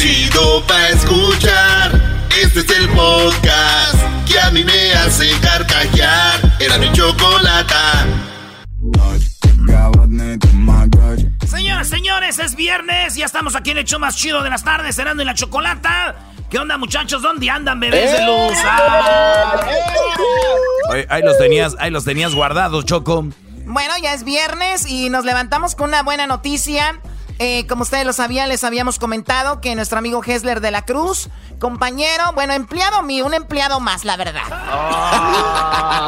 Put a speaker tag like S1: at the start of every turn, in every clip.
S1: chido pa' escuchar. Este es el podcast que a mí me hace carcajear. Era mi chocolata.
S2: Señoras, señores, es viernes. Ya estamos aquí en el show más chido de las tardes, cenando en la chocolata. ¿Qué onda, muchachos? ¿Dónde andan, bebés de luz? Ah.
S3: ahí los tenías, ahí los tenías guardados, Choco.
S4: Bueno, ya es viernes y nos levantamos con una buena noticia. Eh, como ustedes lo sabían, les habíamos comentado que nuestro amigo Hesler de la Cruz, compañero, bueno, empleado mío, un empleado más, la verdad.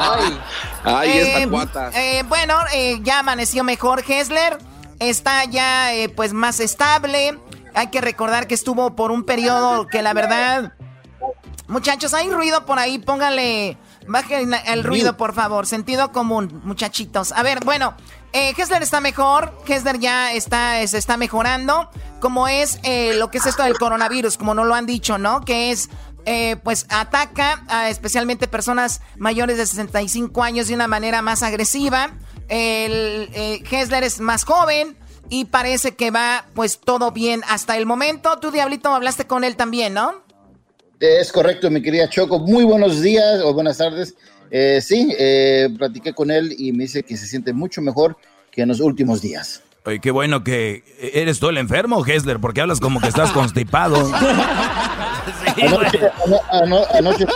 S5: Ay, ay
S4: eh, eh, bueno, ya amaneció mejor Hesler, está ya pues más estable. Hay que recordar que estuvo por un periodo que la verdad... Muchachos, hay ruido por ahí, póngale... Bajen el ruido, por favor. Sentido común, muchachitos. A ver, bueno, eh, está mejor. Hessler ya está, está mejorando. Como es eh, lo que es esto del coronavirus, como no lo han dicho, ¿no? Que es, eh, pues, ataca a especialmente personas mayores de 65 años de una manera más agresiva. El, eh, es más joven y parece que va pues todo bien hasta el momento. Tú, Diablito, hablaste con él también, ¿no?
S6: Es correcto, mi querida Choco. Muy buenos días o buenas tardes. Eh, sí, eh, platiqué con él y me dice que se siente mucho mejor que en los últimos días.
S3: Oye, qué bueno que eres tú el enfermo, Hessler, porque hablas como que estás constipado.
S6: anoche,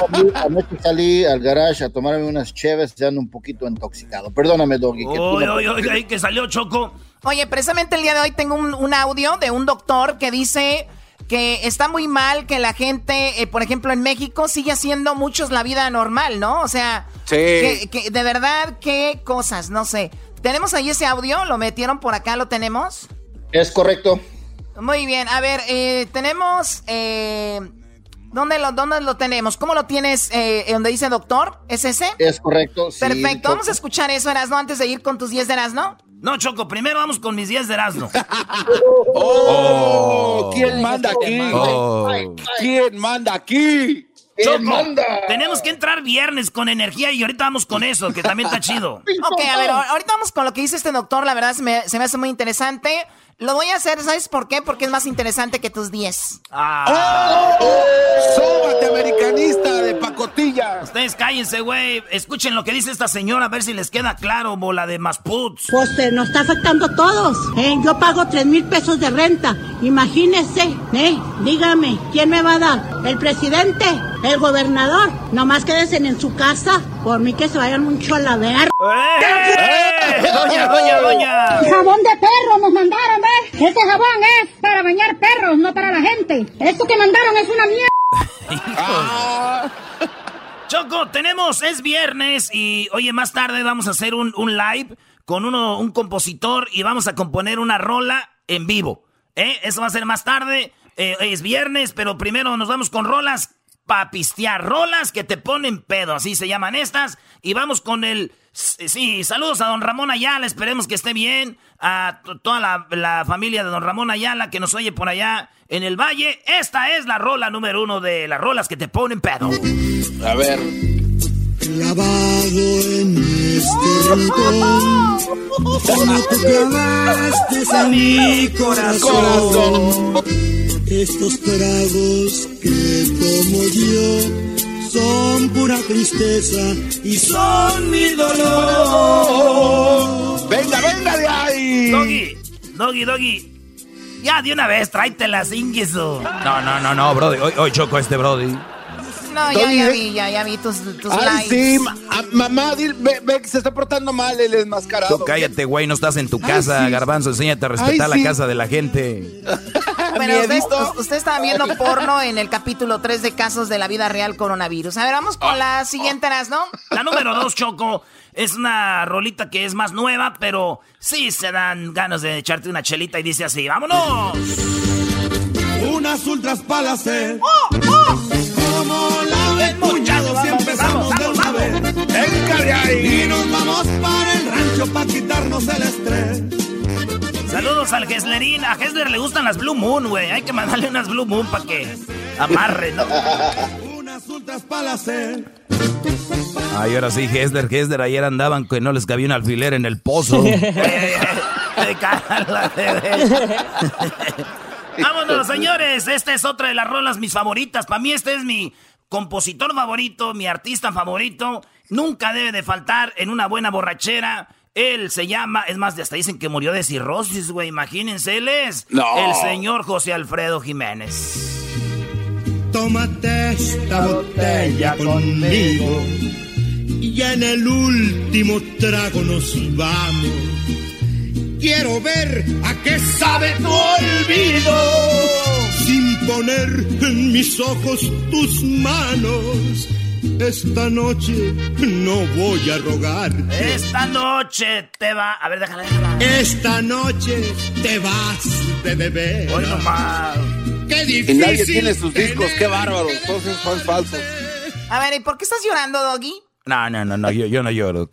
S6: salí, al garage a tomarme unas cheves, ya ando un poquito intoxicado. Perdóname, Doggy.
S2: Oye, oye, oye, que salió Choco.
S4: Oye, precisamente el día de hoy tengo un, audio de un doctor que dice que está muy mal que la gente, eh, por ejemplo, en México sigue haciendo muchos la vida normal, ¿no? O sea, que, de verdad, qué cosas, no sé. ¿Tenemos ahí ese audio? ¿Lo metieron por acá? ¿Lo tenemos?
S6: Es correcto.
S4: Muy bien, a ver, eh, tenemos... Eh, ¿Dónde lo, ¿Dónde lo tenemos? ¿Cómo lo tienes? Eh, ¿Donde dice doctor? ¿Es ese?
S6: Es correcto.
S4: Perfecto. Vamos a escuchar eso, Erasno, antes de ir con tus 10 de Erasno.
S2: No, Choco, primero vamos con mis 10 de Erasno.
S5: oh, ¿Quién manda aquí? Oh. ¿Quién manda aquí?
S2: Choco, manda? tenemos que entrar viernes con energía y ahorita vamos con eso, que también está chido.
S4: ok, a ver, ahorita vamos con lo que dice este doctor, la verdad se me, se me hace muy interesante. Lo voy a hacer, ¿sabes por qué? Porque es más interesante que tus 10.
S5: Ah. ¡Oh! ¡Sóbate, americanista pacotilla!
S2: Ustedes cállense, güey. Escuchen lo que dice esta señora, a ver si les queda claro, bola de masputs.
S7: Pues eh, nos está afectando a todos. ¿eh? Yo pago 3 mil pesos de renta. Imagínese, ¿eh? Dígame, ¿quién me va a dar? ¿El presidente? ¿El gobernador? Nomás quédense en su casa. Por mí que se vayan mucho a la ver.
S2: ¡Eh! ¡Eh! ¡Doña, doña, doña!
S7: Jabón de perro nos mandaron, este jabón es para bañar perros, no para la gente. Esto que mandaron es una mierda.
S2: Choco, tenemos, es viernes y oye, más tarde vamos a hacer un, live con uno, un compositor y vamos a componer una rola en vivo. ¿eh? Eso va a ser más tarde. Eh, es viernes, pero primero nos vamos con rolas para pistear. Rolas que te ponen pedo, así se llaman estas. Y vamos con el... Sí, saludos a don Ramón Ayala, esperemos que esté bien. A toda la, familia de don Ramón Ayala que nos oye por allá en el valle. Esta es la rola número uno de las rolas que te ponen pedo.
S5: A ver.
S8: Clavado en este rincón, como tú clavaste a mi corazón. Estos tragos que pura tristeza y son mi dolor.
S5: Venga, venga de ahí.
S2: Doggy, doggy, doggy. Ya de una vez, tráetela, Ingisu.
S3: No, no, no, no, Brody. Hoy, hoy choco este Brody.
S4: No, ya, ya vi, ya, ya vi tus, tus
S5: Ay, sí, mamá, ve, ve, que se está portando mal el enmascarado.
S3: Tú cállate, güey, no estás en tu casa, Garbanzo, enséñate a respetar la casa de la gente.
S4: bueno, usted, estaba viendo porno en el capítulo 3 de casos de la vida real coronavirus. A ver, vamos con la siguiente, ¿no?
S2: La número 2, Choco, es una rolita que es más nueva, pero sí se dan ganas de echarte una chelita y dice así, ¡vámonos!
S8: Unas ultras palaces. ¡Oh, oh! como la vez muchachos y empezamos de una vez.
S5: ahí!
S8: Y nos vamos para el rancho para quitarnos el estrés.
S2: Saludos al Heslerín. A Hesler le gustan las Blue Moon, güey. Hay que mandarle unas Blue Moon para que amarre, ¿no?
S8: unas ultras palaces.
S3: Ay, ahora sí, Hesler, Hesler, ayer andaban que no les cabía un alfiler en el pozo.
S2: Vámonos, señores. Esta es otra de las rolas, mis favoritas. Para mí, este es mi compositor favorito, mi artista favorito. Nunca debe de faltar en una buena borrachera. Él se llama, es más, hasta dicen que murió de cirrosis, güey. Imagínense, él es el señor José Alfredo Jiménez.
S8: Tómate esta botella conmigo y en el último trago nos vamos. Quiero ver a qué sabe tu olvido sin poner en mis ojos tus manos. Esta noche no voy a rogar.
S2: Esta noche te va. A ver, déjala, déjala.
S8: Esta noche te vas de beber.
S2: Hoy nomás.
S8: Qué
S5: Y
S8: difícil.
S5: nadie tiene sus discos, qué
S8: tener
S5: bárbaro.
S8: que
S5: Todos son falsos.
S4: A ver, ¿y por qué estás llorando, Doggy?
S3: No, no, no, no, yo, yo no lloro.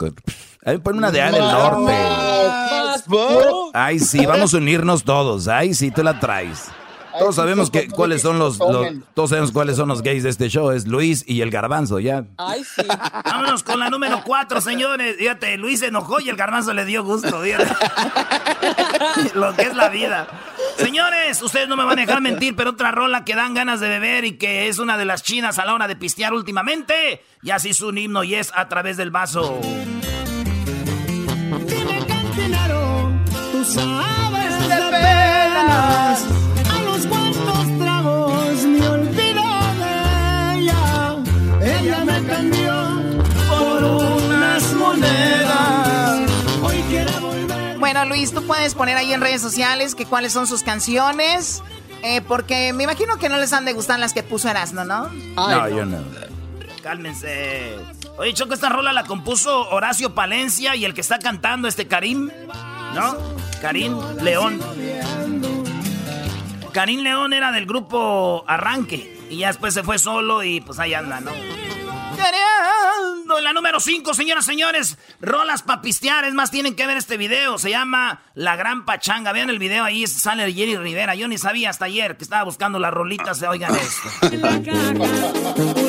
S3: A ver, ponme una de A del norte. Ay, sí, vamos a unirnos todos. Ay, sí, tú la traes. Todos sabemos que cuáles son los, los- todos sabemos cuáles son los gays de este show, es Luis y el Garbanzo, ya.
S9: Ay, sí.
S2: Vámonos con la número cuatro, señores. Fíjate, Luis se enojó y el garbanzo le dio gusto. fíjate. Lo que es la vida. Señores, ustedes no me van a dejar mentir, pero otra rola que dan ganas de beber y que es una de las chinas a la hora de pistear últimamente. Ya se hizo un himno y es a través del vaso.
S8: Hoy volver.
S4: Bueno, Luis, tú puedes poner ahí en redes sociales que cuáles son sus canciones. eh, porque me imagino que no les han de gustar las que puso Erasmo, ¿no?
S3: No, yo no.
S2: Cálmense. Oye, Choco, esta rola la compuso Horacio Palencia y el que está cantando, este Karim, ¿no? Karim León. Karim León era del grupo Arranque y ya después se fue solo y pues ahí anda, ¿no? En la número 5, señoras y señores, rolas pa' pistear. Es más, tienen que ver este video. Se llama La Gran Pachanga. Vean el video ahí, sale Jerry Rivera. Yo ni sabía hasta ayer que estaba buscando las rolitas. Oigan esto.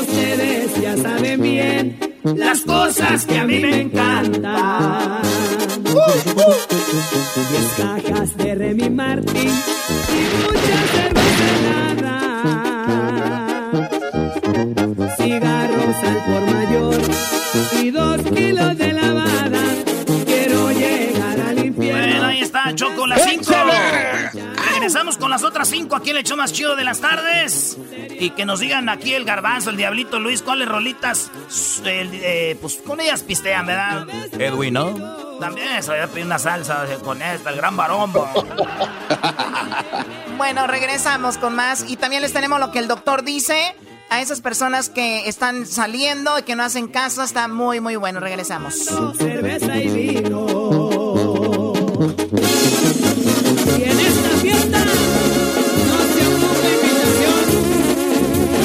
S8: Ustedes ya saben bien las cosas que a mí me encantan. Diez cajas de Remy Martin y mucha cerveza helada. Al por mayor y dos kilos de lavada. Quiero llegar al infierno.
S2: Bueno, ahí está, Choco, las 5. Regresamos con las otras 5 aquí en el hecho más chido de las tardes. Y que nos digan aquí el garbanzo, el diablito Luis, cuáles rolitas. el, eh, pues con ellas pistean, ¿verdad?
S3: Edwin, ¿no?
S2: También eso, voy a pedir una salsa con esta, el gran barombo.
S4: Bueno, regresamos con más. Y también les tenemos lo que el doctor dice a esas personas que están saliendo y que no hacen caso. Está muy, muy bueno. Regresamos.
S8: cerveza y vino. Y en esta fiesta no se ocupa invitación.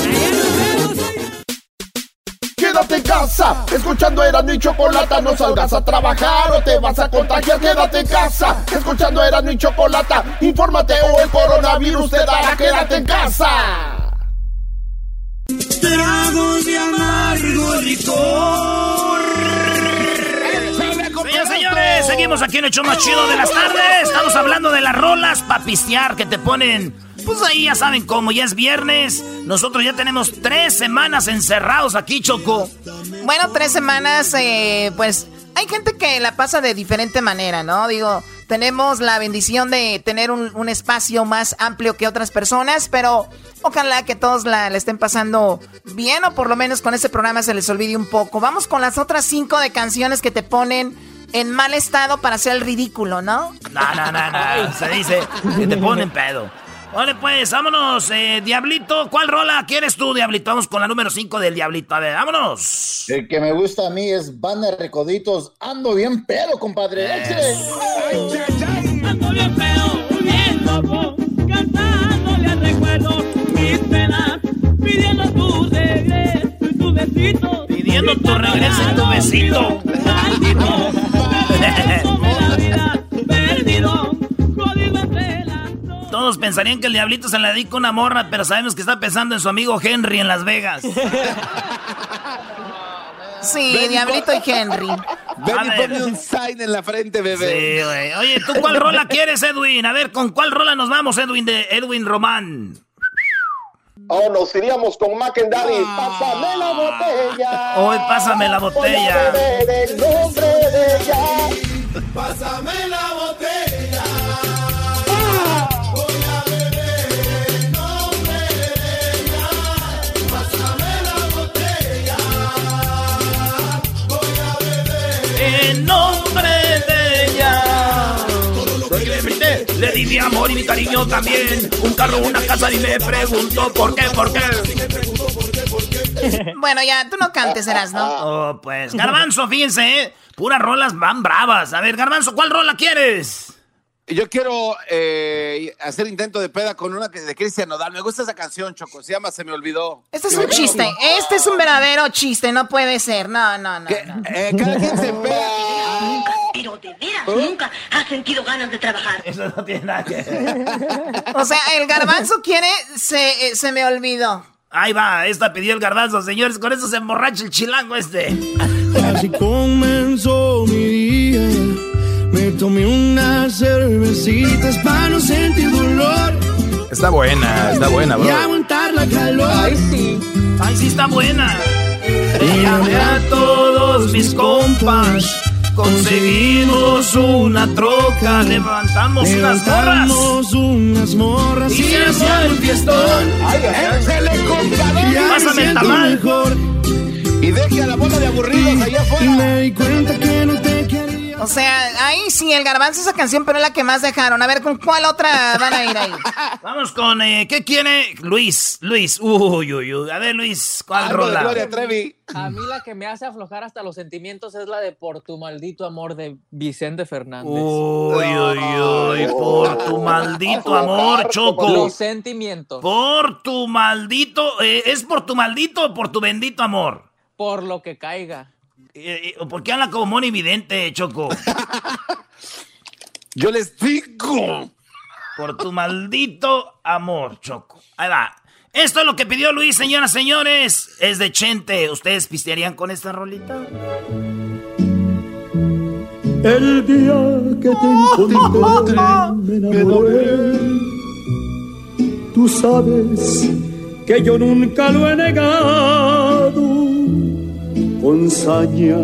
S8: Allá nos vemos.
S5: Quédate en casa, escuchando Erasmo y Chocolata, no salgas a trabajar o te vas a contagiar. Quédate en casa, escuchando Erasmo y Chocolata, infórmate o el coronavirus te dará. Quédate en casa.
S8: Tragos de amargo licor.
S2: Señoras señores, seguimos aquí en el show más chido de las tardes. Estamos hablando de las rolas pa' pistear que te ponen. Pues ahí ya saben cómo, ya es viernes. Nosotros ya tenemos tres semanas encerrados aquí, Choco.
S4: Bueno, tres semanas, eh, pues hay gente que la pasa de diferente manera, ¿no? Digo, tenemos la bendición de tener un, un espacio más amplio que otras personas, pero ojalá que todos la, la estén pasando bien o por lo menos con este programa se les olvide un poco. Vamos con las otras cinco de canciones que te ponen en mal estado para hacer el ridículo, ¿no?
S2: No, no, no, no. Se dice que te ponen pedo. Vale, pues, vámonos, eh, Diablito. ¿Cuál rola quieres tú, Diablito? Vamos con la número 5 del Diablito. A ver, vámonos.
S6: El que me gusta a mí es Banda de Recoditos. Ando bien pedo, compadre.
S8: Ando bien feo, besito.
S2: Pidiendo tu regreso y tu besito.
S8: Maldito, la vida, perdido, jodido.
S2: Todos pensarían que el Diablito se le dedica una morra, pero sabemos que está pensando en su amigo Henry en Las Vegas.
S4: Sí, Diablito y Henry.
S9: Ven y ponme un sign en la frente, bebé.
S2: Sí, güey. Oye, ¿tú cuál rola quieres, Edwin? A ver, ¿con cuál rola nos vamos, Edwin, de Edwin Román?
S5: Oh, nos iríamos con Mac and Daddy. Pásame la botella.
S2: Hoy pásame la botella.
S5: Voy a beber el nombre de ella.
S10: Pásame la botella.
S2: En nombre le di mi amor y mi cariño también. Un carro, una casa y me preguntó por qué, por qué.
S4: Bueno, ya, tú no cantes, eras, ¿no?
S2: Oh, pues, Garbanzo, fíjense, ¿eh? Puras rolas van bravas. A ver, Garbanzo, ¿cuál rola quieres?
S9: Yo quiero eh, hacer intento de peda con una que- de Cristian Nodal. Me gusta esa canción, Choco. Se llama Se me olvidó.
S4: Este es un chiste. Este es un verdadero chiste. No puede ser. No, no, no.
S9: Que,
S4: no.
S9: eh, cada quien se peda.
S11: Pero de veras nunca has sentido ganas de trabajar.
S2: Eso no tiene nada que ver.
S4: O sea, el garbanzo quiere. Se, eh, se me olvidó.
S2: Ahí va, esta pidió el garbanzo, señores. Con eso se emborracha el chilango este.
S3: Así comenzó mi día. Me tomé unas cervecitas para no sentir dolor
S12: Está buena, está buena,
S3: y
S12: bro.
S3: aguantar la calor. Ay, sí.
S2: Ay, sí está buena. Déjame a todos mis compas. Conseguimos una troca. Levantamos unas morras.
S3: Levantamos unas morras
S2: Y
S3: hacía
S2: el
S3: fiestón.
S9: ¡Échale, compadre!
S3: Ya
S2: Pásame
S3: me
S2: el tamal.
S3: mejor
S9: Y deje a la bola de aburridos allá
S3: y
S9: afuera.
S3: me di cuenta que no te quería.
S4: O sea, ahí sí, el garbanzo esa canción, pero es la que más dejaron. A ver, ¿con cuál otra van a ir ahí?
S2: Vamos con, eh, ¿qué quiere Luis? Luis, uy, uy, uy. A ver, Luis, ¿cuál
S9: Algo de
S2: rola?
S9: Gloria Trevi.
S13: A mí la que me hace aflojar hasta los sentimientos es la de Por tu maldito amor de Vicente Fernández.
S2: Uy, uy, uy, por tu maldito amor, Choco.
S13: Los sentimientos.
S2: Por tu maldito, eh, ¿es por tu maldito o por tu bendito amor?
S13: Por lo que caiga.
S2: Eh, eh, ¿Por qué habla como mono evidente, Choco?
S9: Yo les digo.
S2: Por tu maldito amor, Choco. Ahí va. Esto es lo que pidió Luis, señoras, señores. Es de Chente. ¿Ustedes pistearían con esta rolita?
S3: El día que te encontré me enamoré. Tú sabes que yo nunca lo he negado. Con saña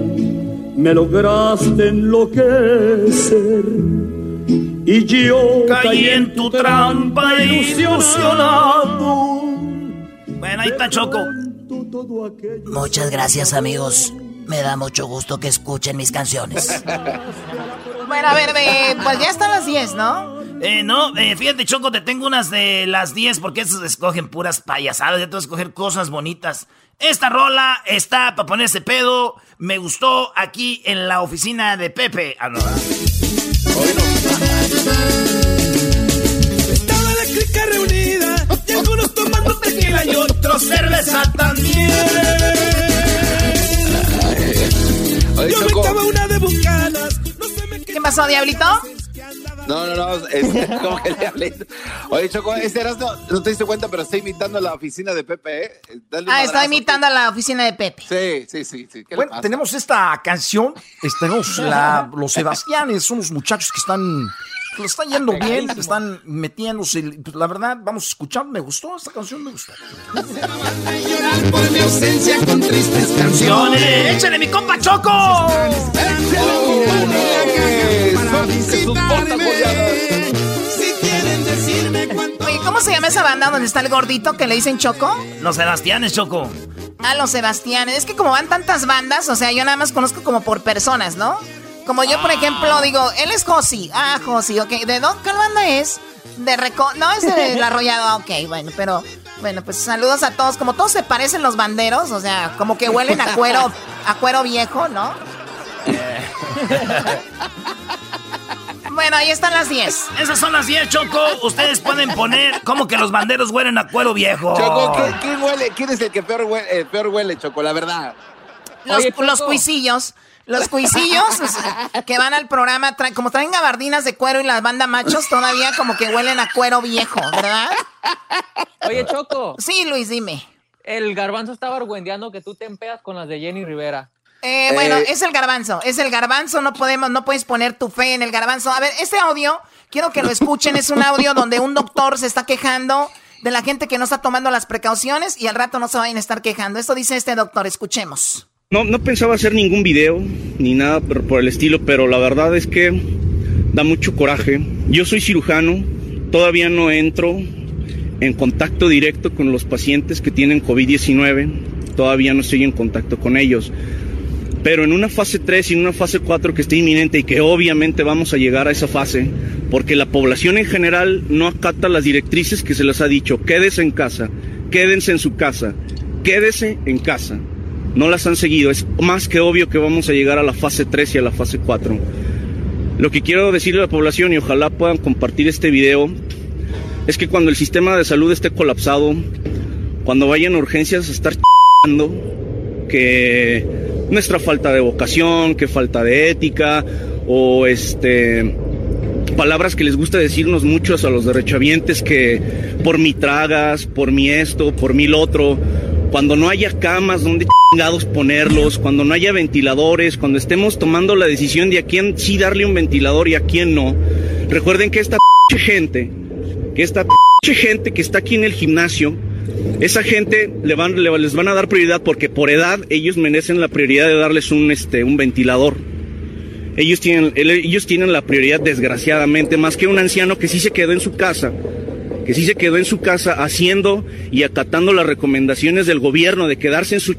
S3: me lograste enloquecer. Y yo
S2: Caí en tu trampa ilusionado. Bueno, ahí está Choco.
S14: Muchas gracias amigos. Me da mucho gusto que escuchen mis canciones.
S4: Bueno, a ver, eh, pues ya están las 10, ¿no?
S2: Eh, no, eh, fíjate, Choco, te tengo unas de las 10 porque esas escogen puras payasadas. Ya te vas a escoger cosas bonitas. Esta rola está para ponerse pedo. Me gustó aquí en la oficina de Pepe. Ah, no, ¿verdad?
S3: Estaba la clica reunida y algunos tomando tequila y otros cerveza también. Yo me una de bucanas. No se me
S4: ¿Qué pasó, Diablito?
S9: No, no, no. Es, como que le hablé. Oye, Choco, este Erasmo, no te diste cuenta, pero está imitando la oficina de Pepe, ¿eh? Dale
S4: Ah, está imitando a la oficina de Pepe.
S9: Sí, sí, sí. sí. ¿Qué le
S12: Bueno,
S9: pasa?
S12: tenemos esta canción. este, Tenemos la- los Sebastianes, son los muchachos que están. Que lo están yendo bien, que están metiéndose. Pues, La verdad, vamos a escuchar. Me gustó esta canción, me gustó.
S10: Por mi ausencia con tristes canciones.
S2: ¡Échale mi compa Choco!
S10: Si quieren decirme cuánto.
S4: Oye, ¿cómo se llama esa banda donde está el gordito que le dicen Choco?
S2: Los Sebastianes, Choco.
S4: Ah, los Sebastianes. Es que como van tantas bandas, o sea, yo nada más conozco como por personas, ¿no? Como yo, por ejemplo, digo, él es Josi. Ah, Josi, ok. ¿De dónde qué banda es? De Reco... No, es de La Arrollado. Ah, ok, bueno, pero... Bueno, pues saludos a todos. Como todos se parecen los banderos, o sea, como que huelen a cuero, a cuero viejo, ¿no? Bueno, ahí están las 10.
S2: Esas son las 10, Choco. Ustedes pueden poner como que los banderos huelen a cuero viejo.
S9: Choco, ¿quién, quién huele? ¿Quién es el que peor huele, eh, peor huele, Choco? La verdad.
S4: Los,
S13: Oye, Choco.
S4: los cuisillos. Los cuisillos o sea, que van al programa, traen- como traen gabardinas de cuero y las banda machos, todavía como que huelen a cuero viejo, ¿verdad?
S13: Oye, Choco,
S4: Sí, Luis, dime.
S13: el garbanzo estaba argüendeando que tú te empeas con las de Jenny Rivera.
S4: Eh, bueno, es el garbanzo, es el garbanzo, no podemos, no puedes poner tu fe en el garbanzo. A ver, este audio, quiero que lo escuchen, es un audio donde un doctor se está quejando de la gente que no está tomando las precauciones y al rato no se vayan a estar quejando. Esto dice este doctor, escuchemos.
S15: No, no pensaba hacer ningún video ni nada por, el estilo, pero la verdad es que da mucho coraje. Yo soy cirujano, todavía no entro en contacto directo con los pacientes que tienen COVID-19, todavía no estoy en contacto con ellos. Pero en una fase 3 y en una fase 4 que está inminente y que obviamente vamos a llegar a esa fase, porque la población en general no acata las directrices que se les ha dicho, quédese en casa, quédense en su casa, quédese en casa. No las han seguido, es más que obvio que vamos a llegar a la fase 3 y a la fase 4. Lo que quiero decirle a la población y ojalá puedan compartir este video es que cuando el sistema de salud esté colapsado, cuando vayan a urgencias a estar chingando, que nuestra falta de vocación, que falta de ética o este palabras que les gusta decirnos muchos a los derechohabientes que por mi tragas, por mi esto, por mi lo otro, cuando no haya camas donde chingados ponerlos, cuando no haya ventiladores, cuando estemos tomando la decisión de a quién sí darle un ventilador y a quién no. Recuerden que esta gente, que esta gente que está aquí en el gimnasio, esa gente le van, le- les van a dar prioridad porque por edad ellos merecen la prioridad de darles un, este, un ventilador. Ellos tienen, el- ellos tienen la prioridad, desgraciadamente, más que un anciano que sí se quedó en su casa, que sí se quedó en su casa haciendo y acatando las recomendaciones del gobierno de quedarse en su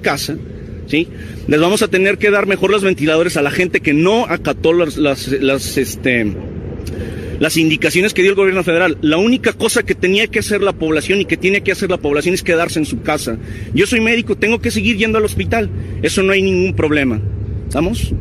S15: casa, ¿sí? Les vamos a tener que dar mejor los ventiladores a la gente que no acató las, las, este, las indicaciones que dio el gobierno federal. La única cosa que tenía que hacer la población y que tiene que hacer la población es quedarse en su casa. Yo soy médico, tengo que seguir yendo al hospital. Eso no hay ningún problema. ¿Estamos?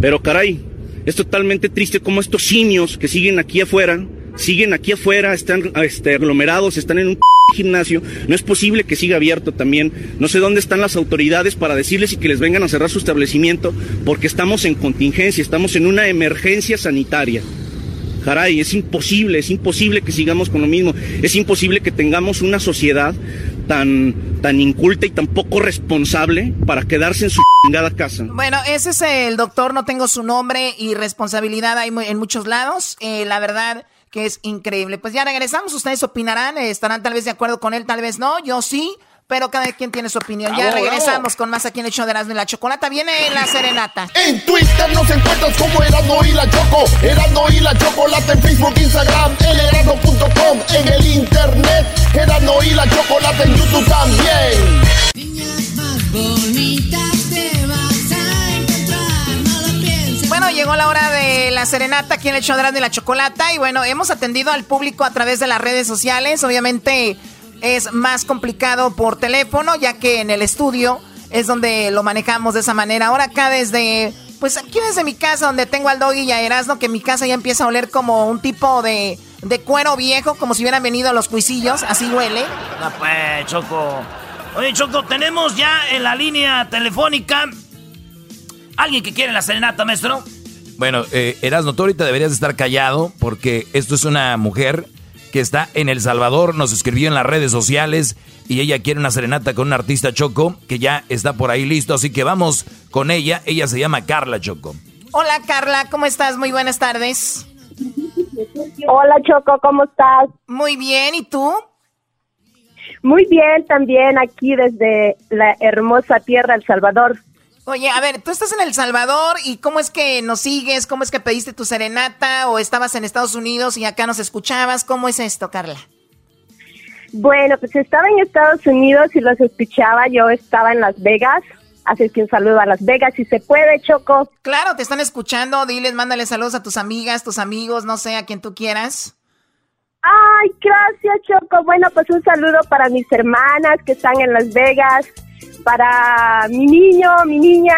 S15: Pero caray, es totalmente triste como estos simios que siguen aquí afuera, siguen aquí afuera, están este, aglomerados, están en un gimnasio. No es posible que siga abierto también. No sé dónde están las autoridades para decirles y que les vengan a cerrar su establecimiento porque estamos en contingencia, estamos en una emergencia sanitaria. Caray, es imposible, es imposible que sigamos con lo mismo. Es imposible que tengamos una sociedad tan, tan inculta y tan poco responsable para quedarse en su chingada casa.
S4: Bueno, ese es el doctor, no tengo su nombre y responsabilidad hay en muchos lados. Eh, la verdad que es increíble. Pues ya regresamos, ustedes opinarán, eh, estarán tal vez de acuerdo con él, tal vez no, yo sí, pero cada quien tiene su opinión. Ya
S5: Bravo,
S4: regresamos con más aquí en el show de Erasmo y la Chocolata. Viene la serenata.
S5: En Twitter nos encuentras como Erasmo y la Choco. Erasmo y la Chocolata en Facebook, Instagram, el erasmo.com, en el internet. Erasmo y la Chocolata en YouTube también.
S8: Más bonitas
S4: llegó la hora de la serenata aquí en el show de la Chocolata. Y bueno, hemos atendido al público a través de las redes sociales. Obviamente es más complicado por teléfono, ya que en el estudio es donde lo manejamos de esa manera. Ahora acá desde, pues aquí desde mi casa, donde tengo al doggy y a Erasmo, que mi casa ya empieza a oler como un tipo de, de cuero viejo, como si hubieran venido los cuisillos. Así huele.
S2: No, pues, Choco. Oye, Choco, tenemos ya en la línea telefónica alguien que quiere la serenata, maestro.
S12: Bueno, eh, Erasno, tú ahorita deberías estar callado porque esto es una mujer que está en El Salvador, nos escribió en las redes sociales y ella quiere una serenata con un artista Choco que ya está por ahí listo, así que vamos con ella. Ella se llama Carla Choco.
S4: Hola Carla, ¿cómo estás? Muy buenas tardes.
S16: Hola Choco, ¿cómo estás?
S4: Muy bien, ¿y tú?
S16: Muy bien, también aquí desde la hermosa tierra El Salvador.
S4: Oye, a ver, tú estás en El Salvador y ¿cómo es que nos sigues? ¿Cómo es que pediste tu serenata o estabas en Estados Unidos y acá nos escuchabas? ¿Cómo es esto, Carla?
S16: Bueno, pues estaba en Estados Unidos y los escuchaba, yo estaba en Las Vegas, así que un saludo a Las Vegas si se puede, Choco.
S4: Claro, te están escuchando, diles, mándale saludos a tus amigas, tus amigos, no sé, a quien tú quieras.
S16: Ay, gracias Choco. Bueno, pues un saludo para mis hermanas que están en Las Vegas, para mi niño, mi niña,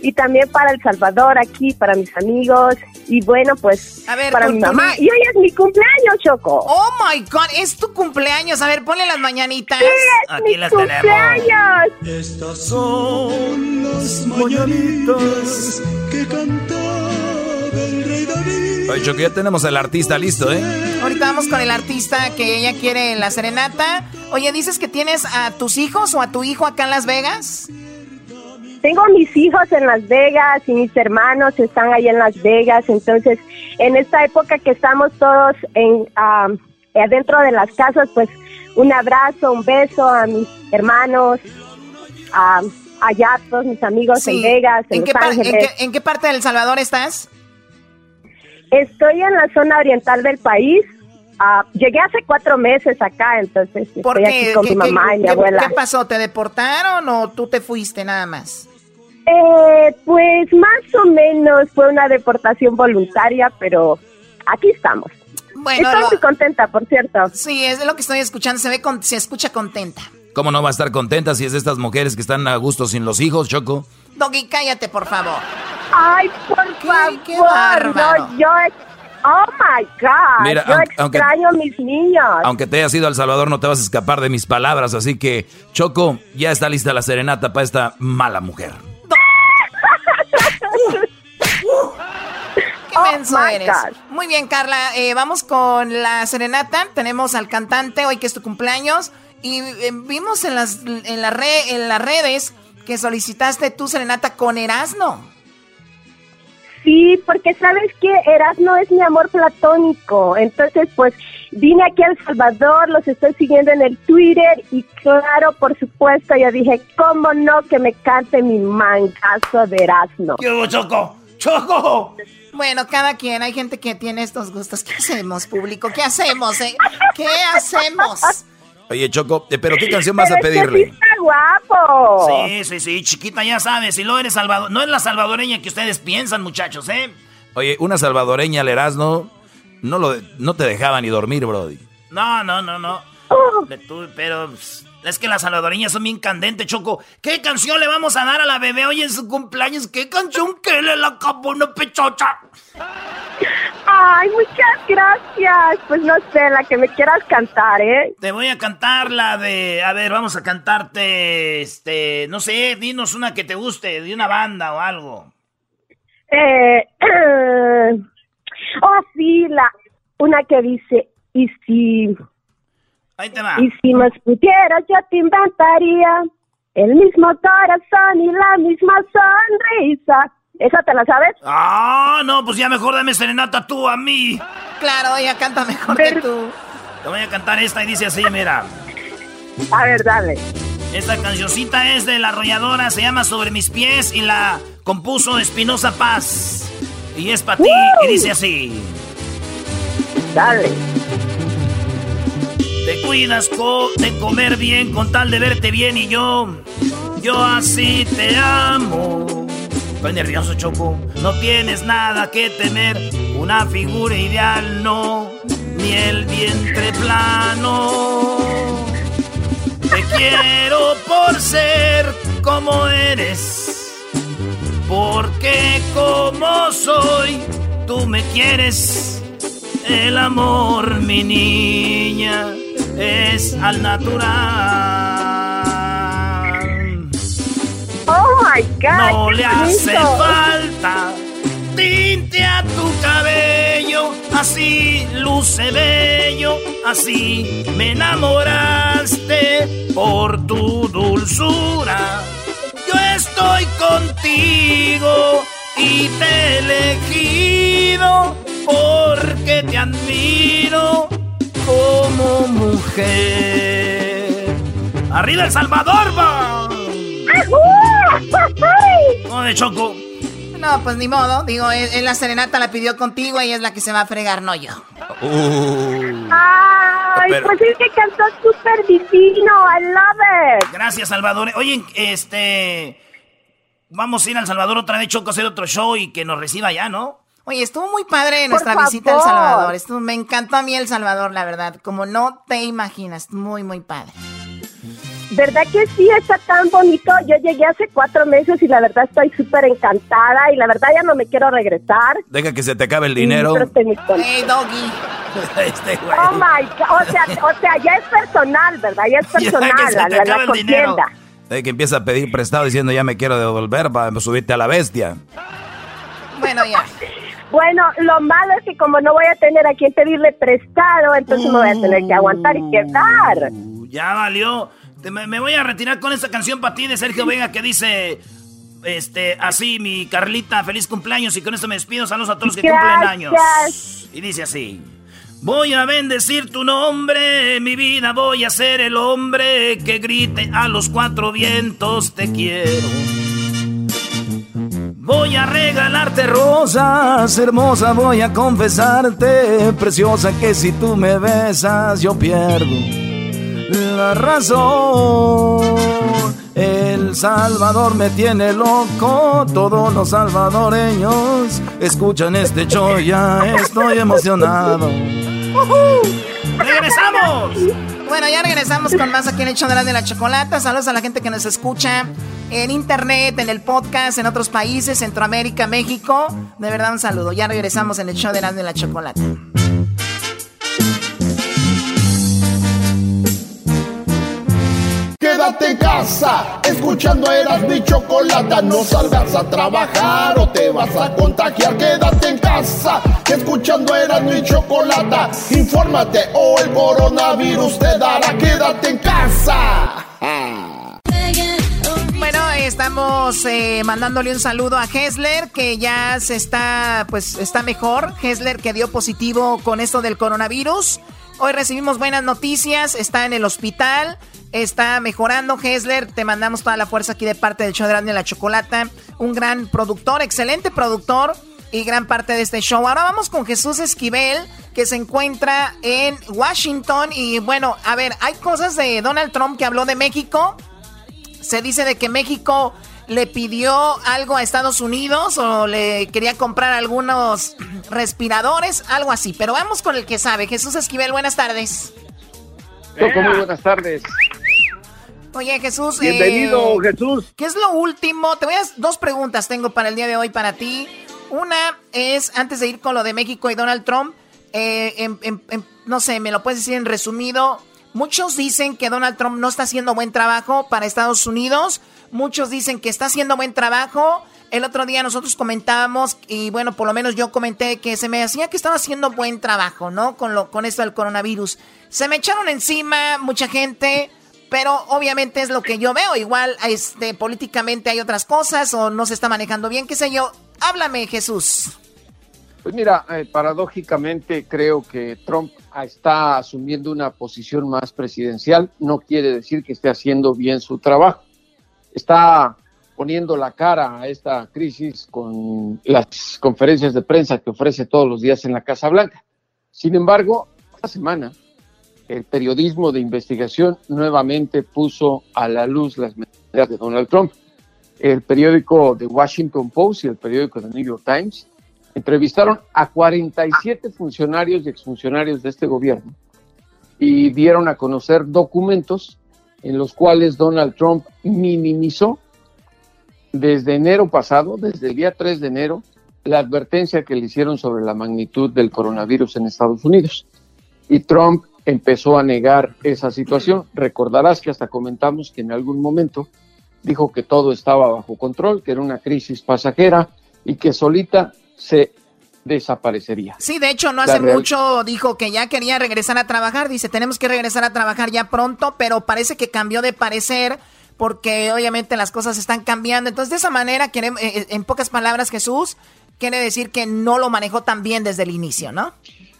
S16: y también para El Salvador aquí, para mis amigos, y bueno, pues
S4: A ver,
S16: para mi mamá. Y hoy es mi cumpleaños, Choco.
S4: Oh my God, es tu cumpleaños. A ver, ponle las mañanitas.
S16: Sí, es
S2: Aquí
S16: mi
S2: las tenemos.
S16: cumpleaños.
S8: Estas son las mañanitas que David.
S12: Oye, Choco, ya tenemos al artista listo, ¿eh?
S4: Ahorita vamos con el artista que ella quiere la serenata. Oye, ¿dices que tienes a tus hijos o a tu hijo acá en Las Vegas?
S16: tengo mis hijos en Las Vegas y mis hermanos están ahí en Las Vegas, entonces en esta época que estamos todos en ah, adentro de las casas, pues un abrazo, un beso a mis hermanos, a, allá todos mis amigos en. Vegas, en,
S4: ¿En qué,
S16: Los
S4: par- en
S16: Ángeles.
S4: qué- en qué parte de El Salvador estás?
S16: Estoy en la zona oriental del país. Ah, llegué hace cuatro meses acá, entonces
S4: ¿Por
S16: estoy
S4: qué?
S16: aquí con
S4: ¿Qué-
S16: mi
S4: qué-
S16: mamá y mi abuela.
S4: ¿Qué pasó? ¿Te deportaron o tú te fuiste nada más?
S16: Eh, pues más o menos fue una deportación voluntaria, pero aquí estamos.
S4: Bueno,
S16: estoy
S4: lo-
S16: muy contenta, por cierto.
S4: Sí, es lo que estoy escuchando. Se ve, con- se escucha contenta.
S12: ¿Cómo no va a estar contenta si es de estas mujeres que están a gusto sin los hijos, Choco?
S4: Doggy, cállate, por favor.
S16: Ay, por favor,
S4: qué bárbaro.
S16: no, yo, oh my God,
S12: Mira,
S16: yo
S12: aunque-
S16: extraño a mis niños.
S12: Aunque te hayas ido al Salvador, no te vas a escapar de mis palabras. Así que, Choco, ya está lista la serenata para esta mala mujer.
S4: Qué menso
S16: Oh my
S4: eres.
S16: God.
S4: Muy bien, Carla. eh, vamos con la serenata. Tenemos al cantante hoy que es tu cumpleaños. Y eh, vimos en las, en, la re- en las redes que solicitaste tu serenata con Erasno.
S16: Sí, porque sabes que Erasmo es mi amor platónico. Entonces, pues vine aquí a El Salvador, los estoy siguiendo en el Twitter y claro, por supuesto, yo dije, ¿cómo no que me cante mi mangazo de Erasmo?
S2: ¿Qué hubo, Choco? ¡Choco!
S4: Bueno, cada quien, hay gente que tiene estos gustos. ¿Qué hacemos, público? ¿Qué hacemos? eh? ¿Qué hacemos?
S12: Oye, Choco, eh, ¿pero qué canción vas a
S16: Pero es que sí
S12: pedirle?
S16: está guapo.
S2: Sí, sí, sí, chiquita, ya sabes. Si lo eres salvador, no es la salvadoreña que ustedes piensan, muchachos, ¿eh?
S12: Oye, una salvadoreña al Erasmo, no, lo, no te dejaba ni dormir, Brody.
S2: No, no, no, no. Le tuve, pero es que las salvadoreñas son bien candentes, Choco. ¿Qué canción le vamos a dar a la bebé hoy en su cumpleaños? ¿Qué canción que le la acabó una pechocha?
S16: Ay, muchas gracias. Pues no sé, la que me quieras cantar, ¿eh?
S2: Te voy a cantar la de. A ver, vamos a cantarte. Este. No sé, dinos una que te guste, de una banda o algo.
S16: Eh, oh, sí, la, una que dice, y si,
S2: Ahí te va.
S16: y si más pudieras, yo te inventaría el mismo corazón y la misma sonrisa. ¿Esa te la sabes?
S2: Ah, no, pues ya mejor dame serenata tú a mí.
S4: Claro, ella canta mejor que tú.
S2: Te voy a cantar esta y dice así, mira.
S16: A ver, dale.
S2: Esta cancioncita es de la arrolladora, se llama Sobre mis pies y la compuso Espinosa Paz. Y es para ti y dice así.
S16: Dale.
S2: Te cuidas co- de comer bien con tal de verte bien y yo, yo así te amo. Estoy nervioso, Choco. No tienes nada que temer, una figura ideal no, ni el vientre plano. Te quiero por ser como eres, porque como soy, tú me quieres. El amor, mi niña, es al natural.
S16: Oh my God.
S2: No le hace falta tinte a tu cabello, así luce bello, así me enamoraste por tu dulzura. Yo estoy contigo y te he elegido porque te admiro como mujer. ¡Arriba El Salvador, va! ¿Cómo de Choco?
S4: No, pues ni modo. Digo, él, él la serenata la pidió contigo y es la que se va a fregar, no yo.
S16: Ay,
S2: Pero-
S16: pues es que cantó súper divino. I love it.
S2: Gracias, Salvador. Oye, este. Vamos a ir al Salvador otra vez, Choco, a hacer otro show y que nos reciba allá, ¿no?
S4: Oye, estuvo muy padre nuestra visita al
S16: favor.
S4: Salvador. Estuvo, me encantó a mí El Salvador, la verdad. Como no te imaginas. Muy, muy padre.
S16: ¿Verdad que sí está tan bonito? Yo llegué hace cuatro meses y la verdad estoy súper encantada y la verdad ya no me quiero regresar.
S12: Deja que se te acabe el dinero.
S4: Hey, doggy.
S2: Este güey.
S16: Oh my God. O sea, o sea, ya es personal, ¿verdad? Ya es
S12: Ya que
S16: personal,
S12: se
S16: la,
S12: te
S16: la,
S12: acabe el dinero. De que empieza a pedir prestado diciendo ya me quiero devolver para subirte a la bestia.
S4: Bueno, ya.
S16: Bueno, lo malo es que como no voy a tener a quien pedirle prestado, entonces me voy a tener que aguantar y quedar.
S2: Ya valió. Te- me, me voy a retirar con esta canción para ti de Sergio Vega que dice: este, así, mi Carlita, feliz cumpleaños y con esto me despido. Saludos a todos los que cumplen años. Y dice así. Voy a bendecir tu nombre, mi vida, voy a ser el hombre que grite a los cuatro vientos te quiero. Voy a regalarte rosas, hermosa, voy a confesarte, preciosa, que si tú me besas yo pierdo la razón. El Salvador me tiene loco, todos los salvadoreños escuchan este show, ya estoy emocionado. ¡Regresamos!
S4: Bueno, ya regresamos con más aquí en el show de la, de la chocolata. Saludos a la gente que nos escucha en internet, en el podcast, en otros países, Centroamérica, México. De verdad, un saludo. Ya regresamos en el show de la, de la chocolata.
S5: Quédate en casa, escuchando eras mi chocolata. No salgas a trabajar o te vas a contagiar. Quédate en casa, escuchando eras mi chocolata. Infórmate o el coronavirus te dará. Quédate en casa.
S4: Bueno, estamos eh, mandándole un saludo a Hessler, que ya se está, pues, está mejor. Hessler que dio positivo con esto del coronavirus. Hoy recibimos buenas noticias, está en el hospital, está mejorando Hessler. Te mandamos toda la fuerza aquí de parte del show de Grande la Chocolata. Un gran productor, excelente productor y gran parte de este show. Ahora vamos con Jesús Esquivel, que se encuentra en Washington. Y bueno, a ver, hay cosas de Donald Trump que habló de México. Se dice de que México le pidió algo a Estados Unidos o le quería comprar algunos respiradores, algo así. Pero vamos con el que sabe. Jesús Esquivel, buenas tardes.
S17: Toco, muy buenas tardes.
S4: Oye, Jesús.
S17: Bienvenido,
S4: eh,
S17: Jesús.
S4: ¿Qué es lo último? Te voy a dos preguntas tengo para el día de hoy para ti. Una es, antes de ir con lo de México y Donald Trump, eh, en- en- en- no sé, me lo puedes decir en resumido. Muchos dicen que Donald Trump no está haciendo buen trabajo para Estados Unidos. Muchos dicen que está haciendo buen trabajo. El otro día nosotros comentábamos, y bueno, por lo menos yo comenté que se me hacía que estaba haciendo buen trabajo, ¿no? Con, lo, con esto del coronavirus. Se me echaron encima mucha gente, pero obviamente es lo que yo veo. Igual, este, políticamente hay otras cosas o no se está manejando bien, qué sé yo. Háblame, Jesús.
S17: Pues mira, eh, paradójicamente creo que Trump está asumiendo una posición más presidencial. No quiere decir que esté haciendo bien su trabajo. Está poniendo la cara a esta crisis con las conferencias de prensa que ofrece todos los días en la Casa Blanca. Sin embargo, esta semana el periodismo de investigación nuevamente puso a la luz las mentiras de Donald Trump. El periódico The Washington Post y el periódico The New York Times entrevistaron a 47 funcionarios y exfuncionarios de este gobierno y dieron a conocer documentos en los cuales Donald Trump minimizó desde enero pasado, desde el día 3 de enero, la advertencia que le hicieron sobre la magnitud del coronavirus en Estados Unidos. Y Trump empezó a negar esa situación. Recordarás que hasta comentamos que en algún momento dijo que todo estaba bajo control, que era una crisis pasajera y que solita se desaparecería.
S4: Sí, de hecho, no hace
S17: real-
S4: mucho dijo que ya quería regresar a trabajar. Dice, tenemos que regresar a trabajar ya pronto, pero parece que cambió de parecer porque obviamente las cosas están cambiando. Entonces, de esa manera, queremos, eh, en pocas palabras, Jesús, quiere decir que no lo manejó tan bien desde el inicio, ¿no?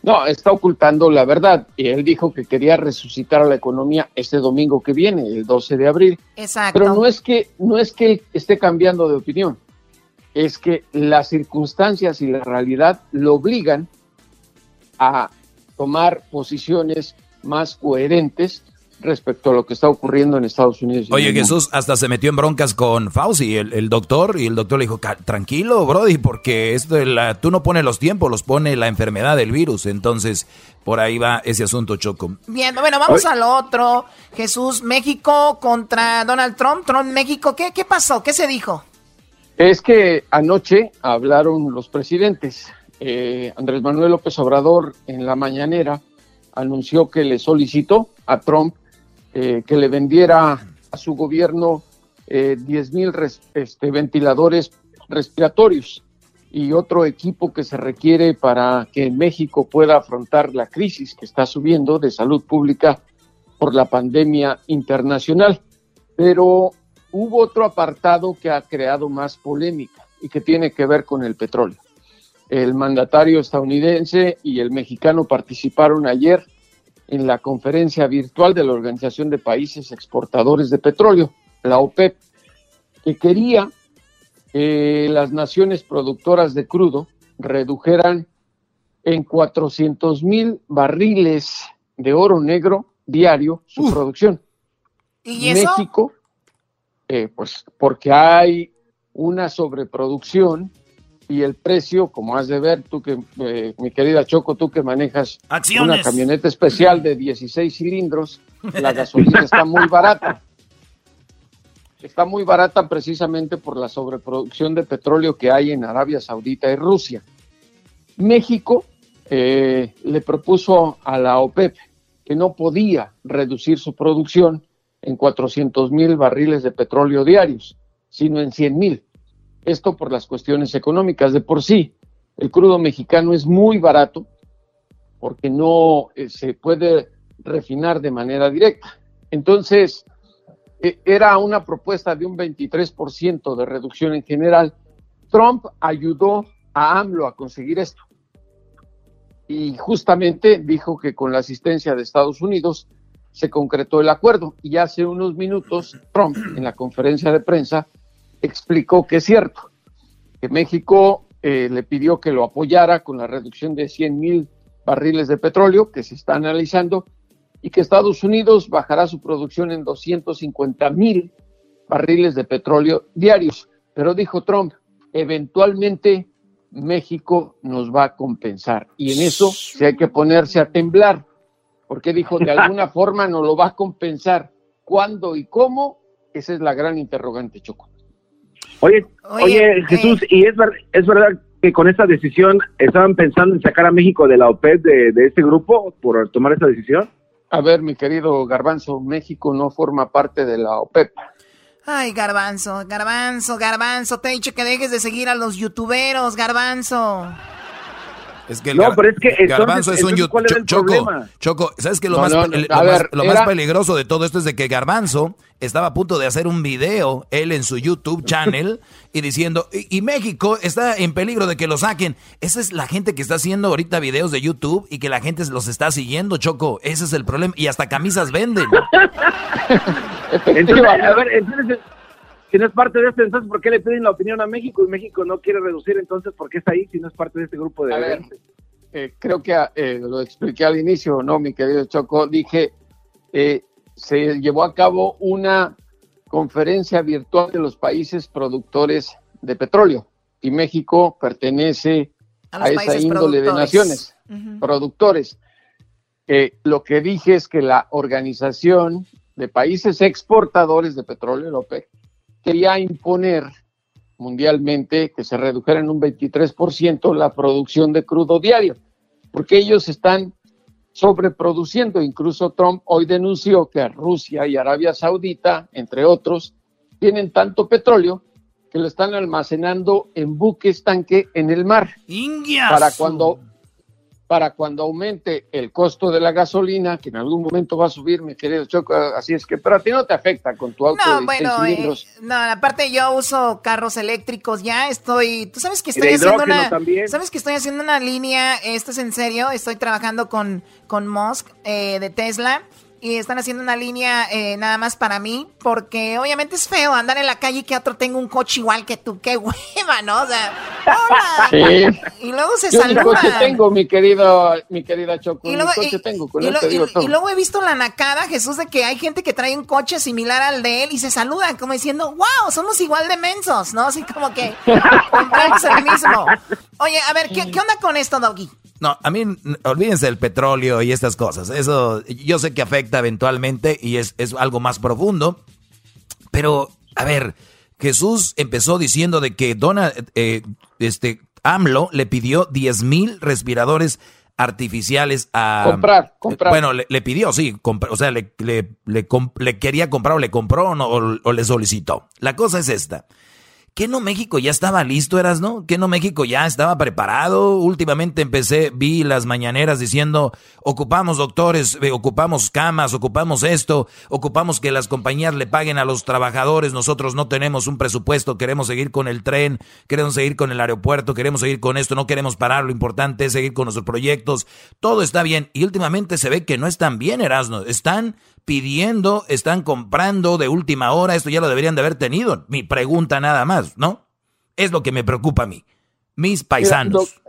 S17: No, está ocultando la verdad. Y él dijo que quería resucitar a la economía este domingo que viene, el 12 de abril.
S4: Exacto.
S17: Pero no es que no es que él esté cambiando de opinión, es que las circunstancias y la realidad lo obligan a tomar posiciones más coherentes respecto a lo que está ocurriendo en Estados Unidos.
S12: Oye. Jesús hasta se metió en broncas con Fauci, el, el doctor, y el doctor le dijo, "Ca- tranquilo, Brody, porque esto de la, tú no pones los tiempos, los pone la enfermedad del virus. Entonces, por ahí va ese asunto, Choco.
S4: Bien, bueno, vamos a lo otro. Jesús, México contra Donald Trump. Trump, México, ¿qué, qué pasó? ¿Qué se dijo?
S17: Es que anoche hablaron los presidentes. Eh, Andrés Manuel López Obrador en la mañanera anunció que le solicitó a Trump eh, que le vendiera a su gobierno eh, 10 mil este, ventiladores respiratorios y otro equipo que se requiere para que México pueda afrontar la crisis que está subiendo de salud pública por la pandemia internacional. Pero hubo otro apartado que ha creado más polémica y que tiene que ver con el petróleo. El mandatario estadounidense y el mexicano participaron ayer en la conferencia virtual de la Organización de Países Exportadores de Petróleo, la OPEP, que quería que las naciones productoras de crudo redujeran en 400 mil barriles de oro negro diario su producción.
S4: ¿Y eso?
S17: México, eh, pues porque hay una sobreproducción y el precio, como has de ver, tú que, eh, mi querida Choco, tú que manejas
S2: Acciones.
S17: una camioneta especial de 16 cilindros, la gasolina está muy barata. Está muy barata precisamente por la sobreproducción de petróleo que hay en Arabia Saudita y Rusia. México eh, le propuso a la OPEP que no podía reducir su producción en 400 mil barriles de petróleo diarios, sino en 100 mil. Esto por las cuestiones económicas. De por sí, el crudo mexicano es muy barato porque no eh, se puede refinar de manera directa. Entonces, eh, era una propuesta de un 23% de reducción en general. Trump ayudó a AMLO a conseguir esto. Y justamente dijo que con la asistencia de Estados Unidos se concretó el acuerdo. Y hace unos minutos Trump, en la conferencia de prensa, explicó que es cierto, que México eh, le pidió que lo apoyara con la reducción de 100 mil barriles de petróleo que se está analizando y que Estados Unidos bajará su producción en 250 mil barriles de petróleo diarios. Pero dijo Trump, eventualmente México nos va a compensar. Y en eso sí hay que ponerse a temblar, porque dijo, de alguna forma nos lo va a compensar. ¿Cuándo y cómo? Esa es la gran interrogante, Choco.
S18: Oye, oye, Jesús, ¿y es, ver- es verdad que con esta decisión estaban pensando en sacar a México de la OPEP de, de este grupo por tomar esta decisión?
S17: A ver, mi querido Garbanzo, México no forma parte de la OPEP.
S4: Ay, garbanzo, garbanzo, garbanzo. Te he dicho que dejes de seguir a los youtuberos, garbanzo.
S12: Es que el
S18: No,
S12: gar-
S18: pero es que entonces-
S12: Garbanzo es un
S18: entonces,
S12: yu-
S18: ¿cuál era
S12: Cho-
S18: el
S12: Choco,
S18: problema?
S12: Choco, ¿sabes qué? Lo,
S17: No,
S12: más,
S17: no,
S12: lo,
S17: ver,
S12: más, lo más
S17: era-
S12: peligroso de todo esto es de que Garbanzo estaba a punto de hacer un video, él en su YouTube channel, y diciendo, y, y México está en peligro de que lo saquen. Esa es la gente que está haciendo ahorita videos de YouTube y que la gente los está siguiendo, Choco. Ese es el problema. Y hasta camisas venden.
S18: Entonces, a ver, entonces, si no es parte de esto, entonces, ¿por qué le piden la opinión a México? Y México no quiere reducir, entonces, ¿por qué está ahí si no es parte de este grupo de
S17: A ver,
S18: gente?
S17: eh, creo que eh, lo expliqué al inicio, ¿no, mi querido Choco? Dije, eh, se llevó a cabo una conferencia virtual de los países productores de petróleo y México pertenece
S4: A
S17: esa índole de naciones, productores. Eh, lo que dije es que la organización de países exportadores de petróleo, la OPEC, quería imponer mundialmente que se redujera en un 23% la producción de crudo diario, porque ellos están sobreproduciendo. Incluso Trump hoy denunció que Rusia y Arabia Saudita, entre otros, tienen tanto petróleo que lo están almacenando en buques tanque en el mar. Para cuando para cuando aumente el costo de la gasolina, que en algún momento va a subir, mi querido Choco, así es que, pero a ti no te afecta con tu auto
S4: No,
S17: de
S4: bueno,
S17: 16
S4: eh, no, aparte yo uso carros eléctricos ya, estoy, tú sabes que estoy haciendo una,
S17: también.
S4: sabes que estoy haciendo una línea, esto es en serio, estoy trabajando con, con Musk eh, de Tesla y están haciendo una línea eh, nada más para mí, porque obviamente es feo andar en la calle y que otro tenga un coche igual que tú, qué hueva, ¿no? O sea, hola.
S17: Sí.
S4: Y luego se saludan.
S17: coche tengo, mi querido, mi querida Choco,
S4: Y luego,
S17: coche
S4: y-
S17: tengo, con
S4: y lo-
S17: te digo
S4: y-
S17: todo.
S4: y luego he visto la nacada, Jesús, de que hay gente que trae un coche similar al de él y se saludan como diciendo, wow, somos igual de mensos, ¿no? Así como que compramos el mismo. Oye, a ver, ¿qué, qué onda con esto, Doggy?
S12: No, a mí, olvídense del petróleo y estas cosas. Eso yo sé que afecta eventualmente y es, es algo más profundo. Pero, a ver, Jesús empezó diciendo de que Donald, eh, este, AMLO le pidió 10 mil respiradores artificiales a...
S17: Comprar, comprar.
S12: Bueno, le, le pidió, sí, compr- o sea, le, le, le comp- le quería comprar o le compró o, no, o- o le solicitó. La cosa es esta, ¿Qué no México ya estaba listo, eras, no? ¿Qué no México ya estaba preparado? Últimamente empecé, vi las mañaneras diciendo, ocupamos doctores, eh, ocupamos camas, ocupamos esto, ocupamos que las compañías le paguen a los trabajadores, nosotros no tenemos un presupuesto, queremos seguir con el tren, queremos seguir con el aeropuerto, queremos seguir con esto, no queremos parar, lo importante es seguir con nuestros proyectos, todo está bien. Y últimamente se ve que no están bien, Erasno, están pidiendo, están comprando de última hora, esto ya lo deberían de haber tenido. Mi pregunta nada más, ¿no? Es lo que me preocupa a mí. Mis paisanos.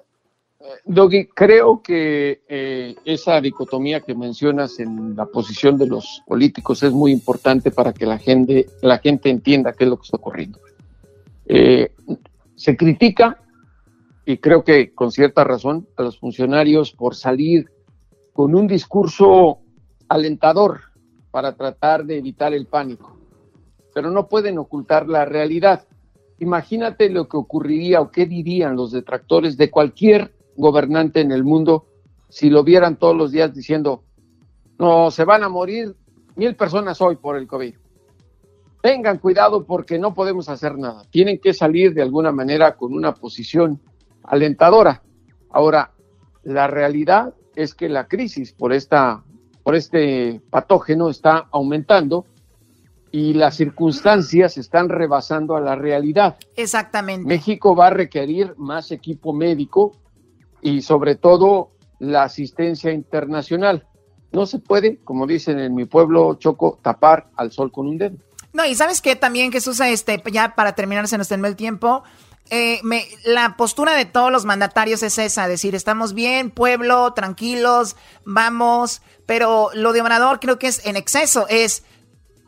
S17: Doggy, creo que eh, esa dicotomía que mencionas en la posición de los políticos es muy importante para que la gente, la gente entienda qué es lo que está ocurriendo. Eh, se critica, y creo que con cierta razón, a los funcionarios por salir con un discurso alentador para tratar de evitar el pánico, pero no pueden ocultar la realidad. Imagínate lo que ocurriría o qué dirían los detractores de cualquier gobernante en el mundo si lo vieran todos los días diciendo, no, se van a morir mil personas hoy por el COVID. Tengan cuidado porque no podemos hacer nada. Tienen que salir de alguna manera con una posición alentadora. Ahora, la realidad es que la crisis por esta por este patógeno está aumentando y las circunstancias están rebasando a la realidad.
S4: Exactamente.
S17: México va a requerir más equipo médico y sobre todo la asistencia internacional. No se puede, como dicen en mi pueblo Choco, tapar al sol con un dedo.
S4: No, y sabes que también Jesús, este, ya para terminar, se nos terminó el tiempo. Eh, me, la postura de todos los mandatarios es esa, decir, estamos bien, pueblo, tranquilos, vamos, pero lo de Obrador creo que es en exceso, es,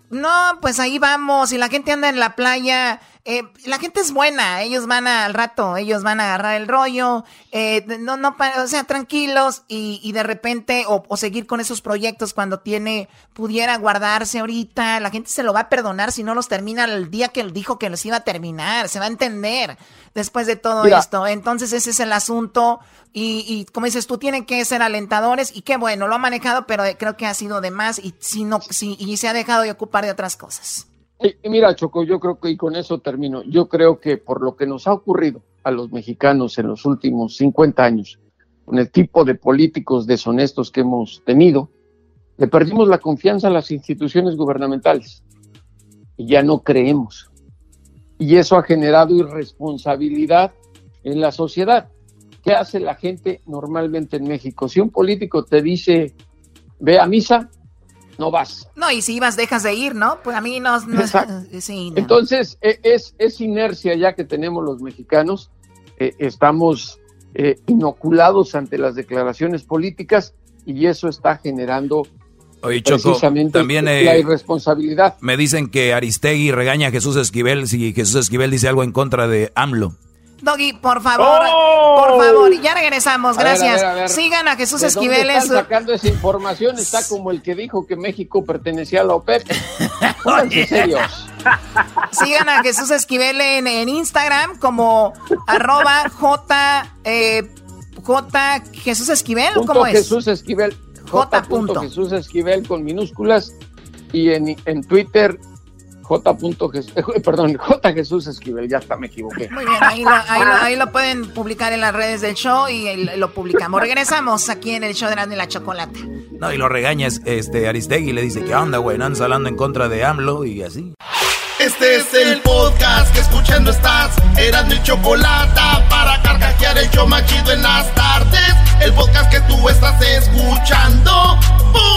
S4: no, pues ahí vamos, y la gente anda en la playa eh, la gente es buena, ellos van al rato, ellos van a agarrar el rollo, eh, no, no, o sea, tranquilos y, y de repente, o, o, seguir con esos proyectos cuando tiene, pudiera guardarse ahorita, la gente se lo va a perdonar si no los termina el día que él dijo que los iba a terminar, se va a entender después de todo Mira. esto. Entonces ese es el asunto y, y, como dices tú, tienen que ser alentadores y qué bueno, lo ha manejado, pero creo que ha sido de más y, si no, si, y se ha dejado de ocupar de otras cosas.
S17: Mira, Choco, yo creo que, y con eso termino, yo creo que por lo que nos ha ocurrido a los mexicanos en los últimos 50 años, con el tipo de políticos deshonestos que hemos tenido, le perdimos la confianza a las instituciones gubernamentales y ya no creemos. Y eso ha generado irresponsabilidad en la sociedad. ¿Qué hace la gente normalmente en México? Si un político te dice, ve a misa, no vas.
S4: No, y si ibas, dejas de ir, ¿no? Pues a mí no. no
S17: sí, no. Entonces, es, es inercia ya que tenemos los mexicanos. Eh, estamos eh, inoculados ante las declaraciones políticas y eso está generando.
S12: Oye, Choco, también
S17: eh, la irresponsabilidad.
S12: Me dicen que Aristegui regaña a Jesús Esquivel si Jesús Esquivel dice algo en contra de AMLO.
S4: Doggy, por favor, ¡Oh! por favor, ya regresamos, gracias. A ver, a ver, a ver. Sigan a Jesús
S17: ¿De
S4: Esquivel.
S17: Están sacando esa información, está como el que dijo que México pertenecía a la OPEP. Serios.
S4: Sigan a Jesús Esquivel en, en Instagram como arroba J, eh, J Jesús Esquivel,
S17: punto
S4: ¿cómo es?
S17: Jesús Esquivel, J. Punto. Jesús Esquivel con minúsculas y en, en Twitter J. Jesús, perdón, J. Jesús Esquivel, ya hasta me equivoqué.
S4: Muy bien, ahí lo, ahí, lo, ahí lo, pueden publicar en las redes del show y lo publicamos. Regresamos aquí en el show de y la Chocolate.
S12: No, y lo regaña este Aristegui y le dice, ¿qué onda, güey? No andas hablando en contra de AMLO y así.
S1: Este es el podcast que escuchando estás. Eran mi chocolate para carcajear el show machido en las tardes. El podcast que tú estás escuchando. ¡Bum!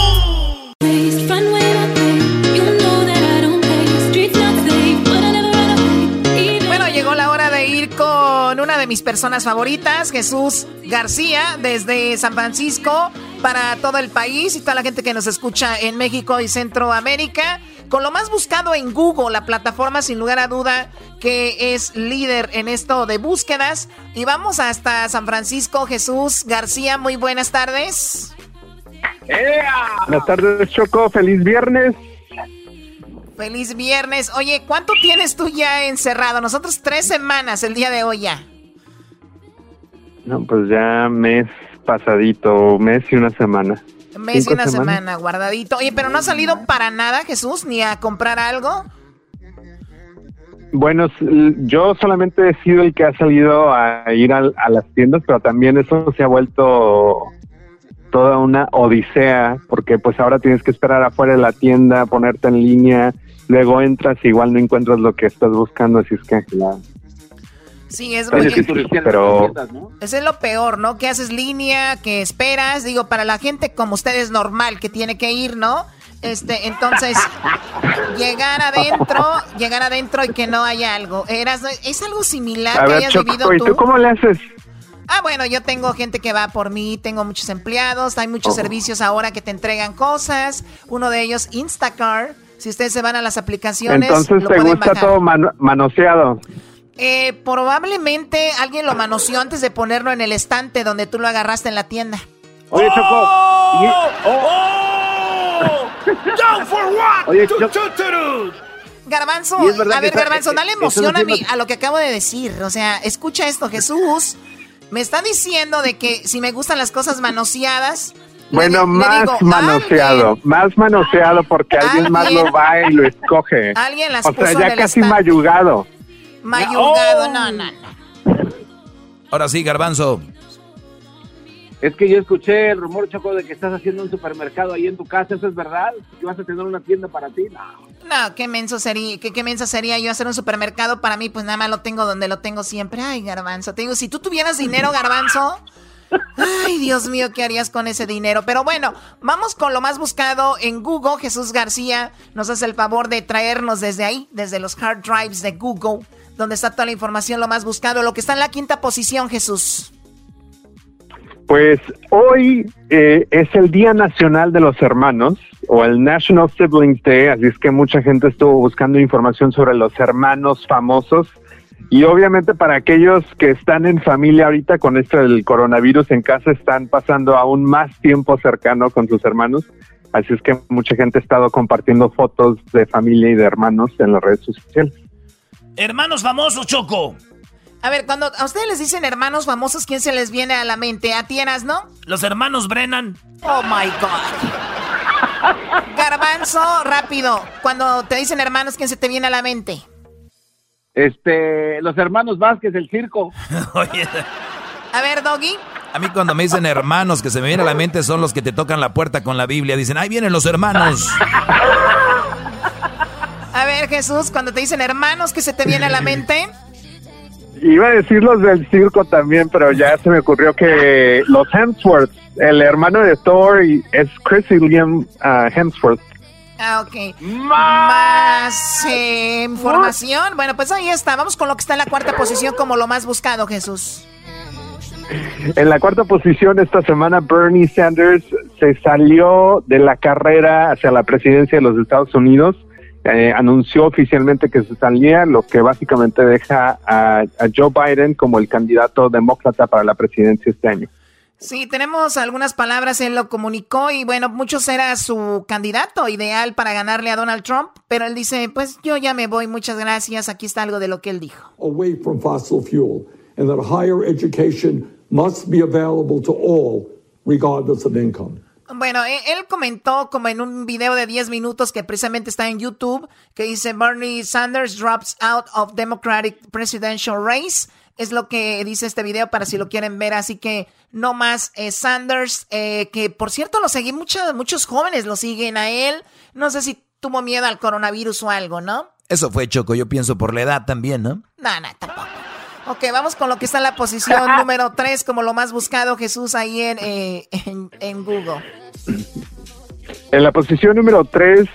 S4: Con una de mis personas favoritas, Jesús García, desde San Francisco, para todo el país y toda la gente que nos escucha en México y Centroamérica, con lo más buscado en Google, la plataforma sin lugar a duda que es líder en esto de búsquedas. Y vamos hasta San Francisco, Jesús García, muy buenas tardes.
S18: Buenas tardes, Choco, feliz viernes.
S4: Feliz viernes. Oye, ¿cuánto tienes tú ya encerrado? Nosotros tres semanas el día de hoy ya.
S18: No, pues ya mes pasadito, mes y una semana.
S4: Mes y una semanas? semana guardadito. Oye, pero no ha salido para nada, Jesús, ni a comprar algo.
S18: Bueno, yo solamente he sido el que ha salido a ir al- a, las tiendas, pero también eso se ha vuelto toda una odisea, porque pues ahora tienes que esperar afuera de la tienda, ponerte en línea, luego entras y igual no encuentras lo que estás buscando, así es que la...
S4: Sí, es muy...
S18: difícil, pero
S4: Eso es lo peor, ¿no? Que haces línea, que esperas. Digo, para la gente como ustedes normal, que tiene que ir, ¿no? Este, entonces, llegar adentro, llegar adentro y que no haya algo. Eras, ¿Es algo similar
S18: a
S4: que
S18: ver,
S4: hayas
S18: Choco,
S4: vivido
S18: ¿y
S4: tú?
S18: tú cómo le haces?
S4: Ah, bueno, yo tengo gente que va por mí, tengo muchos empleados, hay muchos
S18: Oh.
S4: servicios ahora que te entregan cosas. Uno de ellos, Instacart. Si ustedes se van a las aplicaciones,
S18: Entonces
S4: lo
S18: te
S4: pueden
S18: gusta
S4: bajar.
S18: todo mano- manoseado.
S4: Eh, probablemente alguien lo manoseó antes de ponerlo en el estante donde tú lo agarraste en la tienda.
S18: Oye, Choco.
S2: ¡Oh!
S18: y-
S2: ¡Down for what?
S18: Oye.
S4: Garbanzo, a ver, Garbanzo,
S18: eh,
S4: dale
S18: eh,
S4: emoción
S18: estás
S4: a, mí, a lo que acabo de decir. O sea, escucha esto, Jesús. Me está diciendo de que si me gustan las cosas manoseadas.
S18: Bueno, más
S4: digo,
S18: manoseado, más manoseado porque alguien, más lo va y lo escoge.
S4: Alguien las
S18: o sea,
S4: puso
S18: ya casi mayugado.
S4: Mayugado,
S18: Oh.
S4: no, no, no.
S12: Ahora sí, Garbanzo.
S19: Es que yo escuché el rumor, Choco, de que estás haciendo un supermercado ahí en tu casa. ¿Eso es verdad? ¿Que vas a tener una tienda para ti? No.
S4: No, qué menso sería, qué, qué mensa sería yo hacer un supermercado para mí, pues nada más lo tengo donde lo tengo siempre. Ay, garbanzo, te digo, si tú tuvieras dinero, garbanzo, ay, Dios mío, ¿qué harías con ese dinero? Pero bueno, vamos con lo más buscado en Google. Jesús García nos hace el favor de traernos desde ahí, desde los hard drives de Google, donde está toda la información, lo más buscado, lo que está en la quinta posición, Jesús.
S18: Pues hoy eh, es el Día Nacional de los Hermanos o el National Siblings Day, así es que mucha gente estuvo buscando información sobre los hermanos famosos y obviamente para aquellos que están en familia ahorita con esto del coronavirus en casa están pasando aún más tiempo cercano con sus hermanos, así es que mucha gente ha estado compartiendo fotos de familia y de hermanos en las redes sociales.
S2: Hermanos famosos, Choco.
S4: A ver, cuando a ustedes les dicen hermanos famosos, ¿quién se les viene a la mente? ¿A tienes, no?
S2: Los hermanos Brennan.
S4: Oh my God. Garbanzo, rápido. Cuando te dicen hermanos, ¿quién se te viene a la mente?
S19: Este, los hermanos Vázquez, el circo.
S4: A ver, Doggy.
S12: A mí cuando me dicen hermanos que se me viene a la mente son los que te tocan la puerta con la Biblia. Dicen, ahí vienen los hermanos.
S4: A ver, Jesús, cuando te dicen hermanos, ¿qué se te viene a la mente?
S18: Iba a decir los del circo también, pero ya se me ocurrió que los Hemsworth, el hermano de Thor y- es Chris y Liam ah, Hemsworth.
S4: Ah, ok. Más eh, información. Bueno, pues ahí está. Vamos con lo que está en la cuarta posición como lo más buscado, Jesús.
S18: En la cuarta posición esta semana Bernie Sanders se salió de la carrera hacia la presidencia de los Estados Unidos. Eh, anunció oficialmente que se salía, lo que básicamente deja a, a Joe Biden como el candidato demócrata para la presidencia este año.
S4: Sí, tenemos algunas palabras, él lo comunicó y bueno, muchos era su candidato ideal para ganarle a Donald Trump, pero él dice, pues yo ya me voy, muchas gracias, aquí está algo de lo que él dijo.
S20: away from fossil fuel, and that higher education must be available to all, regardless of income.
S4: Bueno, e- él comentó como en un video de 10 minutos que precisamente está en YouTube, que dice Bernie Sanders drops out of Democratic Presidential Race. Es lo que dice este video para si lo quieren ver. Así que no más eh, Sanders, eh, que por cierto lo seguí, muchos muchos jóvenes lo siguen a él. No sé si tuvo miedo al coronavirus o algo, ¿no?
S12: Eso fue Choco, yo pienso por la edad también, ¿no?
S4: No, no, tampoco. Ok, vamos con lo que está en la posición número 3 como lo más buscado, Jesús, ahí en, eh, en, en Google.
S18: En la posición número 3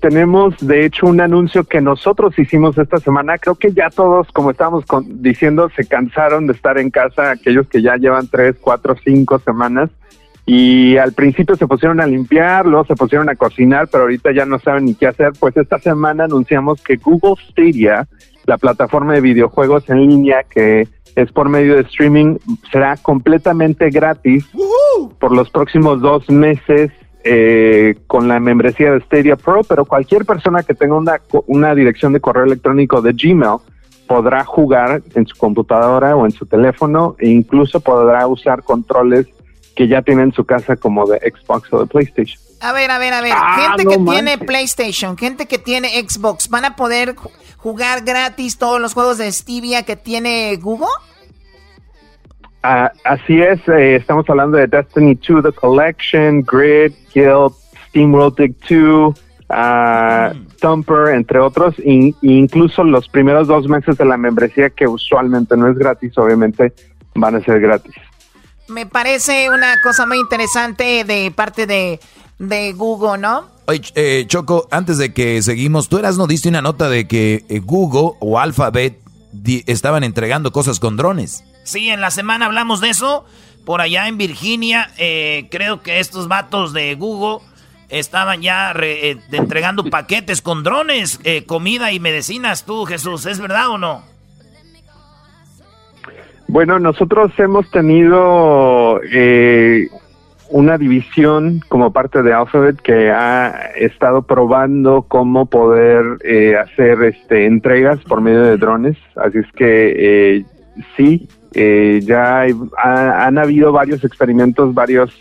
S18: tenemos de hecho un anuncio que nosotros hicimos esta semana. Creo que ya todos, como estábamos con- diciendo, se cansaron de estar en casa, aquellos que ya llevan 3, 4, 5 semanas. Y al principio se pusieron a limpiar, luego se pusieron a cocinar, pero ahorita ya no saben ni qué hacer. Pues esta semana anunciamos que Google Stadia, la plataforma de videojuegos en línea que es por medio de streaming, será completamente gratis por los próximos dos meses eh, con la membresía de Stadia Pro, pero cualquier persona que tenga una, una dirección de correo electrónico de Gmail podrá jugar en su computadora o en su teléfono e incluso podrá usar controles que ya tiene en su casa como de Xbox o de PlayStation.
S4: A ver, a ver, a ver.
S18: Ah,
S4: gente
S18: no
S4: que
S18: manches.
S4: tiene PlayStation, gente que tiene Xbox, van a poder ju- jugar gratis todos los juegos de Stevia que tiene Google?
S18: Ah, así es, eh, estamos hablando de Destiny 2, The Collection, Grid, Guild, SteamWorld Dig 2, uh, Thumper, entre otros, e incluso los primeros dos meses de la membresía, que usualmente no es gratis, obviamente van a ser gratis.
S4: Me parece una cosa muy interesante de parte de, Google, ¿no?
S12: Oye, eh, Choco, antes de que seguimos, tú eras, no diste una nota de que eh, Google o Alphabet estaban entregando cosas con drones.
S2: Sí, en la semana hablamos de eso. Por allá en Virginia, eh, creo que estos vatos de Google estaban ya eh, entregando paquetes con drones, eh, comida y medicinas. Tú, Jesús, ¿es verdad o no?
S18: Bueno, nosotros hemos tenido eh, una división como parte de Alphabet que ha estado probando cómo poder hacer este, entregas por medio de drones. Así es que sí, ya han habido varios experimentos, varios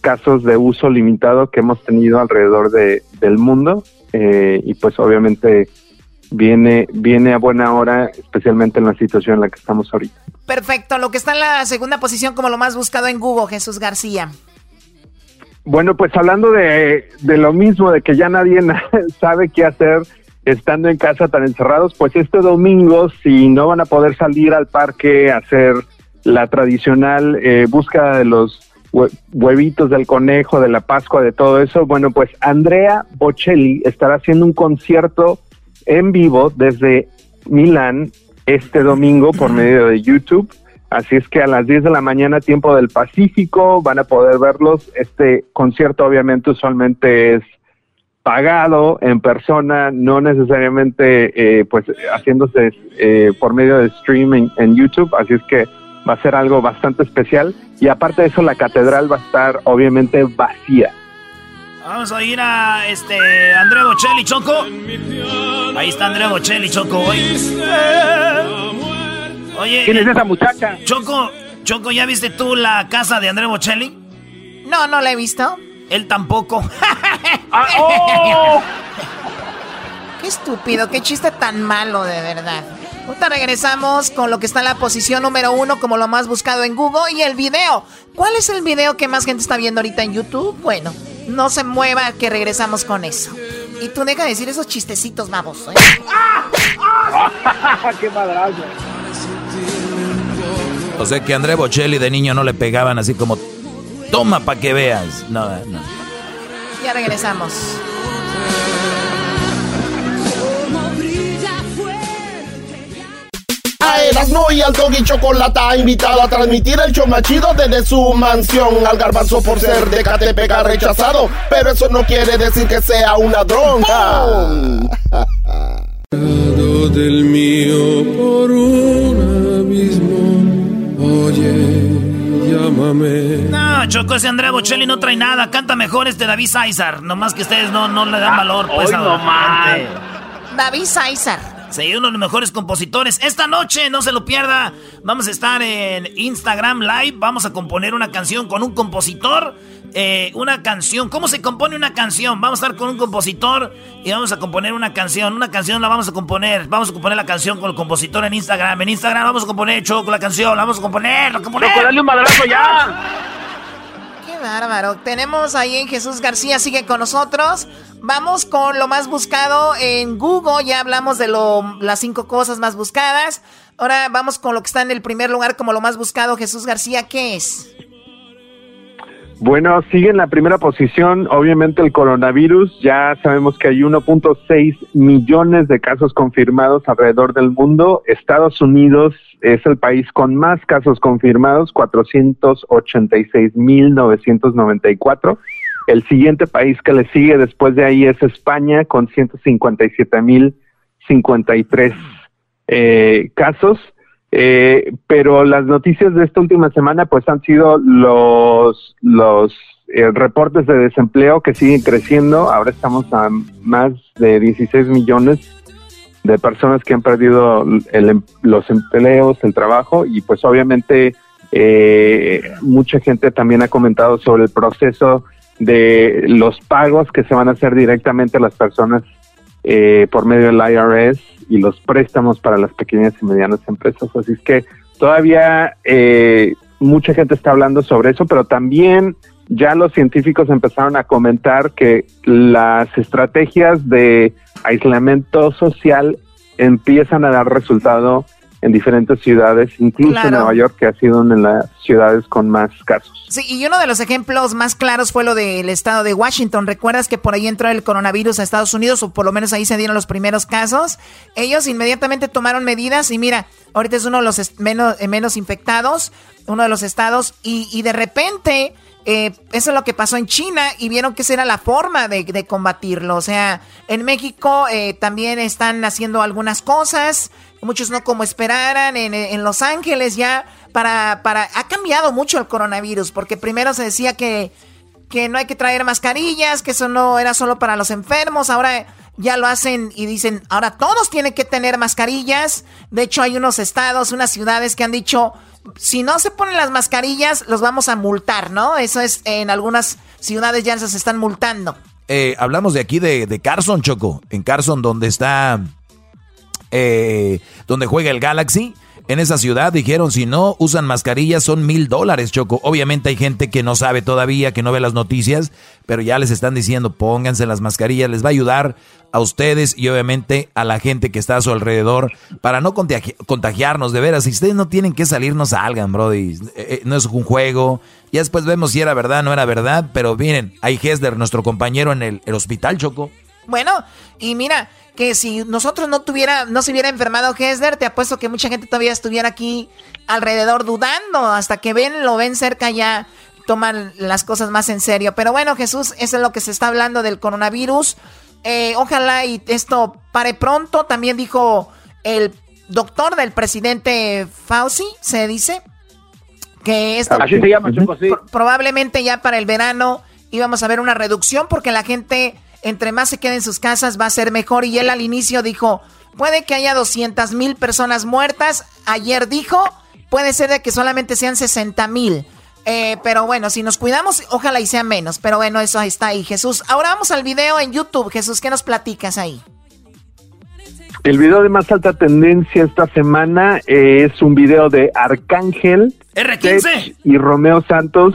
S18: casos de uso limitado que hemos tenido alrededor de, del mundo eh, y pues obviamente viene, viene a buena hora, especialmente en la situación en la que estamos ahorita.
S4: Perfecto, lo que está en la segunda posición como lo más buscado en Google, Jesús García.
S18: Bueno, pues hablando de, de lo mismo, de que ya nadie sabe qué hacer estando en casa tan encerrados, pues este domingo, si no van a poder salir al parque a hacer la tradicional eh, búsqueda de los huevitos del conejo, de la Pascua, de todo eso. Bueno, pues Andrea Bocelli estará haciendo un concierto en vivo desde Milán este domingo por medio de YouTube. Así es que a las 10 de la mañana, tiempo del Pacífico, van a poder verlos. Este concierto obviamente usualmente es pagado en persona, no necesariamente eh, pues haciéndose eh, por medio de streaming en YouTube. Así es que va a ser algo bastante especial y aparte de eso la catedral va a estar obviamente vacía.
S2: Vamos a ir a este Andrea Bocelli Choco. Ahí está Andrea Bocelli Choco hoy. Oye,
S19: ¿quién es esa muchacha?
S2: Choco, Choco, ¿ya viste tú la casa de Andrea Bocelli?
S4: No, no la he visto.
S2: Él tampoco.
S19: Ah, oh.
S4: Qué estúpido, qué chiste tan malo de verdad. Ahorita regresamos con lo que está en la posición número uno como lo más buscado en Google y el video. ¿Cuál es el video que más gente está viendo ahorita en YouTube? Bueno, no se mueva que regresamos con eso. Y tú deja de decir esos chistecitos, baboso. ¿eh?
S19: ¡Qué madrazo!
S12: O sea que a André Bocelli de niño no le pegaban así como, toma para que veas. No, no.
S4: Ya regresamos.
S5: Erasmo y al Doggy Chocolata invitado a transmitir el show machido desde su mansión. Al garbanzo por ser de Catepec rechazado, pero eso no quiere decir que sea una dronca.
S8: del mío por un abismo, oye, llámame.
S2: No, Choco, ese Andrea Bocelli no trae nada. Canta mejor este David Saizar. Nomás que ustedes no, no le dan valor, pues,
S19: a
S4: David Saizar.
S2: Sí, uno de los mejores compositores. Esta noche, no se lo pierda, vamos a estar en Instagram Live. Vamos a componer una canción con un compositor. Eh, una canción, ¿cómo se compone una canción? Vamos a estar con un compositor y vamos a componer una canción. Una canción la vamos a componer. Vamos a componer la canción con el compositor en Instagram. En Instagram vamos a componer Choco la canción. La vamos a componer. La componer.
S19: Choco, dale un madrazo ya
S4: bárbaro. Tenemos ahí en Jesús García, sigue con nosotros. Vamos con lo más buscado en Google. Ya hablamos de lo, las cinco cosas más buscadas. Ahora vamos con lo que está en el primer lugar como lo más buscado. Jesús García, ¿qué es?
S18: Bueno, sigue en la primera posición, obviamente el coronavirus. Ya sabemos que hay 1.6 millones de casos confirmados alrededor del mundo. Estados Unidos es el país con más casos confirmados, 486.994. El siguiente país que le sigue después de ahí es España con 157.053 eh, casos. Eh, pero las noticias de esta última semana pues han sido los, los eh, reportes de desempleo que siguen creciendo. Ahora estamos a más de 16 millones de personas que han perdido em, los empleos, el trabajo y pues obviamente eh, mucha gente también ha comentado sobre el proceso de los pagos que se van a hacer directamente a las personas por medio del IRS y los préstamos para las pequeñas y medianas empresas. Así es que todavía eh, mucha gente está hablando sobre eso, pero también ya los científicos empezaron a comentar que las estrategias de aislamiento social empiezan a dar resultado en diferentes ciudades, incluso en. Nueva York, que ha sido una de las ciudades con más casos.
S4: Sí, y uno de los ejemplos más claros fue lo del estado de Washington. ¿Recuerdas que por ahí entró el coronavirus a Estados Unidos o por lo menos ahí se dieron los primeros casos? Ellos inmediatamente tomaron medidas y mira, ahorita es uno de los menos, eh, menos infectados, uno de los estados, y, y de repente eh, eso es lo que pasó en China y vieron que esa era la forma de, de combatirlo. O sea, en México eh, también están haciendo algunas cosas, muchos no como esperaran, en, en Los Ángeles ya para, para... Ha cambiado mucho el coronavirus porque primero se decía que, que no hay que traer mascarillas, que eso no era solo para los enfermos, ahora ya lo hacen y dicen, ahora todos tienen que tener mascarillas. De hecho, hay unos estados, unas ciudades que han dicho, si no se ponen las mascarillas, los vamos a multar, ¿no? Eso es, en algunas ciudades ya se están multando.
S12: Eh, hablamos de aquí de, de Carson, Choco. En Carson, donde está. Eh, donde juega el Galaxy. En esa ciudad dijeron, si no usan mascarillas son mil dólares, Choco. Obviamente hay gente que no sabe todavía, que no ve las noticias, pero ya les están diciendo, pónganse las mascarillas, les va a ayudar a ustedes y obviamente a la gente que está a su alrededor para no contagi- contagiarnos, de veras. Si ustedes no tienen que salir, no salgan, brody. Eh, eh, no es un juego. Ya después vemos si era verdad, no era verdad, pero miren, hay Hesler, nuestro compañero en el, el hospital, Choco.
S4: Bueno, y mira, que si nosotros no tuviera, no se hubiera enfermado Hesler, te apuesto que mucha gente todavía estuviera aquí alrededor dudando, hasta que ven, lo ven cerca ya toman las cosas más en serio. Pero bueno, Jesús, eso es lo que se está hablando del coronavirus. Eh, ojalá y esto pare pronto. También dijo el doctor del presidente Fauci, se dice, que esto
S19: Así se llama, Choco, sí.
S4: pro- probablemente ya para el verano íbamos a ver una reducción porque la gente entre más se quede en sus casas va a ser mejor y él al inicio dijo puede que haya 200 mil personas muertas ayer dijo puede ser de que solamente sean 60 mil Eh, pero bueno si nos cuidamos ojalá y sea menos pero bueno eso está ahí Jesús ahora vamos al video en YouTube Jesús ¿qué nos platicas ahí?
S18: El video de más alta tendencia esta semana eh, es un video de Arcángel
S2: R15.
S18: Tech y Romeo Santos.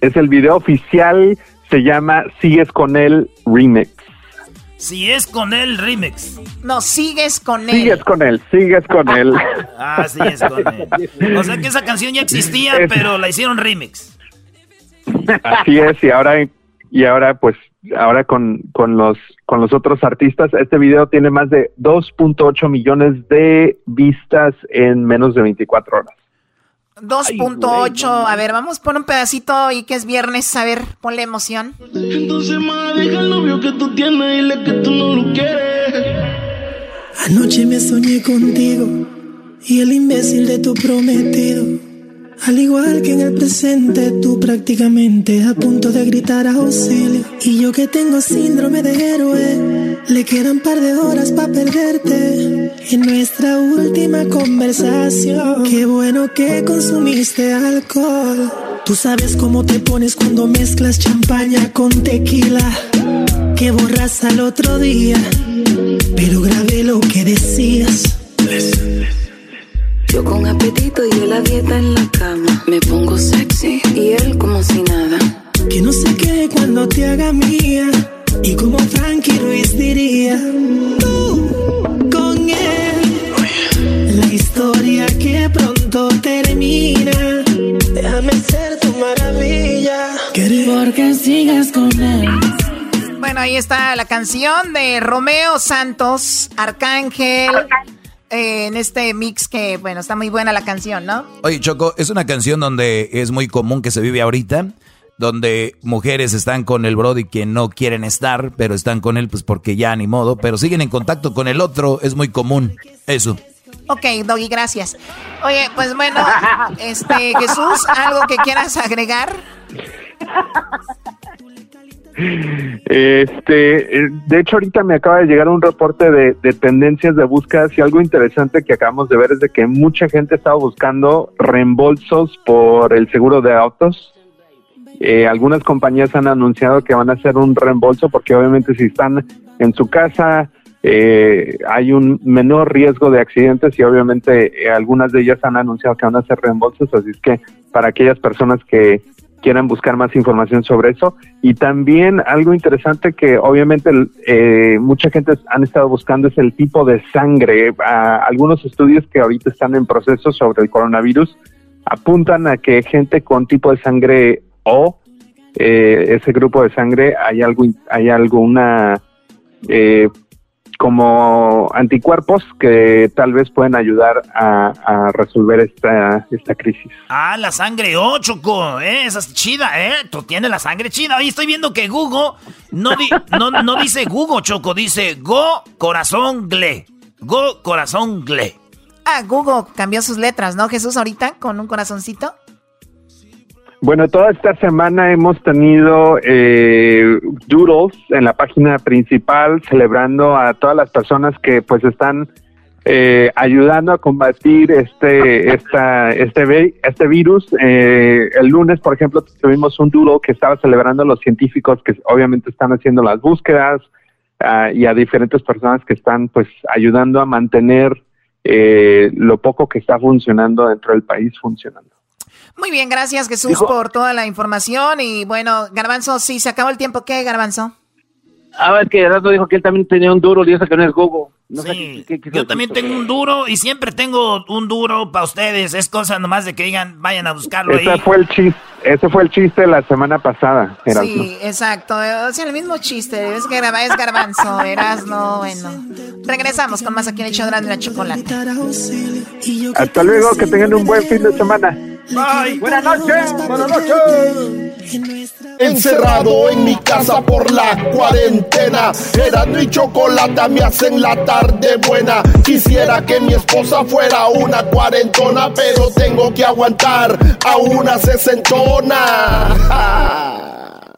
S18: Es el video oficial, se llama Sigues con él Remix.
S2: Si es con el remix.
S4: No, sigues con él.
S18: Sigues con él, sigues con él.
S2: Ah, sí es con él. O sea que esa canción ya existía,
S18: Es-
S2: pero la hicieron remix.
S18: Así es, y ahora, y ahora pues, ahora con, con los con los otros artistas, este video tiene más de 2.8 millones de vistas en menos de 24 horas.
S4: 2.8 a ver vamos por un pedacito y que es viernes a ver ponle emoción
S8: Entonces, ma, deja el novio que tú tienes y dile que tú no lo quieres.
S21: Anoche me soñé contigo y el imbécil de tu prometido. Al igual que en el presente, tú prácticamente a punto de gritar auxilio. Y yo que tengo síndrome de héroe, le quedan par de horas para perderte. En nuestra última conversación, qué bueno que consumiste alcohol. Tú sabes cómo te pones cuando mezclas champaña con tequila. Que borras al otro día, pero grabé lo que decías.
S22: Yo con apetito y él a dieta en la cama. Me pongo sexy y él como si nada.
S21: Que no sé qué cuando te haga mía. Y como Frankie Ruiz diría, tú con él. La historia que pronto termina. Déjame ser tu maravilla.
S22: Porque sigues con él.
S4: Bueno, ahí está la canción de Romeo Santos, Arcángel, eh, en este mix que, bueno, está muy buena la canción, ¿no?
S12: Oye, Choco, es una canción donde es muy común que se vive ahorita, donde mujeres están con el Brody que no quieren estar, pero están con él pues porque ya ni modo, pero siguen en contacto con el otro, es muy común eso.
S4: Ok, Doggy, gracias. Oye, pues bueno, este, Jesús, ¿algo que quieras agregar?
S18: Este, eh, de hecho, ahorita me acaba de llegar un reporte de, de tendencias de búsquedas y algo interesante que acabamos de ver es de que mucha gente estaba buscando reembolsos por el seguro de autos. Eh, algunas compañías han anunciado que van a hacer un reembolso porque obviamente si están en su casa eh, hay un menor riesgo de accidentes y obviamente eh, algunas de ellas han anunciado que van a hacer reembolsos, así es que para aquellas personas que quieran buscar más información sobre eso. Y también algo interesante que obviamente eh, mucha gente han estado buscando es el tipo de sangre. Algunos estudios que ahorita están en proceso sobre el coronavirus apuntan a que gente con tipo de sangre O, eh, ese grupo de sangre, hay algo, hay alguna eh, como anticuerpos que tal vez pueden ayudar a, resolver esta, esta crisis.
S2: Ah, la sangre O, Choco, ¿eh? esa es chida, ¿eh? Tú tienes la sangre chida. Y estoy viendo que Google no, no, no dice Google, Choco, dice Go Corazón Gle. Go Corazón Gle.
S4: Ah, Google cambió sus letras, ¿no, Jesús, ahorita con un corazoncito?
S18: Bueno, toda esta semana hemos tenido eh, doodles en la página principal celebrando a todas las personas que pues están eh, ayudando a combatir este esta, este este virus. Eh, el lunes, por ejemplo, tuvimos un doodle que estaba celebrando a los científicos que obviamente están haciendo las búsquedas ah, y a diferentes personas que están pues ayudando a mantener eh, lo poco que está funcionando dentro del país funcionando.
S4: Muy bien, gracias Jesús por toda la información. Y bueno, Garbanzo, sí, se acabó el tiempo. ¿Qué, Garbanzo?
S19: Ah, es que Erasmo dijo que él también tenía un duro y eso que no es Gogo.
S2: sí, yo también tengo un duro y siempre tengo un duro para ustedes. Es cosa nomás de que digan, vayan a buscarlo
S18: ese Fue el chiste, ese fue el chiste de la semana pasada, Erasmo.
S4: Sí, exacto. O sea, el mismo chiste. Es, es garbanzo, Erasmo, bueno. Regresamos con más aquí en el show de la chocolate.
S18: Hasta luego, que tengan un buen fin de semana.
S5: Bye. Buenas noches. Buenas noches. Encerrado en mi casa por la cuarentena. Era y chocolate me hacen la tarde buena. Quisiera que mi esposa fuera una cuarentona, pero tengo que aguantar a una sesentona.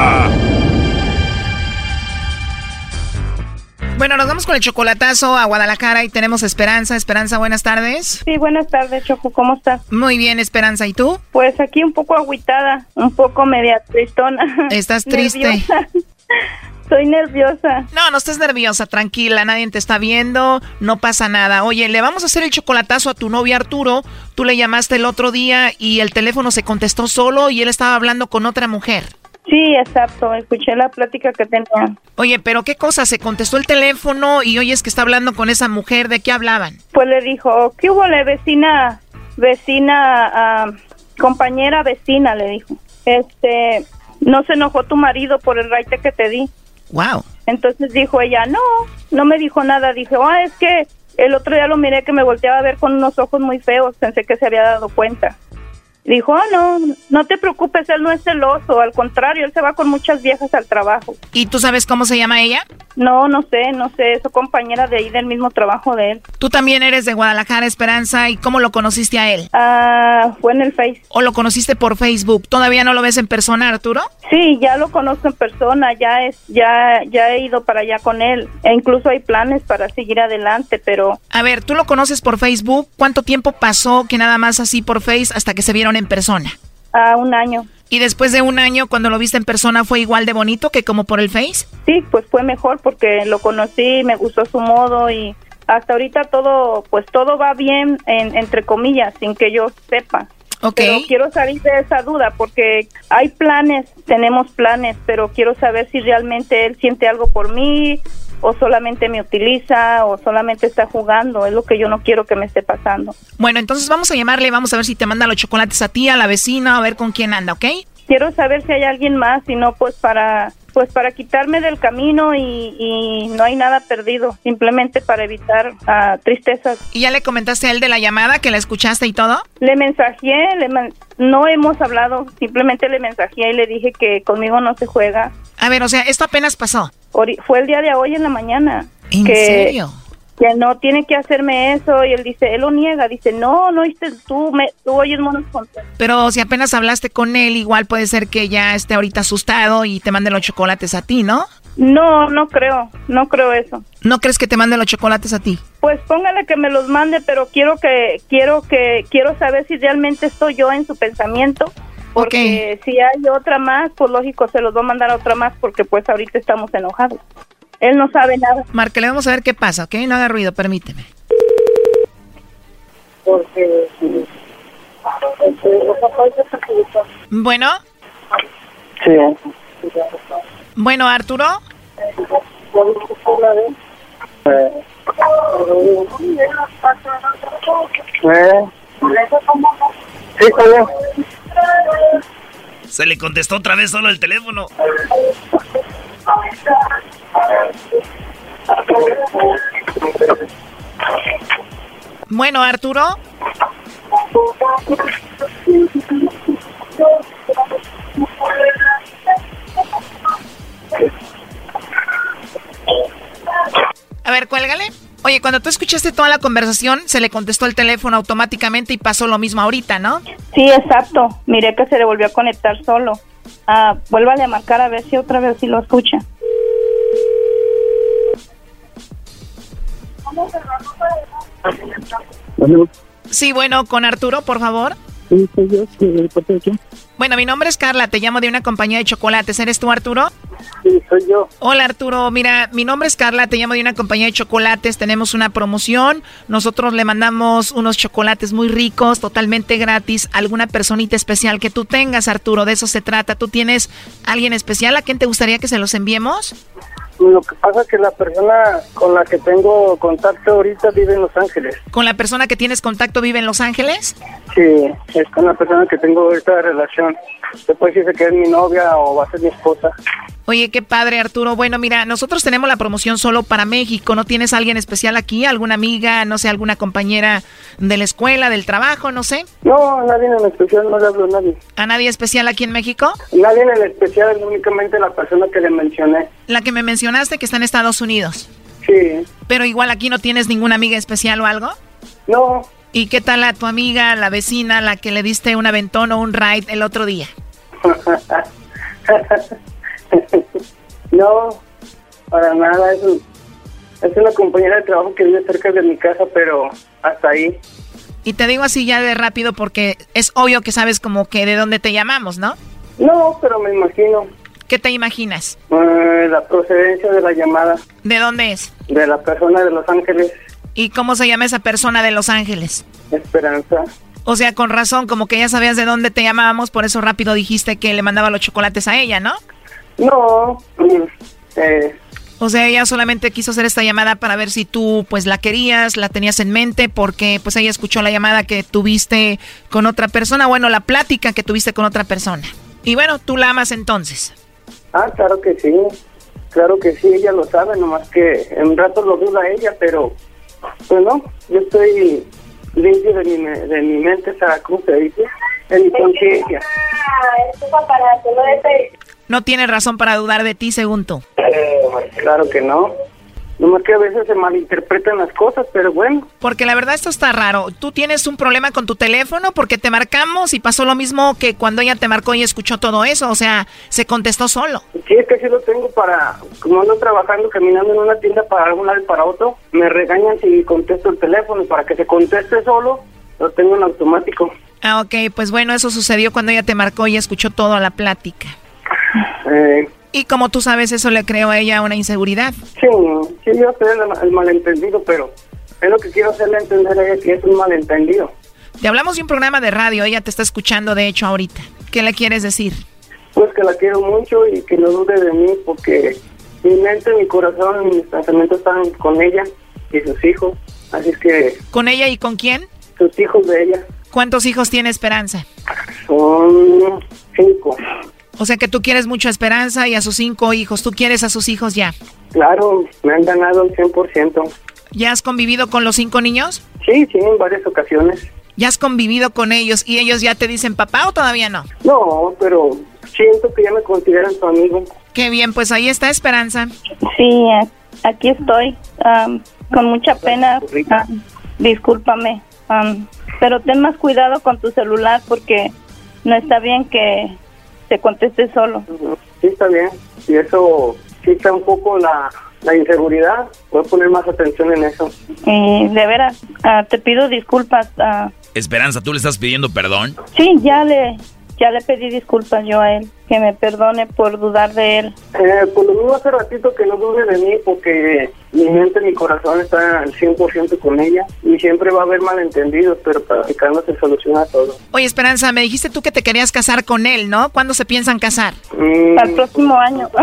S4: Bueno, nos vamos con el chocolatazo a Guadalajara y tenemos Esperanza. Esperanza, buenas tardes.
S23: Sí, buenas tardes, Choco. ¿Cómo estás?
S4: Muy bien, Esperanza. ¿Y tú?
S23: Pues aquí un poco agüitada, un poco media tristona.
S4: ¿Estás triste?
S23: Estoy nerviosa.
S4: No, no estés nerviosa, tranquila, nadie te está viendo, no pasa nada. Oye, le vamos a hacer el chocolatazo a tu novio Arturo. Tú le llamaste el otro día y el teléfono se contestó solo y él estaba hablando con otra mujer.
S23: Sí, exacto, escuché la plática que tenía.
S4: Oye, pero qué cosa, se contestó el teléfono y oyes que está hablando con esa mujer, ¿de qué hablaban?
S23: Pues le dijo, ¿qué hubo, le vecina, vecina, ah, compañera vecina, le dijo. Este, no se enojó tu marido por el raite que te di.
S4: Wow.
S23: Entonces dijo ella, no, no me dijo nada. Dije, ah, es que el otro día lo miré que me volteaba a ver con unos ojos muy feos. Pensé que se había dado cuenta. Dijo, oh, no, no te preocupes, él no es celoso, al contrario, él se va con muchas viejas al trabajo.
S4: ¿Y tú sabes cómo se llama ella?
S23: No, no sé, no sé, es su compañera de ahí del mismo trabajo de él.
S4: Tú también eres de Guadalajara, Esperanza, ¿y cómo lo conociste a él?
S23: Ah, fue en el Face.
S4: ¿O lo conociste por Facebook? ¿Todavía no lo ves en persona, Arturo?
S23: Sí, ya lo conozco en persona, ya es, ya, ya he ido para allá con él, e incluso hay planes para seguir adelante, pero...
S4: A ver, tú lo conoces por Facebook, ¿cuánto tiempo pasó que nada más así por Face hasta que se vieron en persona?
S23: A un año.
S4: ¿Y después de un año, cuando lo viste en persona, fue igual de bonito que como por el Face?
S23: Sí, pues fue mejor porque lo conocí, me gustó su modo y hasta ahorita todo, pues todo va bien, en, entre comillas, sin que yo sepa.
S4: Okay.
S23: Pero quiero salir de esa duda porque hay planes, tenemos planes, pero quiero saber si realmente él siente algo por mí o solamente me utiliza o solamente está jugando. Es lo que yo no quiero que me esté pasando.
S4: Bueno, entonces vamos a llamarle, vamos a ver si te manda los chocolates a ti, a la vecina, a ver con quién anda, ¿ok?
S23: Quiero saber si hay alguien más, si no, pues para pues para quitarme del camino y, no hay nada perdido, simplemente para evitar uh, tristezas.
S4: ¿Y ya le comentaste a él de la llamada, que la escuchaste y todo?
S23: Le mensajé, no hemos hablado, simplemente le mensajé y le dije que conmigo no se juega.
S4: A ver, o sea, esto apenas pasó.
S23: Fue el día de hoy en la mañana.
S4: ¿En serio?
S23: que no tiene que hacerme eso y él dice, él lo niega, dice, no, no, oíste, tú, me, tú oyes monos con...
S4: Pero si apenas hablaste con él, igual puede ser que ya esté ahorita asustado y te mande los chocolates a ti, ¿no?
S23: No, no creo, no creo eso.
S4: ¿No crees que te mande los chocolates a ti?
S23: Pues póngale que me los mande, pero quiero que, quiero que, quiero saber si realmente estoy yo en su pensamiento. Porque si hay otra más, pues lógico se los va a mandar a otra más porque pues ahorita estamos enojados. Él no sabe nada.
S4: le vamos a ver qué pasa, ¿ok? No haga ruido, permíteme.
S23: Porque...
S4: Bueno.
S23: Sí.
S4: Bueno, Arturo.
S2: Se le contestó otra vez solo el teléfono.
S4: Bueno, Arturo. A ver, cuélgale. Oye, cuando tú escuchaste toda la conversación, se le contestó el teléfono automáticamente y pasó lo mismo ahorita, ¿no?
S23: Sí, exacto. Miré que se le volvió a conectar solo. Ah, vuélvale a marcar a ver si otra vez si lo escucha.
S4: Sí, bueno, con Arturo, por favor.
S24: Sí, soy yo.
S4: Bueno, mi nombre es Carla, te llamo de una compañía de chocolates. ¿Eres tú, Arturo?
S24: Sí, soy yo.
S4: Hola, Arturo. Mira, mi nombre es Carla, te llamo de una compañía de chocolates. Tenemos una promoción. Nosotros le mandamos unos chocolates muy ricos, totalmente gratis, a alguna personita especial que tú tengas, Arturo. De eso se trata. ¿Tú tienes alguien especial a quien te gustaría que se los enviemos?
S24: Lo que pasa es que la persona con la que tengo contacto ahorita vive en Los Ángeles.
S4: ¿Con la persona que tienes contacto vive en Los Ángeles?
S24: Sí, es con la persona que tengo esta relación. Después dice que es mi novia o va a ser mi esposa.
S4: Oye, qué padre, Arturo. Bueno, mira, nosotros tenemos la promoción solo para México. ¿No tienes alguien especial aquí? ¿Alguna amiga, no sé, alguna compañera de la escuela, del trabajo, no sé?
S24: No, nadie en especial, no le hablo a nadie.
S4: ¿A nadie especial aquí en México?
S24: Nadie en especial, únicamente la persona que le mencioné.
S4: La que me mencionaste que está en Estados Unidos.
S24: Sí.
S4: Pero igual aquí no tienes ninguna amiga especial o algo?
S24: No.
S4: ¿Y qué tal a tu amiga, la vecina, la que le diste un aventón o un ride el otro día?
S24: no, para nada. Es, es una compañera de trabajo que vive cerca de mi casa, pero hasta ahí.
S4: Y te digo así ya de rápido porque es obvio que sabes como que de dónde te llamamos, ¿no?
S24: No, pero me imagino.
S4: ¿Qué te imaginas?
S24: Eh, la procedencia de la llamada.
S4: ¿De dónde es?
S24: De la persona de Los Ángeles.
S4: ¿Y cómo se llama esa persona de Los Ángeles?
S24: Esperanza.
S4: O sea, con razón, como que ya sabías de dónde te llamábamos, por eso rápido dijiste que le mandaba los chocolates a ella, ¿no?
S24: No. Eh.
S4: O sea, ella solamente quiso hacer esta llamada para ver si tú pues la querías, la tenías en mente, porque pues ella escuchó la llamada que tuviste con otra persona, bueno, la plática que tuviste con otra persona. Y bueno, tú la amas entonces.
S24: Ah, claro que sí. Claro que sí, ella lo sabe, nomás que en un rato lo duda ella, pero pues no, yo estoy limpio de mi, de mi mente, o ¿cómo se dice? De mi conciencia.
S4: No tiene razón para dudar de ti, según tú.
S24: claro que no. Nomás que a veces se malinterpretan las cosas, pero bueno.
S4: Porque la verdad esto está raro. Tú tienes un problema con tu teléfono porque te marcamos y pasó lo mismo que cuando ella te marcó y escuchó todo eso. O sea, se contestó solo.
S24: Sí, es que sí lo tengo para... Como ando trabajando, caminando en una tienda para un lado y para otro, me regañan si contesto el teléfono. Para que se conteste solo, lo tengo en automático.
S4: Ah, ok. Pues bueno, eso sucedió cuando ella te marcó y escuchó toda la plática.
S24: Eh...
S4: Y como tú sabes, eso le creó a ella una inseguridad.
S24: Sí, sí, yo sé el, malentendido, pero es lo que quiero hacerle entender a ella que es un malentendido.
S4: Te hablamos de un programa de radio, ella te está escuchando de hecho ahorita. ¿Qué le quieres decir?
S24: Pues que la quiero mucho y que no dude de mí porque mi mente, mi corazón y mis pensamientos están con ella y sus hijos. Así es que...
S4: ¿Con ella y con quién?
S24: Sus hijos de ella.
S4: ¿Cuántos hijos tiene Esperanza?
S24: Son cinco.
S4: O sea que tú quieres mucho a Esperanza y a sus cinco hijos. ¿Tú quieres a sus hijos ya?
S24: Claro, me han ganado el 100%.
S4: ¿Ya has convivido con los cinco niños?
S24: Sí, sí, en varias ocasiones.
S4: ¿Ya has convivido con ellos y ellos ya te dicen papá o todavía no?
S24: No, pero siento que ya me consideran su amigo.
S4: Qué bien, pues ahí está Esperanza.
S23: Sí, aquí estoy. con mucha pena. Ah, discúlpame. Am, pero ten más cuidado con tu celular porque no está bien que te contestes solo.
S24: Sí, está bien. Y eso quita un poco la, la inseguridad. Voy a poner más atención en eso.
S23: Y de veras, ah, te pido disculpas. ah,
S12: Esperanza, ¿tú le estás pidiendo perdón?
S23: sí, ya le, ya le pedí disculpas yo a él. Que me perdone por dudar de él.
S24: Eh, por lo mismo hace ratito que no dude de mí porque mi mente, mi corazón está al 100% con ella y siempre va a haber malentendidos, pero practicando se soluciona todo.
S4: Oye, Esperanza, me dijiste tú que te querías casar con él, ¿no? ¿Cuándo se piensan casar?
S23: Al próximo año.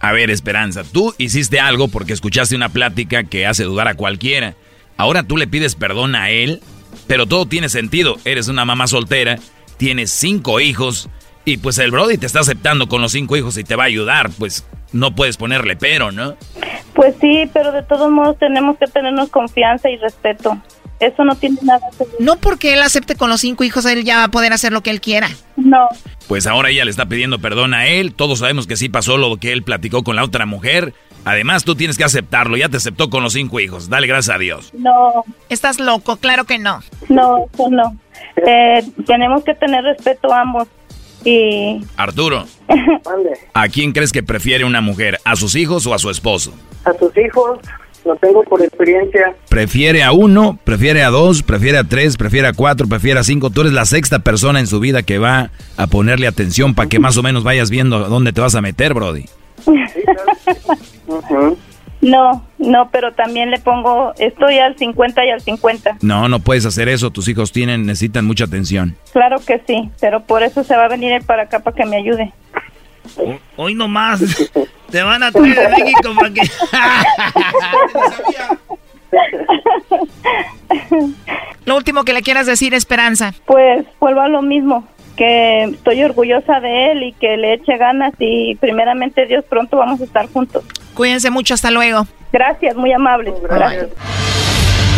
S12: A ver, Esperanza, tú hiciste algo porque escuchaste una plática que hace dudar a cualquiera. Ahora tú le pides perdón a él, pero todo tiene sentido. Eres una mamá soltera, tienes cinco hijos y pues el Brody te está aceptando con los cinco hijos y te va a ayudar. Pues no puedes ponerle pero, ¿no?
S23: Pues sí, pero de todos modos tenemos que tenernos confianza y respeto. Eso no tiene nada que ver.
S4: No porque él acepte con los cinco hijos, él ya va a poder hacer lo que él quiera.
S23: No.
S12: Pues ahora ella le está pidiendo perdón a él. Todos sabemos que sí pasó lo que él platicó con la otra mujer. Además, tú tienes que aceptarlo. Ya te aceptó con los cinco hijos. Dale gracias a Dios.
S23: No.
S4: Estás loco, claro que no.
S23: No, eso no. Eh, tenemos que tener respeto a ambos. Y
S12: Arturo, ¿a quién crees que prefiere una mujer? ¿A sus hijos o a su esposo?
S24: A sus hijos, lo tengo por experiencia.
S12: ¿Prefiere a uno? ¿Prefiere a dos? ¿Prefiere a tres? ¿Prefiere a cuatro? ¿Prefiere a cinco? Tú eres la sexta persona en su vida que va a ponerle atención para que más o menos vayas viendo dónde te vas a meter, Brody.
S23: No, no, pero también le pongo, estoy al 50 y al 50.
S12: No, no puedes hacer eso. Tus hijos tienen, necesitan mucha atención.
S23: Claro que sí, pero por eso se va a venir él para acá para que me ayude.
S2: Hoy nomás te van a traer de México para que...
S4: Lo último que le quieras decir, Esperanza.
S23: Pues vuelvo a lo mismo, que estoy orgullosa de él y que le eche ganas y primeramente Dios pronto vamos a estar juntos.
S4: Cuídense mucho, hasta luego.
S23: Gracias, muy amable. Gracias.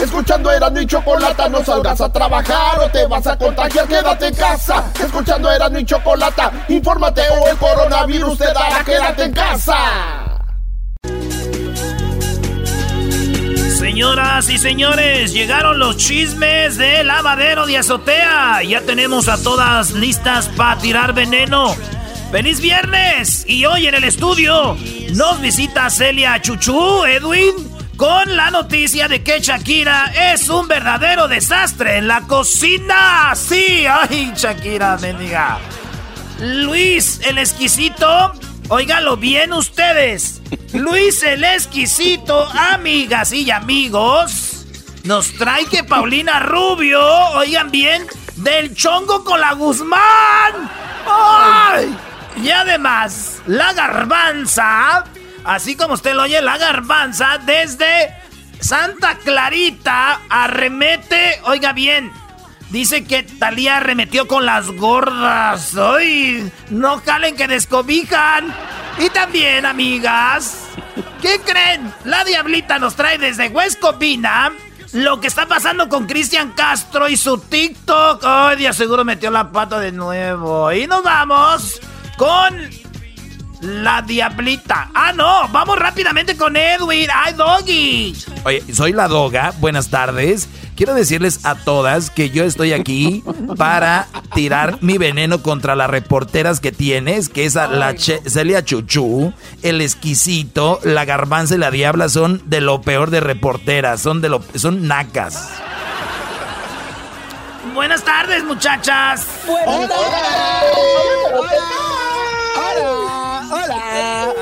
S5: Escuchando Erasmo y Chocolata, no salgas a trabajar o te vas a contagiar. Quédate en casa, escuchando Erasmo y Chocolata, infórmate o el coronavirus te dará. Quédate en casa.
S2: Señoras y señores, llegaron los chismes de lavadero de azotea. Ya tenemos a todas listas para tirar veneno. ¡Feliz viernes! Y hoy en el estudio nos visita Celia Chuchú, Edwin, con la noticia de que Shakira es un verdadero desastre en la cocina. Sí, ay, Shakira, mendiga. Luis, el exquisito. Óigalo bien ustedes. Luis el exquisito, amigas y amigos, nos trae que Paulina Rubio, oigan bien, del chongo con la Guzmán. ¡Ay! Y además, la garbanza, así como usted lo oye, la garbanza desde Santa Clarita arremete, oiga bien, Dice que Talía arremetió con las gordas. ¡Ay! No calen que descobijan. Y también, amigas, ¿qué creen? La diablita nos trae desde Huescopina lo que está pasando con Cristian Castro y su TikTok. ¡Ay, Dios seguro metió la pata de nuevo! Y nos vamos con la diablita. Ah, no, vamos rápidamente con Edwin. ¡Ay, Doggy!
S12: Oye, soy la Doga, buenas tardes. Quiero decirles a todas que yo estoy aquí para tirar mi veneno contra las reporteras que tienes, que es a la Che- Celia Chuchú, el exquisito, la garbanza y la diabla son de lo peor de reporteras, son de lo son nacas.
S2: Buenas tardes, muchachas.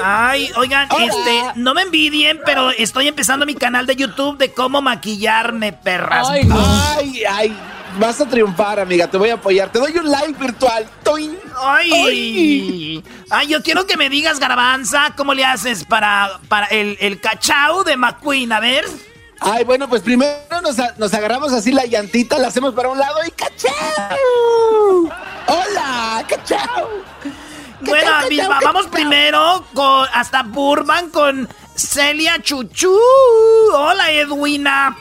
S2: Ay, oigan, este, no me envidien, pero estoy empezando mi canal de YouTube de cómo maquillarme, perras.
S9: Ay, ay, ay. Vas a triunfar, amiga. Te voy a apoyar. Te doy un live virtual. Toin.
S2: Ay. Ay, yo quiero que me digas, Garbanza, ¿cómo le haces para, para el, el cachao de McQueen? A ver.
S25: Ay, bueno, pues primero nos, a- nos agarramos así la llantita, la hacemos para un lado y ¡cachao! ¡Hola! ¡cachao!
S2: Bueno, vamos primero con hasta Burbank con Celia Chuchú. Hola, Edwina.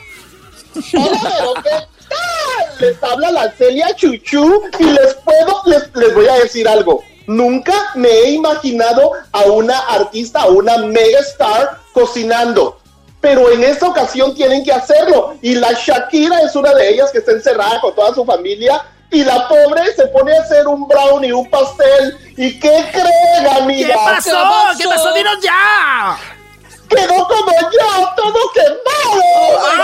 S5: Hola, pero ¿qué tal? Les habla la Celia Chuchú y les puedo, les, les voy a decir algo. Nunca me he imaginado a una artista, a una mega star cocinando. Pero en esta ocasión tienen que hacerlo. Y la Shakira es una de ellas que está encerrada con toda su familia. Y la pobre se pone a hacer un brownie, un pastel. ¿Y qué creen, amiga?
S2: ¿Qué pasó? ¿Qué pasó? ¡Dinos ya!
S5: Quedó como yo, todo quemado.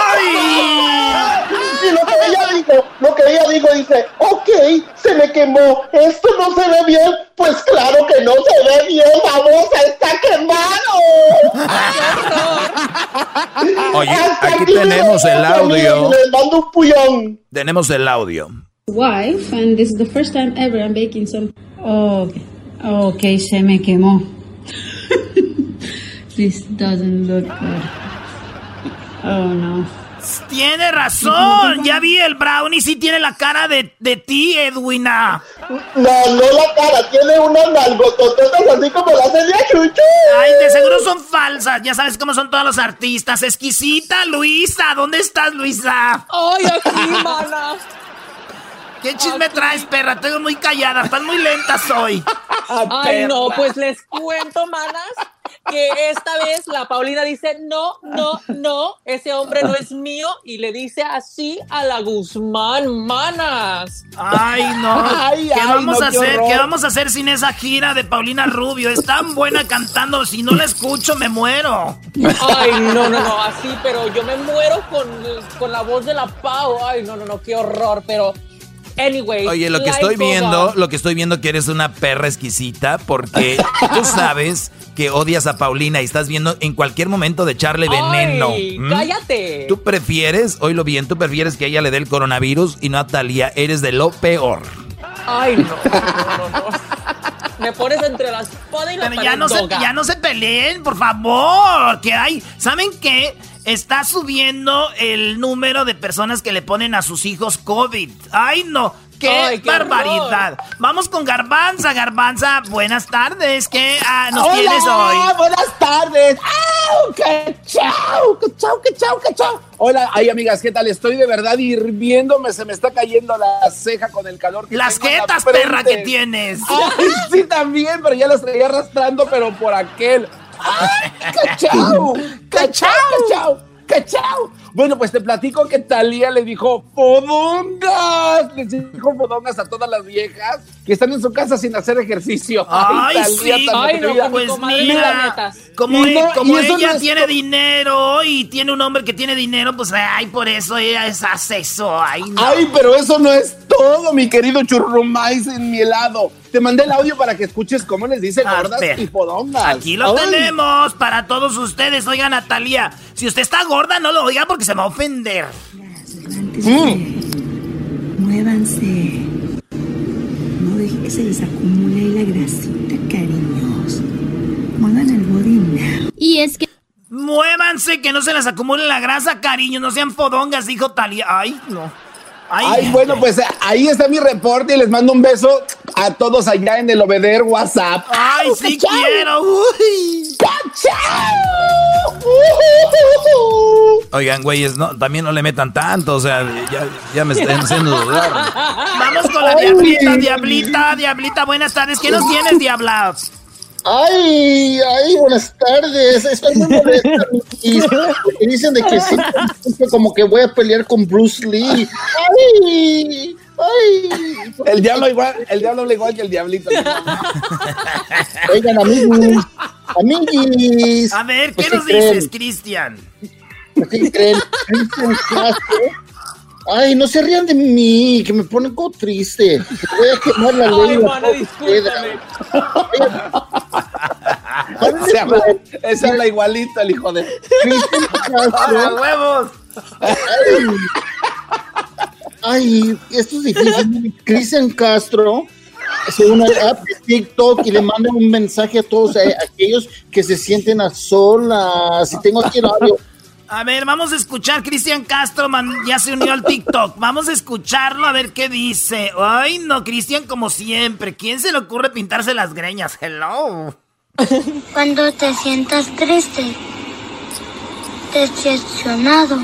S2: ¡Ay!
S5: Y lo que ella dijo, lo que ella dijo, dice, ok, se me quemó, esto no se ve bien, pues claro que no se ve bien, vamos, está quemado.
S12: Oye,
S5: Hasta
S12: aquí
S5: me
S12: tenemos el audio.
S5: Les mando un puñón.
S12: Tenemos el audio.
S26: Wife, and this is the first time ever I'm baking some. Oh, okay, se me quemó. this doesn't look good. Oh no.
S2: Tiene razón. Ya vi el brownie. Sí tiene la cara de, de ti, Edwina.
S5: No, no la cara, tiene unas nalgotototas así como la Celia Chuchu.
S2: Ay, de seguro son falsas. Ya sabes cómo son todos los artistas. Exquisita, Luisa. ¿Dónde estás, Luisa?
S13: Ay, aquí, mana.
S2: ¿Qué chisme traes, perra? Estoy muy callada. Estás muy lenta hoy.
S13: Ay, no, pues les cuento, manas, que esta vez la Paulina dice, no, no, no, ese hombre no es mío, y le dice así a la Guzmán, manas.
S2: Ay, no.
S13: Ay,
S2: ¿Qué
S13: ay,
S2: vamos
S13: no,
S2: a
S13: qué
S2: hacer?
S13: horror.
S2: ¿Qué vamos a hacer sin esa gira de Paulina Rubio? Es tan buena cantando. Si no la escucho, me muero.
S13: Ay, no, no, no, así, pero yo me muero con, con la voz de la Pau. Ay, no, no, no, qué horror, pero... Anyway.
S12: Oye, lo que estoy viendo,
S13: on.
S12: lo que estoy viendo que eres una perra exquisita porque tú sabes que odias a Paulina y estás viendo en cualquier momento de echarle veneno.
S13: Ay,
S12: ¿m?
S13: cállate.
S12: Tú prefieres, oílo bien, tú prefieres que ella le dé el coronavirus y no a Talía, eres de lo peor.
S13: Ay, no, no, no, no. Me pones entre la espada y la
S2: Pero ya no, se, ya no se peleen, por favor. Que hay. ¿Saben qué? Está subiendo el número de personas que le ponen a sus hijos COVID. ¡Ay, no! ¡Qué,
S13: Ay, qué
S2: barbaridad! Vamos con Garbanza. Garbanza, buenas tardes. ¿Qué ah, nos
S9: Hola,
S2: tienes hoy?
S9: buenas tardes. ¡Au! ¡Qué chao! ¡Qué chao! Hola, ay amigas, ¿qué tal? Estoy de verdad hirviéndome, se me está cayendo la ceja con el calor. que
S2: Las
S9: la
S2: jetas,
S9: frente.
S2: perra, que tienes.
S9: Ay, sí, también, pero ya las traía arrastrando, pero por aquel. ¡Ay, qué chao! ¡Qué chao! ¡Qué chao! ¡Qué chao! Bueno, pues te platico que Talía le dijo fodongas. Les dijo fodongas a todas las viejas que están en su casa sin hacer ejercicio.
S2: Ay,
S9: Thalía,
S2: sí.
S9: tan
S2: Ay, no, pues mira, como,
S9: Y
S2: e-
S9: no-
S2: como
S9: y eso
S2: ella
S9: no es
S2: tiene
S9: to-
S2: dinero y tiene un hombre que tiene dinero, pues ay, por eso ella es hace eso. Ay, no.
S9: Ay, pero eso no es todo, mi querido churrumais en mi helado. Te mandé el audio para que escuches cómo les dice
S2: A
S9: gordas y podongas.
S2: Aquí lo
S9: Ay.
S2: tenemos para todos ustedes. Oiga, Natalia, si usted está gorda, no lo oiga porque se va a ofender.
S27: Muévanse. No dejen que se les acumule ahí la grasita, cariños. Muevan el body now.
S2: Y es que... Muévanse, que no se les acumule la grasa, cariño. No sean fodongas, dijo Talia. Ay, no. Ay,
S9: Ay, bueno, pues ahí está mi reporte y les mando un beso a todos allá en el obeder WhatsApp.
S2: Ay, sí
S9: ¡Cachao!
S2: quiero. Uy.
S12: Oigan, güeyes, no, también no le metan tanto, o sea, ya, ya me están haciendo dudar.
S2: Vamos con la
S5: Ay.
S2: diablita, diablita, diablita. Buenas tardes. ¿Qué nos tienes, diabla?
S5: Ay, ay, buenas tardes. Estoy muy molesta. Porque dicen de que sí, como que voy a pelear con Bruce Lee. Ay, ay.
S9: El diablo igual, el diablo habla igual que el diablito.
S5: Oigan, amigos, amiguis.
S2: A ver, ¿qué
S5: Pues,
S2: nos
S5: creen?
S2: dices, Cristian?
S5: ¿Qué creen? Cristian Castro. Ay, no se rían de mí, que me ponen como triste. Voy a quemar la
S13: Ay,
S5: lengua.
S13: mana, discúlpame.
S9: Se habla, se habla igualito el hijo de.
S5: Cristian Castro.
S2: ¡A huevos!
S5: Ay, ay, esto es difícil. Cristian Castro hace una app de TikTok y le manda un mensaje a todos a- aquellos que se sienten a solas. Y tengo aquí el audio.
S2: A ver, vamos a escuchar. Cristian Castro ya se unió al TikTok. Vamos a escucharlo a ver qué dice. Ay, no, Cristian, como siempre. ¿Quién se le ocurre pintarse las greñas? Hello.
S28: Cuando te sientas triste, decepcionado,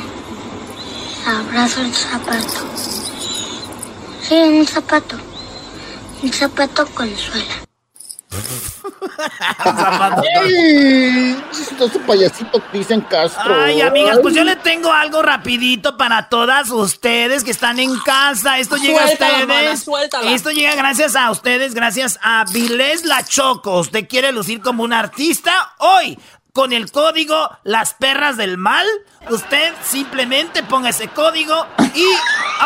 S28: abrazo el zapato. Sí, un zapato. Un zapato consuela.
S5: ¡Ay! Chistoso payasito dicen Castro.
S2: Ay, amigas, pues yo le tengo algo rapidito para todas ustedes que están en casa. Esto llega a ustedes. Esto llega gracias a ustedes, gracias a Vilés La Choco. ¿Usted quiere lucir como un artista? Hoy, con el código Las Perras del Mal Usted simplemente ponga ese código y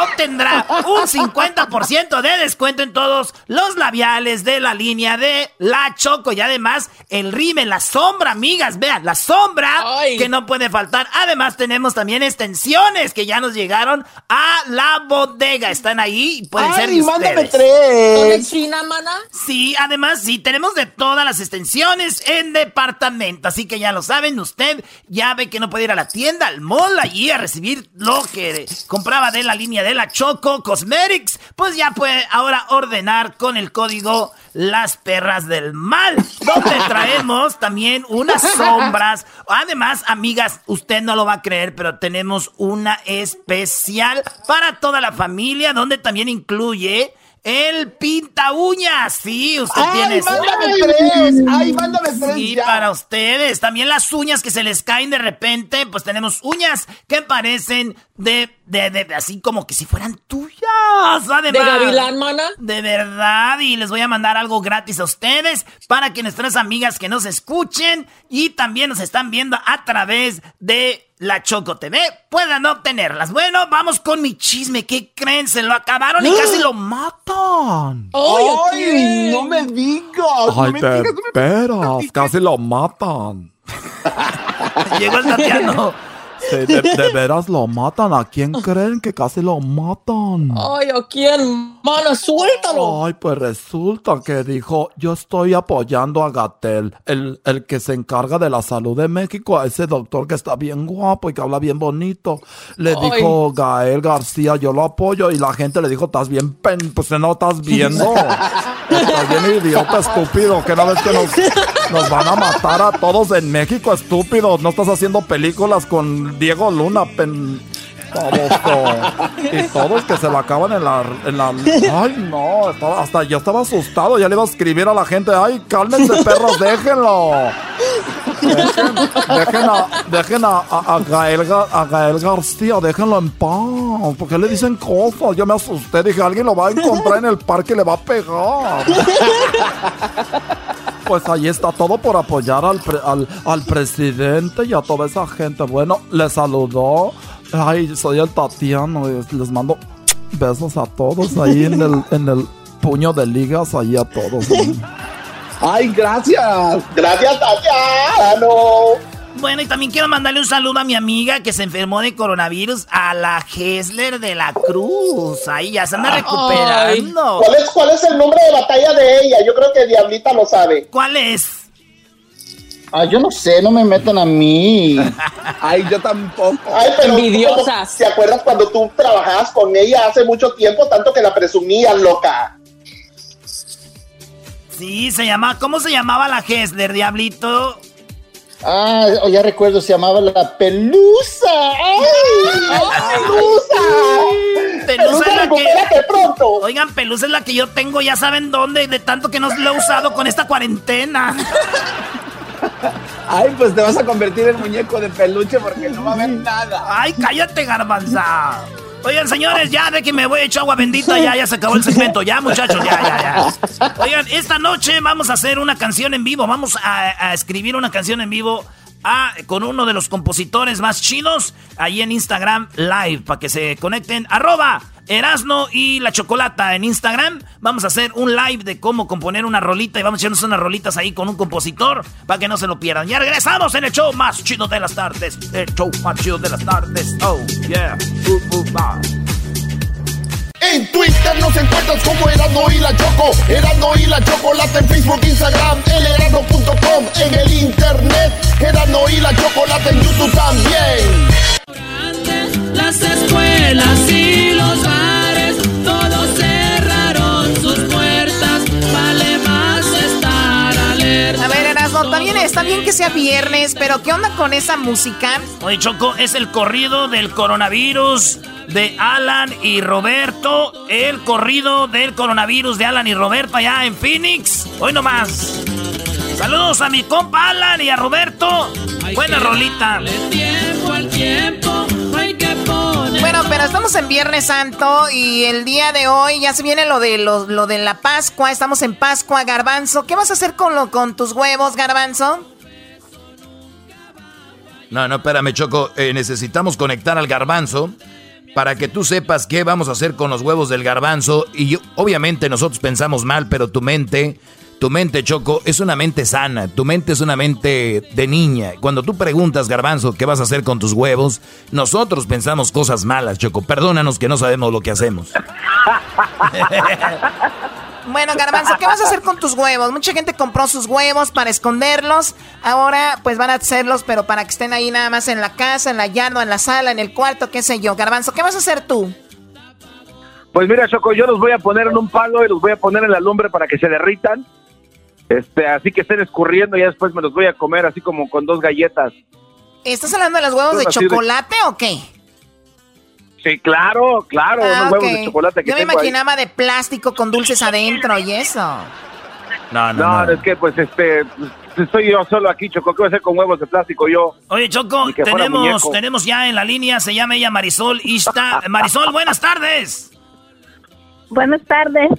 S2: obtendrá un 50% de descuento en todos los labiales de la línea de La Choco. Y además, el rime, la sombra, amigas. Vean, la sombra que no puede faltar. Además, tenemos también extensiones que ya nos llegaron a la bodega. Están ahí pueden ser de
S5: mándame
S13: tres. China, mana?
S2: Sí, además, sí, tenemos de todas las extensiones en departamento. Así que ya lo saben, usted ya ve que no puede ir a la tienda al mall allí a recibir lo que compraba de la línea de la Choco Cosmetics, pues ya puede ahora ordenar con el código Las Perras del Mal, donde traemos también unas sombras. Además, amigas, usted no lo va a creer, pero tenemos una especial para toda la familia, donde también incluye el pinta uñas, sí, usted
S5: ¡Ay,
S2: tiene.
S5: mándame tres! ¡Ay, mándame tres!
S2: Sí, para ustedes. También las uñas que se les caen de repente, pues tenemos uñas que parecen de, de, de, así como que si fueran tuyas. Además,
S13: ¿De gavilán, mana?
S2: De verdad, y les voy a mandar algo gratis a ustedes para que nuestras amigas que nos escuchen y también nos están viendo a través de la Choco TV puedan obtenerlas. Bueno, vamos con mi chisme. ¿Qué creen? Se lo acabaron y casi lo matan.
S5: ¡Ay! no me digas.
S20: Ay,
S5: no me
S20: de
S5: digas, no me
S20: veras, casi lo matan.
S2: Llegó el Tatiano.
S20: Sí, de, de veras lo matan. ¿A quién creen que casi lo matan?
S13: Ay, ¿a quién? Mana, suéltalo.
S20: Ay, pues resulta que dijo, yo estoy apoyando a Gatel, el, el que se encarga de la salud de México, a ese doctor que está bien guapo y que habla bien bonito. Le
S13: Ay.
S20: dijo Gael García, yo lo apoyo y la gente le dijo, estás bien pen, pues no estás viendo. estás bien idiota, estúpido, que no ves que nos, nos van a matar a todos en México, estúpido. No estás haciendo películas con Diego Luna, pen... Y todos que se la acaban en la, en la... Ay, no, hasta yo estaba asustado, ya le iba a escribir a la gente, ay, cálmense perros, déjenlo. Dejen, dejen a, dejen a, Gael, Ga- a Gael García, déjenlo en paz. ¿Por qué le dicen cosas? Yo me asusté, dije, alguien lo va a encontrar en el parque y le va a pegar. Pues ahí está todo por apoyar al, pre- al, al presidente y a toda esa gente. Bueno, les saludó. Ay, soy el Tatiano. y Les mando besos a todos ahí en el, en el puño de ligas, ahí a todos.
S5: Ay, gracias. Gracias, Tatiano.
S2: Bueno, y también quiero mandarle un saludo a mi amiga que se enfermó de coronavirus, a la Hesler de la Cruz. Ahí ya se anda recuperando.
S5: ¿Cuál es, ¿Cuál es el nombre de batalla de ella? Yo creo que Diablita lo sabe.
S2: ¿Cuál es?
S5: Ah, yo no sé, no me metan a mí.
S29: Ay, yo tampoco.
S5: Ay, pero
S13: Envidiosas.
S5: ¿Te acuerdas cuando tú trabajabas con ella hace mucho tiempo, tanto que la presumías, loca?
S2: Sí, se llama, ¿cómo se llamaba la Hesler, diablito?
S5: Ah, oh, ya recuerdo, se llamaba la Pelusa. ¡Ay, Pelusa!
S2: Pelusa es la que.
S5: pronto.
S2: Oigan, Pelusa es la que yo tengo, ya saben dónde, de tanto que no lo he usado con esta cuarentena.
S29: Ay, pues te vas a convertir en muñeco de peluche porque no va a haber nada.
S2: Ay, cállate, garbanza. Oigan, señores, ya de que me voy a echar agua bendita, ya, ya se acabó el segmento. Ya, muchachos, ya, ya, ya. Oigan, esta noche vamos a hacer una canción en vivo. Vamos a, a escribir una canción en vivo ah, con uno de los compositores más chinos ahí en Instagram Live para que se conecten. Arroba Erasno y la Chocolata en Instagram. Vamos a hacer un live de cómo componer una rolita y vamos a echarnos unas rolitas ahí con un compositor para que no se lo pierdan. Ya regresamos en el show más chido de las tardes. El show más chido de las tardes. Oh, yeah.
S5: En Twitter nos encuentras como Erasmo y la Choco. Erasmo y la Chocolata en Facebook, Instagram, elerasmo.com en el internet. Erasmo y la Chocolata en YouTube también.
S8: Las escuelas y los bares, todos cerraron sus puertas. Vale más estar alerta.
S4: A ver, Erasmo, también está bien que sea viernes, pero ¿qué onda con esa música?
S2: Oye, Choco, es el corrido del coronavirus de Alan y Roberto. El corrido del coronavirus de Alan y Roberto allá en Phoenix. Hoy nomás. Saludos a mi compa Alan y a Roberto. Buena rolita.
S8: Tiempo al tiempo, hay que poner.
S4: Bueno, pero estamos en Viernes Santo y el día de hoy ya se viene lo de lo, lo de la Pascua. Estamos en Pascua, Garbanzo. ¿Qué vas a hacer con lo con tus huevos, Garbanzo?
S12: No, no, espérame, Choco. Eh, necesitamos conectar al garbanzo para que tú sepas qué vamos a hacer con los huevos del garbanzo. Y yo- obviamente nosotros pensamos mal, pero tu mente, tu mente, Choco, es una mente sana. Tu mente es una mente de niña. Cuando tú preguntas, garbanzo, qué vas a hacer con tus huevos, nosotros pensamos cosas malas, Choco. Perdónanos que no sabemos lo que hacemos.
S4: Bueno, Garbanzo, ¿qué vas a hacer con tus huevos? Mucha gente compró sus huevos para esconderlos. Ahora, pues van a hacerlos, pero para que estén ahí nada más en la casa, en la yarda, en la sala, en el cuarto, qué sé yo. Garbanzo, ¿qué vas a hacer tú?
S19: Pues mira, Choco, yo los voy a poner en un palo y los voy a poner en la lumbre para que se derritan. Este, así que estén escurriendo y después me los voy a comer así como con dos galletas.
S4: ¿Estás hablando de los huevos de- chocolate o qué?
S19: Sí, claro, claro,
S4: Ah,
S19: unos huevos de chocolate que
S4: Yo me
S19: tengo ahí.
S4: imaginaba de plástico con dulces adentro y eso.
S12: No,
S19: No, es que pues este, pues, estoy yo solo aquí, Choco, ¿qué voy a hacer con huevos de plástico yo?
S2: Oye, Choco, tenemos, tenemos ya en la línea, se llama ella Marisol Ista. Marisol, buenas tardes.
S23: Buenas tardes.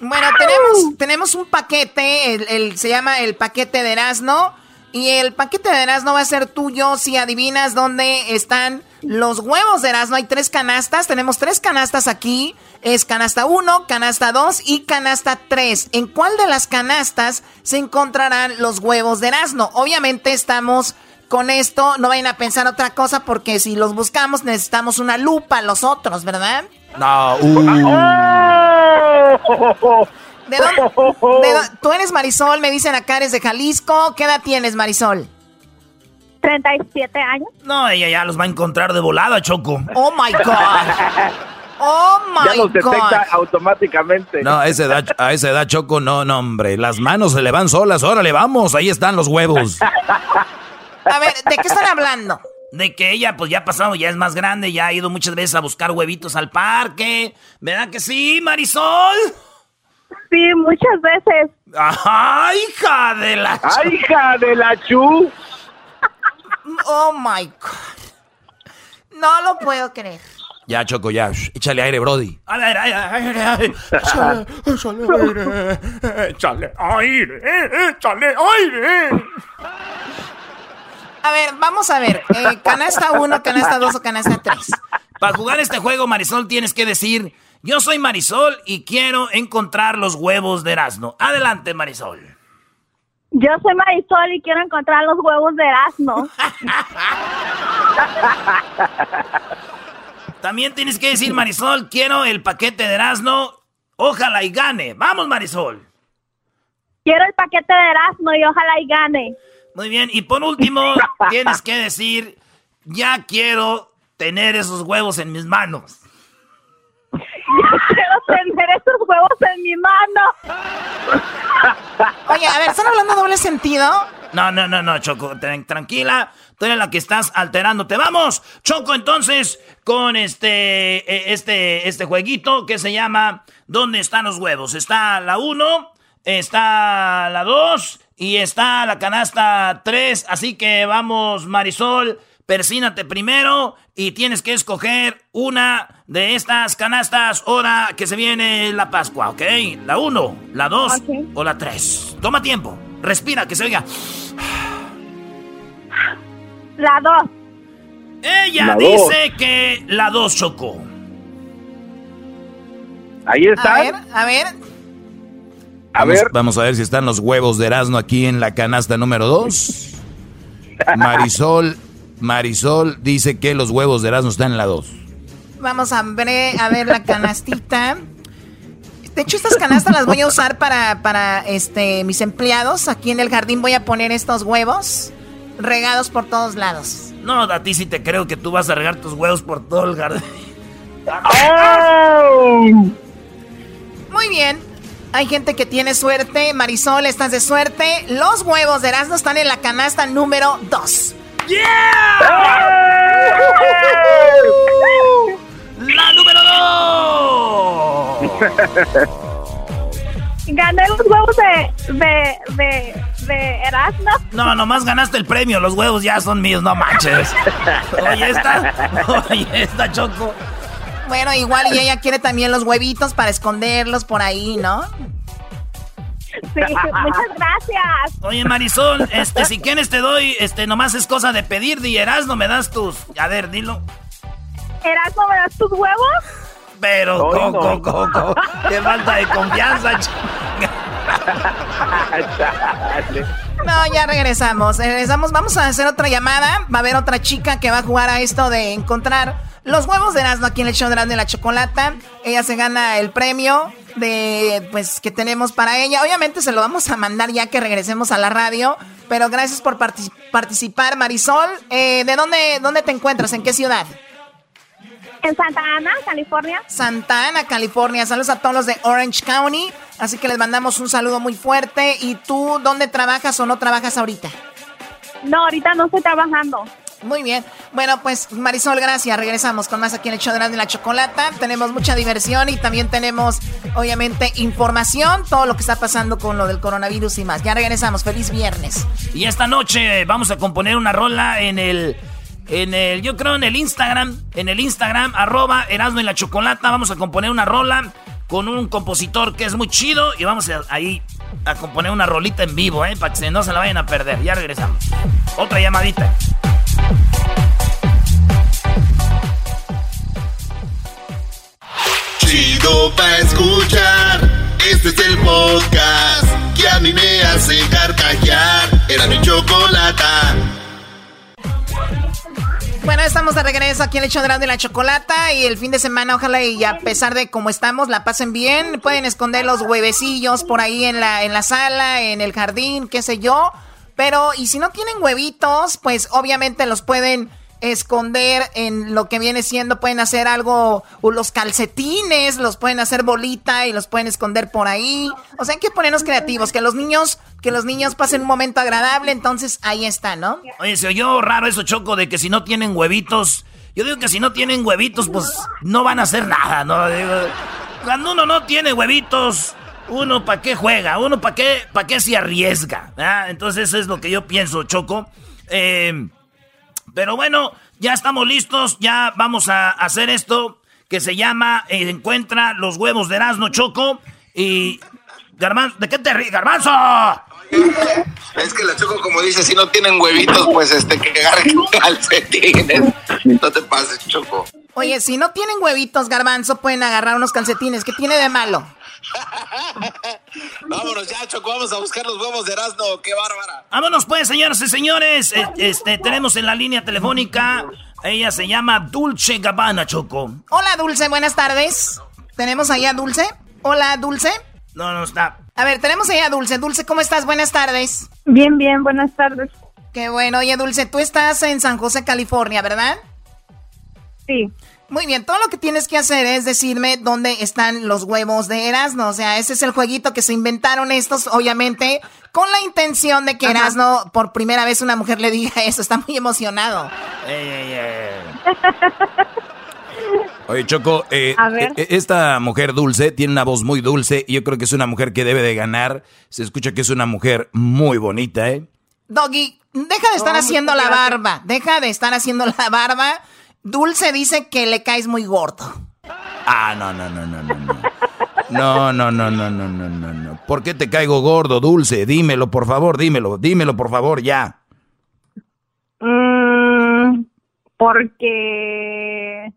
S4: Bueno, tenemos, tenemos un paquete, el, el- se llama el paquete de Erasmo. Y el paquete de Erasmo va a ser tuyo si adivinas dónde están los huevos de Erasmo. Hay tres canastas, tenemos tres canastas aquí. Es canasta 1, canasta 2 y canasta 3. ¿En cuál de las canastas se encontrarán los huevos de Erasmo? Obviamente estamos con esto, no vayan a pensar otra cosa porque si los buscamos necesitamos una lupa los otros, ¿verdad?
S12: No, uh.
S4: ¿De dónde- de dó- Tú eres Marisol, me dicen acá eres de Jalisco. ¿Qué edad tienes, Marisol?
S23: 37 años.
S2: No, ella ya los va a encontrar de volada, Choco.
S4: Oh my God. Oh
S19: ya
S4: my
S19: los detecta
S4: God.
S19: automáticamente.
S12: No, a esa edad, a esa edad, Choco, no, no, hombre. Las manos se le van solas. Órale, vamos. Ahí están los huevos.
S4: A ver, ¿de qué están hablando?
S2: De que ella, pues ya ha pasado, ya es más grande, ya ha ido muchas veces a buscar huevitos al parque. ¿Verdad que sí, Marisol?
S23: Sí, muchas veces.
S2: ¡Ay, hija de la...
S19: ¡Ay, hija de la chu!
S4: Oh my God. No lo puedo creer.
S12: Ya, Choco, ya. Échale aire, Brody.
S2: A ver, ay, ay, ay, ay. Échale, échale aire. Échale aire, échale aire.
S4: A ver, vamos a ver. Eh, canasta 1, canasta 2 o canasta 3.
S2: Para jugar este juego, Marisol, tienes que decir, yo soy Marisol y quiero encontrar los huevos de Erasmo. Adelante, Marisol.
S23: Yo soy Marisol y quiero encontrar los huevos de Erasmo.
S2: También tienes que decir, Marisol, quiero el paquete de Erasmo. Ojalá y gane. Vamos, Marisol.
S23: Quiero el paquete de Erasmo y ojalá y gane.
S2: Muy bien. Y por último, tienes que decir, ya quiero tener esos huevos en mis manos.
S23: Yo quiero tener esos huevos en mi mano.
S4: Oye, a ver, ¿están hablando doble sentido?
S2: No, no, no, no, Choco, tran- tranquila. Tú eres la que estás alterándote. Vamos, Choco, entonces, con este, eh, este, este jueguito que se llama ¿Dónde están los huevos? Está la 1, está la 2 y está la canasta 3. Así que vamos, Marisol, persínate primero y tienes que escoger una de estas canastas ahora que se viene la Pascua, ¿ok? La 1, la 2 o la 3. Toma tiempo, respira, que se oiga.
S23: La 2.
S2: Ella
S19: La
S2: dice que la 2 chocó.
S19: Ahí
S4: A
S19: está.
S4: ver, a ver.
S19: A
S12: vamos,
S19: ver.
S12: vamos a ver si están los huevos de Erasmo aquí en la canasta número 2. Marisol, Marisol dice que los huevos de Erasmo están en la 2.
S4: Vamos a ver, a ver la canastita. De hecho, estas canastas las voy a usar para, para este, mis empleados. Aquí en el jardín voy a poner estos huevos regados por todos lados.
S2: No, a ti sí te creo que tú vas a regar tus huevos por todo el jardín.
S4: Muy bien. Hay gente que tiene suerte. Marisol, estás de suerte. Los huevos de Erasmo están en la canasta número 2.
S2: ¡Yeah! ¡La número 2!
S23: Gané los huevos de, de, de, de Erasmo.
S2: No, nomás ganaste el premio. Los huevos ya son míos, no manches. Oye, esta. Oye, esta Choco.
S4: Bueno, igual y ella quiere también los huevitos para esconderlos por ahí, ¿no?
S23: Sí, muchas gracias.
S2: Oye, Marisol, este, si quieres te doy, este, nomás es cosa de pedir, di Erasmo, me das tus. A ver, dilo.
S23: Erasmo, ¿me das tus huevos?
S2: Pero, Coco, Coco, qué falta de confianza,
S4: No, ya regresamos. Regresamos. Vamos a hacer otra llamada. Va a haber otra chica que va a jugar a esto de encontrar los huevos de Erasmo aquí en el show de Erasmo y la Chocolata. Ella se gana el premio de pues que tenemos para ella. Obviamente se lo vamos a mandar ya que regresemos a la radio. Pero gracias por partic- participar, Marisol. Eh, ¿De dónde, dónde te encuentras? ¿En qué ciudad?
S23: En Santa Ana, California.
S4: Santa Ana, California. Saludos a todos los de Orange County. Así que les mandamos un saludo muy fuerte. ¿Y tú dónde trabajas o no trabajas ahorita?
S23: No, ahorita no estoy trabajando.
S4: Muy bien. Bueno, pues Marisol, gracias. Regresamos con más aquí en el show de la Chocolata. Tenemos mucha diversión y también tenemos, obviamente, información, todo lo que está pasando con lo del coronavirus y más. Ya regresamos. Feliz viernes.
S2: Y esta noche vamos a componer una rola en el. En el, yo creo en el Instagram, en el Instagram, arroba Erasmo y la Chocolata, vamos a componer una rola con un compositor que es muy chido y vamos ahí a componer una rolita en vivo, ¿eh? Para que no se la vayan a perder. Ya regresamos. Otra llamadita.
S5: Chido pa' escuchar. Este es el podcast que a mí me hace carcajear. Era mi chocolata.
S4: Bueno, estamos de regreso aquí en el show de la Chocolata y el fin de semana, ojalá y a pesar de cómo estamos, la pasen bien. Pueden esconder los huevecillos por ahí en la, en la sala, en el jardín, qué sé yo. Pero, y si no tienen huevitos, pues obviamente los pueden esconder en lo que viene siendo, pueden hacer algo, o los calcetines, los pueden hacer bolita y los pueden esconder por ahí. O sea, hay que ponernos creativos, que los niños, que los niños pasen un momento agradable, entonces ahí está, ¿no?
S2: Oye, se oyó raro eso, Choco, de que si no tienen huevitos. Yo digo que si no tienen huevitos, pues no van a hacer nada, ¿no? Cuando uno no tiene huevitos, uno para qué juega, uno para qué, pa' qué se arriesga. ¿verdad? Entonces eso es lo que yo pienso, Choco. Eh, pero bueno, ya estamos listos, ya vamos a hacer esto que se llama eh, Encuentra los huevos de Erasmo Choco. Y... Garbanzo, ¿de qué te ríes, Garbanzo?
S9: Es que la Choco, como dice, si no tienen huevitos, pues este, que agarren calcetines. No te pases, Choco.
S4: Oye, si no tienen huevitos, garbanzo, pueden agarrar unos calcetines. ¿Qué tiene de malo?
S9: Vámonos ya, Choco, vamos a buscar los huevos de Erasmo. ¡Qué bárbara!
S2: Vámonos pues, señoras y señores. Eh, Este, tenemos en la línea telefónica. Ella se llama Dulce Gabbana, Choco.
S4: Hola, Dulce, buenas tardes. ¿Tenemos ahí a Dulce? Hola, Dulce.
S2: No, no está.
S4: A ver, tenemos ahí a Dulce. Dulce, ¿cómo estás? Buenas tardes.
S23: Bien, bien, buenas tardes.
S4: Qué bueno. Oye, Dulce, tú estás en San José, California, ¿verdad?
S23: Sí.
S4: Muy bien, todo lo que tienes que hacer es decirme dónde están los huevos de Erasmo. O sea, ese es el jueguito que se inventaron estos, obviamente, con la intención de que
S23: Ajá.
S4: Erasmo, por primera vez una mujer le diga eso. Está muy emocionado.
S2: Ey, ey, ey.
S12: Oye, Choco, eh,
S23: ver.
S12: eh, esta mujer dulce tiene una voz muy dulce y yo creo que es una mujer que debe de ganar. Se escucha que es una mujer muy bonita, ¿eh?
S4: Doggy, deja de estar haciendo la barba. Deja de estar haciendo la barba. Dulce dice que le caes muy gordo.
S12: Ah, no, no, no, no, no, no. No, no, no, no, no, no, no, no. ¿Por qué te caigo gordo, dulce? Dímelo, por favor, dímelo, dímelo, por favor, ya.
S23: Mm, porque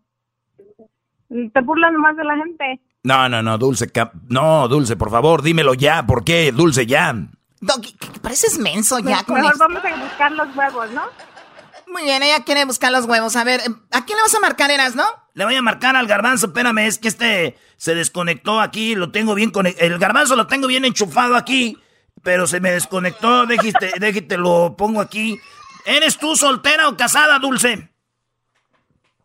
S23: te burlas más de la gente.
S12: No, no, no, dulce, no, dulce, por favor, dímelo ya. ¿Por qué, dulce, ya?
S4: Doggy, pareces menso ya con
S23: Mejor
S4: esto.
S23: vamos a buscar los huevos, ¿no?
S4: Muy bien, ella quiere buscar los huevos. A ver, ¿a quién le vas a marcar, Eras, no?
S2: Le voy a marcar al garbanzo, espérame, es que este se desconectó aquí, lo tengo bien conectado. El garbanzo lo tengo bien enchufado aquí, pero se me desconectó, déjate, déjate, lo pongo aquí. ¿Eres tú soltera o casada, Dulce?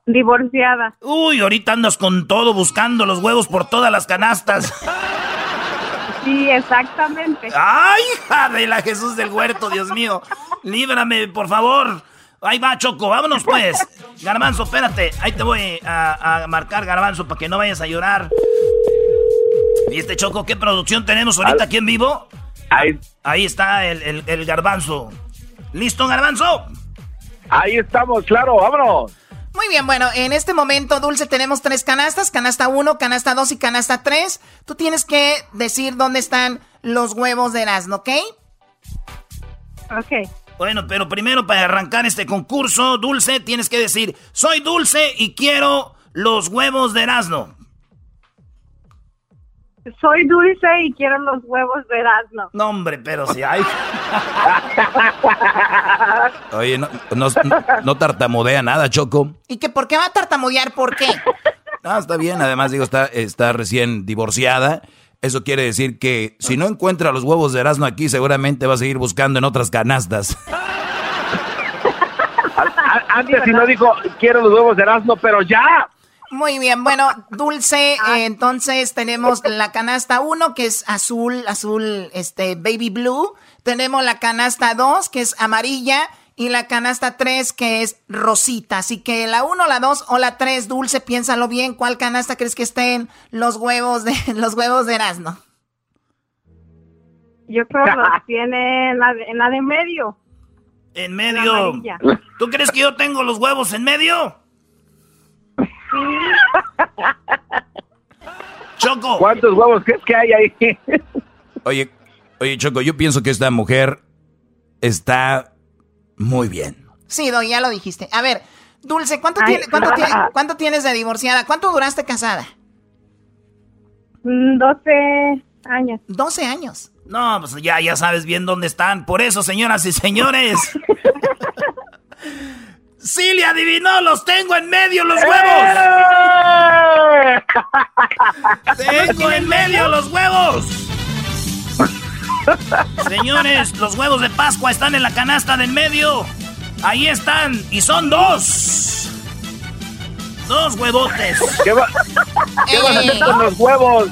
S23: Divorciada.
S2: Uy, ahorita andas con todo buscando los huevos por todas las canastas.
S23: Sí, exactamente.
S2: ¡Ay, hija de la Jesús del huerto, Dios mío! Líbrame, por favor. Ahí va, Choco, vámonos pues. Garbanzo, espérate. Ahí te voy a, a marcar, Garbanzo, para que no vayas a llorar. ¿Y este Choco qué producción tenemos ahorita aquí en vivo?
S19: Ahí,
S2: Ahí está el, el- el Garbanzo. ¿Listo, Garbanzo?
S19: ahí estamos, claro, vámonos.
S4: Muy bien, bueno, en este momento, Dulce, tenemos tres canastas, canasta 1, canasta 2 y canasta 3. Tú tienes que decir dónde están los huevos de Erasmo, ¿ok?
S23: Ok.
S2: Bueno, pero primero para arrancar este concurso, Dulce, tienes que decir, soy Dulce y quiero los huevos de Erasmo.
S23: Soy dulce y quiero los huevos de Erasmo.
S2: No, hombre, pero si hay...
S12: Oye, no, no, no tartamudea nada, Choco.
S4: ¿Y que por qué va a tartamudear? ¿Por qué?
S12: Ah, está bien. Además, digo, está, está recién divorciada. Eso quiere decir que si no encuentra los huevos de Erasmo aquí, seguramente va a seguir buscando en otras canastas.
S19: Antes si no dijo, quiero los huevos de Erasmo, pero ya.
S4: Muy bien, bueno, Dulce, eh, entonces tenemos la canasta 1, que es azul, azul, este, baby blue. Tenemos la canasta 2, que es amarilla. Y la canasta 3, que es rosita. Así que la 1, la 2 o la 3, Dulce, piénsalo bien. ¿Cuál canasta crees que estén los huevos de, los huevos de Erasmo?
S23: Yo creo que los tiene en la de, en la de medio.
S2: En
S23: La
S2: medio. ¿Tú crees que yo tengo los huevos en medio? Choco.
S19: ¿Cuántos huevos crees que hay ahí?
S12: Oye, oye, Choco, yo pienso que esta mujer está muy bien.
S4: Sí, Doy, ya lo dijiste. A ver, Dulce, ¿cuánto,
S23: Ay,
S4: tiene- cuánto,
S23: ah.
S4: tiene- cuánto tienes de divorciada? ¿Cuánto duraste casada?
S23: Mm, 12 años.
S4: 12 años.
S2: No, pues ya, ya sabes bien dónde están. Por eso, señoras y señores. ¡Sí, le adivinó! ¡Los tengo en medio los huevos! ¡Tengo en medio los huevos! Señores, los huevos de Pascua están en la canasta del medio. Ahí están, y son dos. Dos huevotes.
S19: ¿Qué, va- qué vas a hacer con los huevos?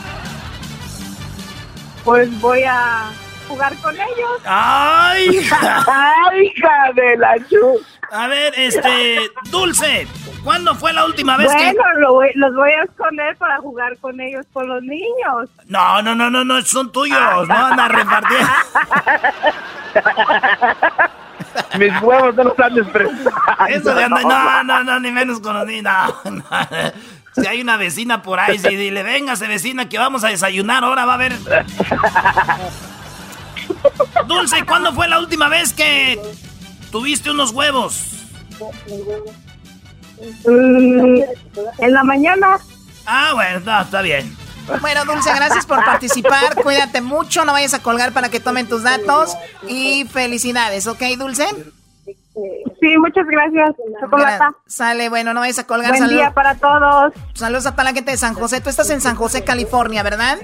S23: Pues voy a jugar con ellos.
S2: ¡Ay! hija!
S19: ¡Ay, hija de la chu!
S2: A ver, este, Dulce, ¿cuándo fue la última vez que...?
S23: Bueno, lo voy- los voy a esconder para jugar con ellos, con los niños.
S2: No, no, no, no, no, son tuyos, no anda repartiendo.
S19: Mis huevos no los han despreciado.
S2: Eso de andar, no, no, no, ni menos con los niños, no, no. Si hay una vecina por ahí, si dile, véngase vecina que vamos a desayunar, ahora va a haber... Dulce, ¿cuándo fue la última vez que tuviste unos huevos?
S23: Mm, en la mañana.
S2: Ah, bueno, no, está bien.
S4: Bueno, Dulce, gracias por participar. Cuídate mucho, no vayas a colgar para que tomen tus datos. Y felicidades, ¿ok, Dulce?
S23: Sí, muchas gracias, Chocolata.
S4: Sale, bueno, no vayas a colgar.
S23: Buen
S4: Salud-
S23: día para todos.
S4: Saludos a toda la gente de San José. Tú estás en San José, California, ¿verdad?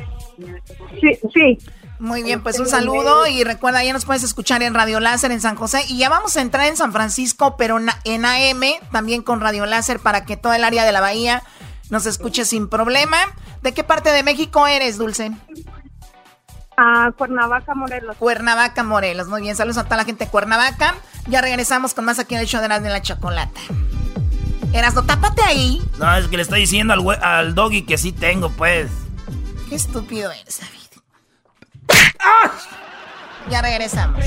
S23: Sí, sí.
S4: Muy bien, pues un saludo y recuerda, ya nos puedes escuchar en Radio Láser en San José y ya vamos a entrar en San Francisco, pero en AM, también con Radio Láser para que todo el área de la bahía nos escuche sin problema. ¿De qué parte de México eres, Dulce?
S23: A Cuernavaca, Morelos.
S4: Cuernavaca, Morelos. Muy bien, saludos a toda la gente de Cuernavaca. Ya regresamos con más aquí en el show de Erasmo y la Chocolata. Erasmo, tápate ahí.
S2: No, es que le estoy diciendo al, al doggy que sí tengo, pues.
S4: Qué estúpido eres, David. Ya regresamos.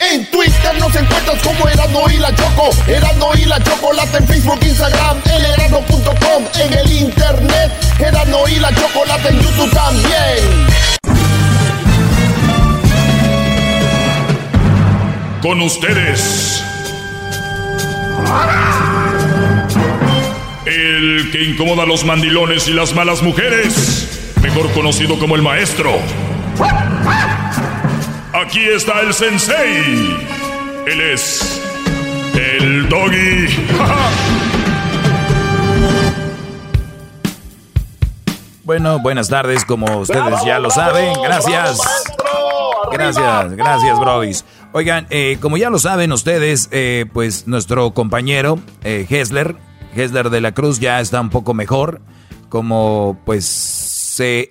S5: En Twitter nos encuentras como Erasmo y la Choco. Erasmo y la Chocolata en Facebook, Instagram, el erasmo.com en el internet. Erasmo y la Chocolata en YouTube también.
S30: Con ustedes. El que incomoda a los mandilones y las malas mujeres mejor conocido como el maestro. Aquí está el sensei. Él es el doggy.
S12: Bueno, buenas tardes, como ustedes ya lo saben. Gracias. Gracias, gracias, Brodis. Oigan, eh, como ya lo saben ustedes, eh, pues nuestro compañero eh, Hessler, Hessler de la Cruz ya está un poco mejor, como pues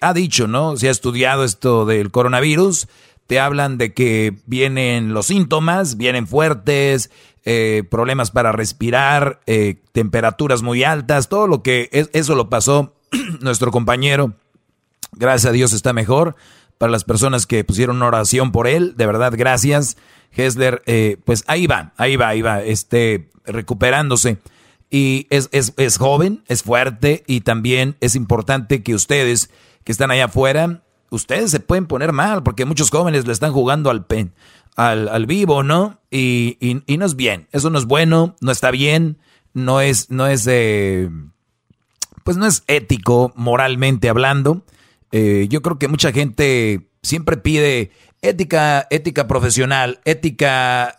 S12: ha dicho, ¿no? Se ha estudiado esto del coronavirus. Te hablan de que vienen los síntomas, vienen fuertes, eh, problemas para respirar, eh, temperaturas muy altas, todo lo que es, eso lo pasó nuestro compañero. Gracias a Dios está mejor. Para las personas que pusieron oración por él, de verdad, gracias. Hessler, eh, pues ahí va, ahí va, ahí va, este, recuperándose. Y es, es, es joven, es fuerte y también es importante que ustedes que están allá afuera, ustedes se pueden poner mal porque muchos jóvenes le están jugando al pen, al, al vivo, ¿no? Y, y, no es bien, eso no es bueno, no está bien, no es, no es, eh, pues no es ético moralmente hablando. Eh, yo creo que mucha gente siempre pide ética, ética profesional, ética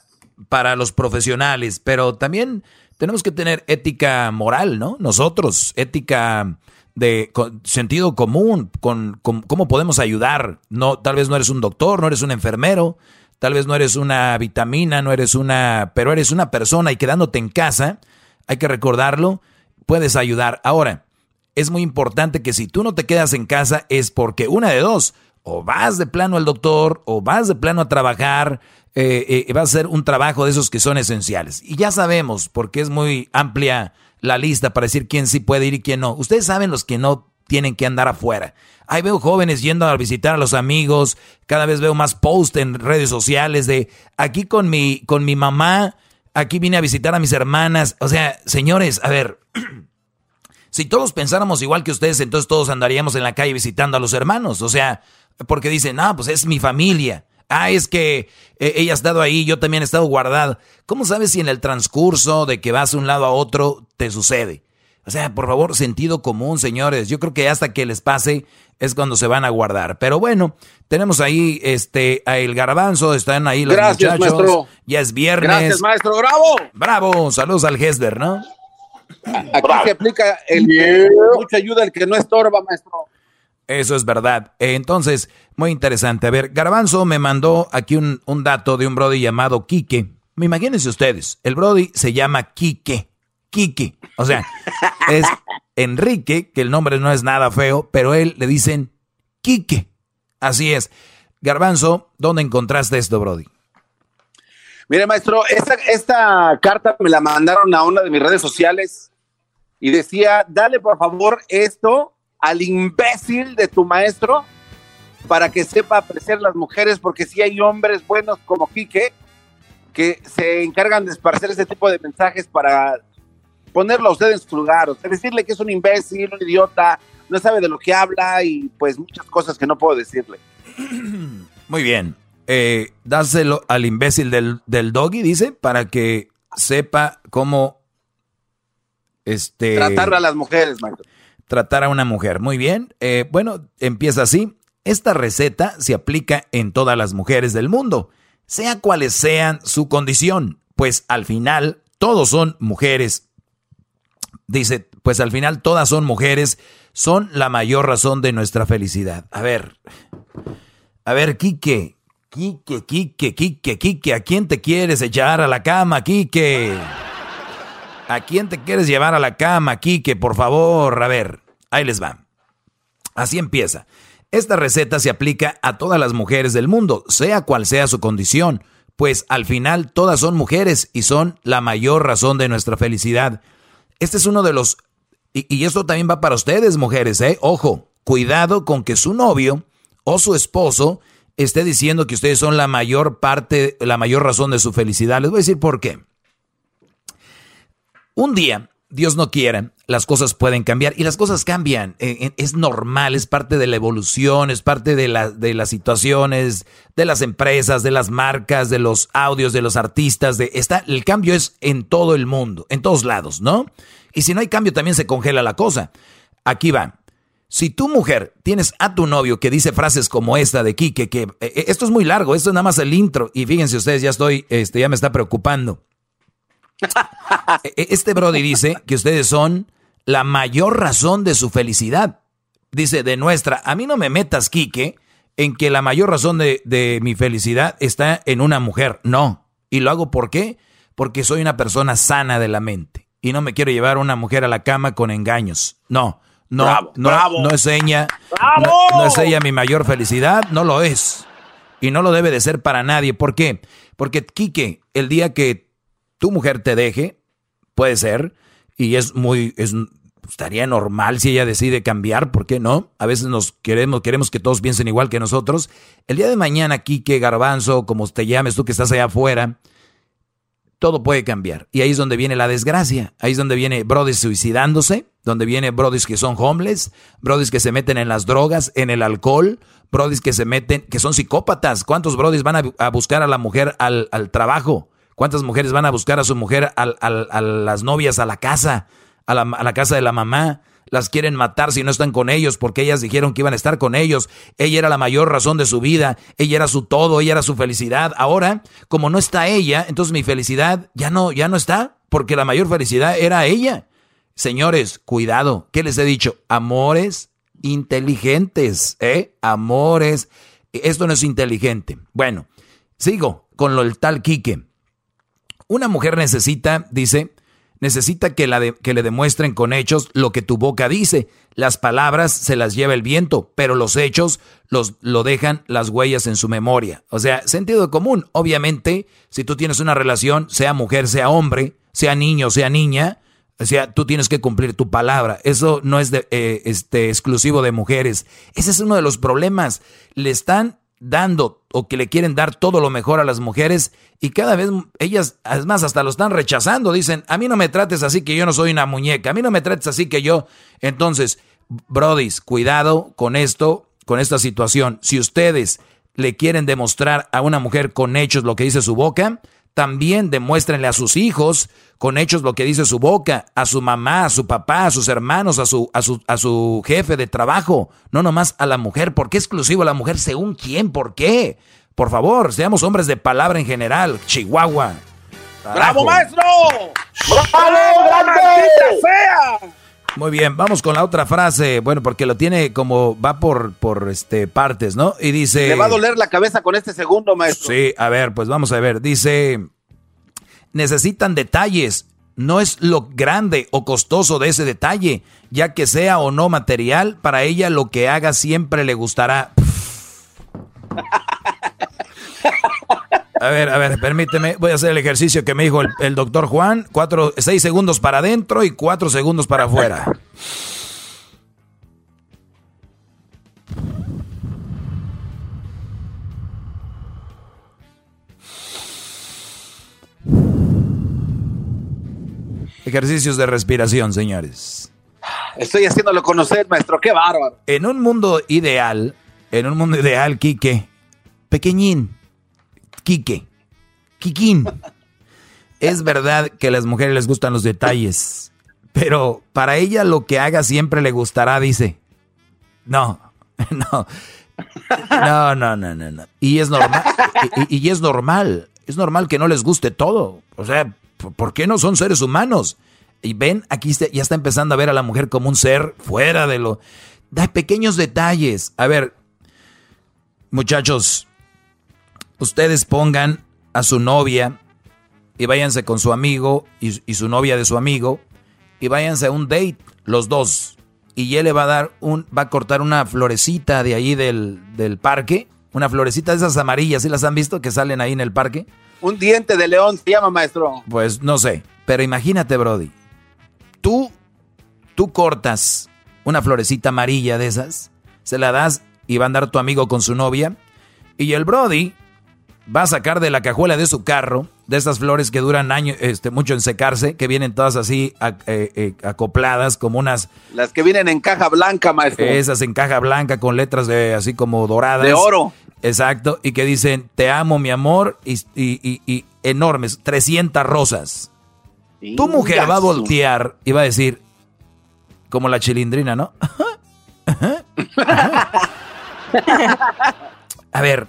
S12: para los profesionales, pero también tenemos que tener ética moral, ¿no? Nosotros, ética de sentido común, con, con, cómo podemos ayudar. No, tal vez no eres un doctor, no eres un enfermero, tal vez no eres una vitamina, no eres una, pero eres una persona y quedándote en casa, hay que recordarlo, puedes ayudar. Ahora, es muy importante que si tú no te quedas en casa es porque una de dos, o vas de plano al doctor, o vas de plano a trabajar, eh, eh, va a ser un trabajo de esos que son esenciales. Y ya sabemos, porque es muy amplia la lista para decir quién sí puede ir y quién no. Ustedes saben los que no tienen que andar afuera. Ahí veo jóvenes yendo a visitar a los amigos, cada vez veo más posts en redes sociales de aquí con mi, con mi mamá, aquí vine a visitar a mis hermanas. O sea, señores, a ver, si todos pensáramos igual que ustedes, entonces todos andaríamos en la calle visitando a los hermanos. O sea, porque dicen, ah, pues es mi familia. Ah, es que eh, ella ha estado ahí, yo también he estado guardado. ¿Cómo sabes si en el transcurso de que vas de un lado a otro te sucede? O sea, por favor, sentido común, señores. Yo creo que hasta que les pase es cuando se van a guardar. Pero bueno, tenemos ahí este a el garbanzo, están ahí los
S29: Gracias,
S12: muchachos.
S29: maestro.
S12: Ya es viernes.
S29: Gracias, maestro. ¡Bravo!
S12: Bravo, saludos al Hesler, ¿no?
S29: Aquí se aplica el que mucha ayuda, el que no estorba, maestro.
S12: Eso es verdad. Entonces, muy interesante. A ver, Garbanzo me mandó aquí un, un dato de un Brody llamado Quique. Me imagínense ustedes, el Brody se llama Quique. Quique. O sea, es Enrique, que el nombre no es nada feo, pero él le dicen Quique. Así es. Garbanzo, ¿dónde encontraste esto, Brody?
S29: Mire, maestro, esta, esta carta me la mandaron a una de mis redes sociales y decía, dale por favor esto al imbécil de tu maestro para que sepa apreciar las mujeres, porque si hay hombres buenos como Quique que se encargan de esparcer ese tipo de mensajes para ponerlo a usted en su lugar, o sea, decirle que es un imbécil, un idiota, no sabe de lo que habla y pues muchas cosas que no puedo decirle.
S12: Muy bien. Eh, dáselo al imbécil del, del doggy, dice, para que sepa cómo este,
S29: Tratar a las mujeres, maestro.
S12: Tratar a una mujer. Muy bien. Eh, bueno, empieza así. Esta receta se aplica en todas las mujeres del mundo, sea cuales sean su condición, pues al final todos son mujeres. Dice, pues al final todas son mujeres, son la mayor razón de nuestra felicidad. A ver, a ver, Quique, Quique, Quique, Quique, Quique, ¿a quién te quieres echar a la cama, Quique? ¿A quién te quieres llevar a la cama, Quique? Por favor, a ver, ahí les va. Así empieza. Esta receta se aplica a todas las mujeres del mundo, sea cual sea su condición, pues al final todas son mujeres y son la mayor razón de nuestra felicidad. Este es uno de los... Y, esto también va para ustedes, mujeres, ¿eh? Ojo, cuidado con que su novio o su esposo esté diciendo que ustedes son la mayor parte, la mayor razón de su felicidad. Les voy a decir por qué. Un día, Dios no quiera, las cosas pueden cambiar y las cosas cambian. Eh, eh, Es normal, es parte de la evolución, es parte de, de las situaciones, de las empresas, de las marcas, de los audios, de los artistas. De, está, el cambio es en todo el mundo, en todos lados, ¿no? Y si no hay cambio, también se congela la cosa. Aquí va. Si tu mujer tienes a tu novio que dice frases como esta de Quique, que eh, eh, esto es muy largo, esto es nada más el intro, y fíjense ustedes, ya estoy, este, ya me está preocupando. E- Este Brody dice que ustedes son la mayor razón de su felicidad. Dice, de nuestra. A mí no me metas, Quique, en que la mayor razón de, de mi felicidad está en una mujer. No. ¿Y lo hago por qué? Porque soy una persona sana de la mente. Y no me quiero llevar a una mujer a la cama con engaños. No. No,
S9: Bravo,
S12: no,
S9: bravo.
S12: no es ella.
S9: ¡Bravo!
S12: No, no es ella mi mayor felicidad, no lo es. Y no lo debe de ser para nadie. ¿Por qué? Porque, Quique, el día que tu mujer te deje, puede ser, y es muy, es, estaría normal si ella decide cambiar, ¿por qué no? A veces nos queremos, queremos que todos piensen igual que nosotros. El día de mañana, Quique, Garbanzo, como te llames tú que estás allá afuera, todo puede cambiar. Y ahí es donde viene la desgracia. Ahí es donde viene brodis suicidándose, donde viene brodis que son homeless, brodis que se meten en las drogas, en el alcohol, brodis que se meten, que son psicópatas. ¿Cuántos brodis van a, a buscar a la mujer al, al, trabajo? ¿Cuántas mujeres van a buscar a su mujer a las novias a la casa, a la, casa de la mamá? las quieren matar si no están con ellos, porque ellas dijeron que iban a estar con ellos. Ella era la mayor razón de su vida, ella era su todo, ella era su felicidad. Ahora, como no está ella, entonces mi felicidad ya no, ya no está, porque la mayor felicidad era ella. Señores, cuidado, ¿qué les he dicho? Amores inteligentes, ¿eh? Amores. Esto no es inteligente. Bueno, sigo con lo del tal Quique. Una mujer necesita, dice, necesita que, la de, que, le demuestren con hechos lo que tu boca dice. Las palabras se las lleva el viento, pero los hechos los, lo dejan las huellas en su memoria. O sea, sentido común. Obviamente, si tú tienes una relación, sea mujer, sea hombre, sea niño, sea niña, o sea, tú tienes que cumplir tu palabra. Eso no es de, eh, este, exclusivo de mujeres. Ese es uno de los problemas. Le están dando o que le quieren dar todo lo mejor a las mujeres y cada vez ellas, además, hasta lo están rechazando. Dicen, a mí no me trates así que yo no soy una muñeca, a mí no me trates así que yo. Entonces, brodis, cuidado con esto, con esta situación. Si ustedes le quieren demostrar a una mujer con hechos lo que dice su boca, también demuéstrenle a sus hijos con hechos lo que dice su boca, a su mamá, a su papá, a sus hermanos, a su, a su, a su jefe de trabajo, no nomás a la mujer. ¿Por qué exclusivo a la mujer? ¿Según quién? ¿Por qué? Por favor, seamos hombres de palabra en general. Chihuahua.
S9: ¡Bravo, maestro!
S5: ¡Bravo, grande!
S9: fea!
S12: Muy bien, vamos con la otra frase. Bueno, porque lo tiene como va por, por este partes, ¿no? Y dice.
S9: Le va a doler la cabeza con este segundo, maestro.
S12: Sí, a ver, pues vamos a ver. Dice. Necesitan detalles. No es lo grande o costoso de ese detalle, ya que sea o no material, para ella lo que haga siempre le gustará. A ver, a ver, permíteme, voy a hacer el ejercicio que me dijo el, el doctor Juan. Cuatro, seis segundos para adentro y cuatro segundos para afuera. Ejercicios de respiración, señores.
S9: Estoy haciéndolo conocer, maestro. Qué bárbaro.
S12: En un mundo ideal, en un mundo ideal, Quique, pequeñín, Quique, Quiquín. Es verdad que a las mujeres les gustan los detalles, pero para ella lo que haga siempre le gustará, dice. No, no. No, no, no, no, no. Y es normal. Y, y, es normal. Es normal que no les guste todo. O sea, ¿por qué no son seres humanos? Y ven, aquí ya está empezando a ver a la mujer como un ser fuera de lo... Da pequeños detalles. A ver, muchachos, ustedes pongan a su novia y váyanse con su amigo y, y, su novia de su amigo y váyanse a un date, los dos. Y él le va a dar un, va a cortar una florecita de ahí del, del parque, una florecita de esas amarillas, ¿sí las han visto que salen ahí en el parque?
S9: Un diente de león se llama, maestro.
S12: Pues no sé, pero imagínate, Brody. Tú, tú cortas una florecita amarilla de esas, se la das y va a andar tu amigo con su novia. Y el Brody va a sacar de la cajuela de su carro, de estas flores que duran años, este, mucho en secarse, que vienen todas así a, eh, eh, acopladas como unas...
S9: Las que vienen en caja blanca, maestro.
S12: Esas en caja blanca con letras de así como doradas.
S9: De oro.
S12: Exacto, y que dicen, te amo, mi amor, y, y, y, y enormes, 300 rosas. Tu mujer va a voltear y va a decir, como la chilindrina, ¿no? a ver,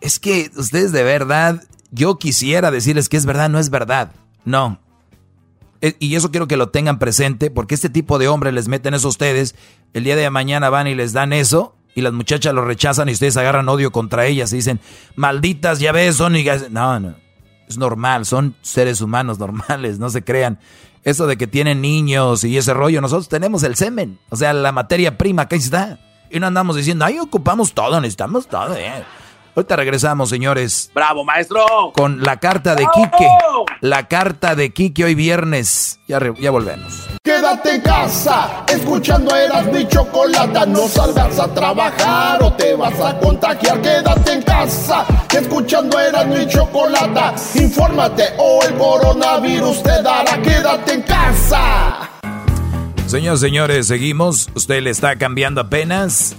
S12: es que ustedes de verdad, yo quisiera decirles que es verdad, no es verdad. No. Eh, y eso quiero que lo tengan presente, porque este tipo de hombres les meten eso a ustedes, el día de mañana van y les dan eso, y las muchachas lo rechazan y ustedes agarran odio contra ellas y dicen, malditas, ya ves, son... Y... No, no, es normal, son seres humanos normales, no se crean. Eso de que tienen niños y ese rollo, nosotros tenemos el semen, o sea, la materia prima, que está. Y no andamos diciendo, ahí ocupamos todo, necesitamos todo. Eh. Ahorita regresamos, señores.
S9: ¡Bravo, maestro!
S12: Con la carta de Quique. La carta de Quique hoy viernes. Ya, ya volvemos.
S5: Quédate en casa, escuchando eras mi chocolata. No salgas a trabajar o te vas a contagiar. Quédate en casa, escuchando eras mi chocolata. Infórmate o el coronavirus te dará. Quédate en casa.
S12: Señores, señores, seguimos. Usted le está cambiando apenas.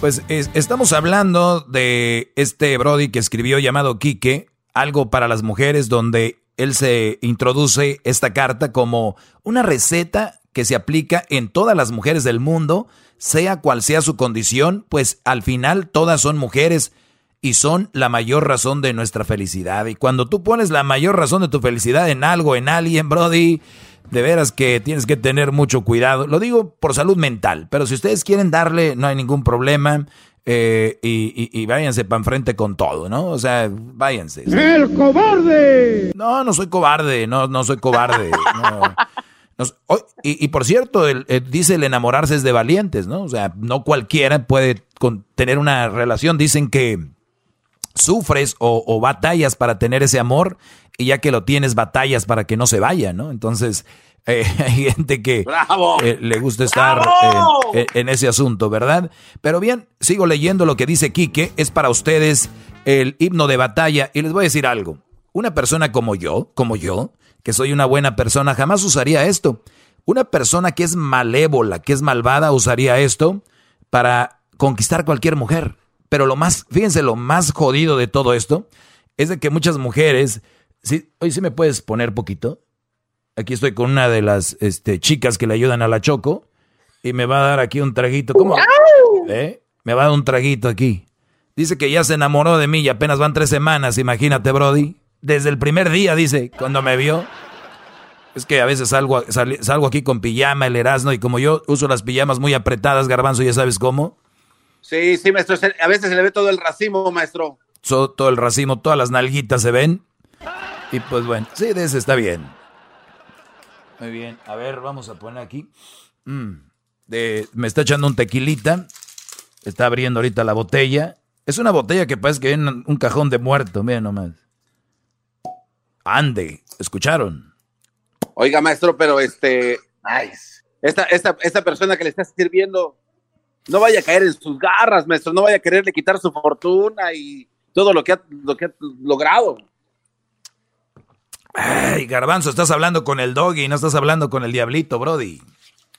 S12: Pues estamos hablando de este Brody que escribió llamado Quique, algo para las mujeres, donde él se introduce esta carta como una receta que se aplica en todas las mujeres del mundo, sea cual sea su condición, pues al final todas son mujeres y son la mayor razón de nuestra felicidad. Y cuando tú pones la mayor razón de tu felicidad en algo, en alguien, Brody, de veras que tienes que tener mucho cuidado. Lo digo por salud mental, pero si ustedes quieren darle, no hay ningún problema. Eh, y, váyanse para enfrente con todo, ¿no? O sea, váyanse.
S5: ¡El cobarde!
S12: No, no soy cobarde, no, no soy cobarde. y, por cierto, dice el enamorarse es de valientes, ¿no? O sea, no cualquiera puede tener una relación. Dicen que sufres o, batallas para tener ese amor y ya que lo tienes batallas para que no se vaya, ¿no? Entonces eh, hay gente que eh, le gusta estar en, ese asunto, ¿verdad? Pero bien, sigo leyendo lo que dice Quique, es para ustedes el himno de batalla y les voy a decir algo. Una persona como yo, como yo, que soy una buena persona, jamás usaría esto. Una persona que es malévola, que es malvada, usaría esto para conquistar cualquier mujer. Pero lo más, fíjense, lo más jodido de todo esto es de que muchas mujeres, ¿sí? hoy sí me puedes poner poquito. Aquí estoy con una de las este, chicas que le ayudan a la Choco y me va a dar aquí un traguito. ¿Cómo? ¿Eh? Me va a dar un traguito aquí. Dice que ya se enamoró de mí y apenas van tres semanas, imagínate, Brody. Desde el primer día, dice, cuando me vio. Es que a veces salgo, salgo aquí con pijama, el Erasmo, y como yo uso las pijamas muy apretadas, garbanzo, ya sabes cómo.
S9: Sí, sí, maestro. A veces se le ve todo el racimo, maestro.
S12: todo el racimo, todas las nalguitas se ven. Y pues bueno, sí, de ese está bien. Muy bien. A ver, vamos a poner aquí. Mm, de, me está echando un tequilita. Está abriendo ahorita la botella. Es una botella que parece que viene un cajón de muerto, miren nomás. Ande, ¿escucharon?
S9: Oiga, maestro, pero este. Nice. Esta, esta, esta persona que le está sirviendo no vaya a caer en sus garras, maestro, no vaya a quererle quitar su fortuna y todo lo que ha, lo que ha logrado.
S12: Ay, Garbanzo, estás hablando con el doggy, no estás hablando con el diablito, Brody.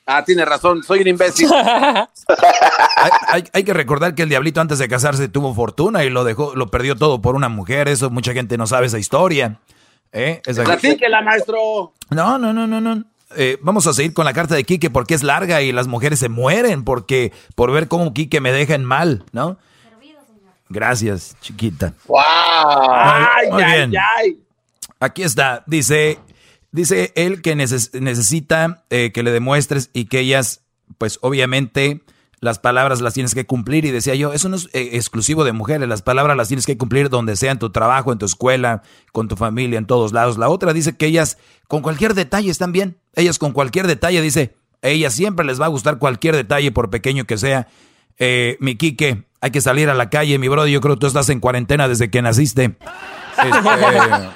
S9: Ah, tiene razón, soy un imbécil.
S12: hay, que recordar que el diablito antes de casarse tuvo fortuna y lo dejó, lo perdió todo por una mujer. Eso mucha gente no sabe esa historia. ¿Eh? Esa...
S9: Platíquela, maestro.
S12: No, no, no, no, no. Eh, vamos a seguir con la carta de Quique porque es larga y las mujeres se mueren porque por ver cómo Quique me deja en mal, ¿no? Gracias, chiquita.
S9: ¡Wow! Muy, bien.
S12: Aquí está. Dice, dice él que necesita eh, que le demuestres y que ellas, pues obviamente las palabras las tienes que cumplir. Y decía yo, eso no es eh, exclusivo de mujeres, las palabras las tienes que cumplir donde sea, en tu trabajo, en tu escuela, con tu familia, en todos lados. La otra dice que ellas con cualquier detalle están bien. Ellas con cualquier detalle, dice, a ellas siempre les va a gustar cualquier detalle, por pequeño que sea. Eh, mi Quique, hay que salir a la calle, mi brother. Yo creo que tú estás en cuarentena desde que naciste. Este,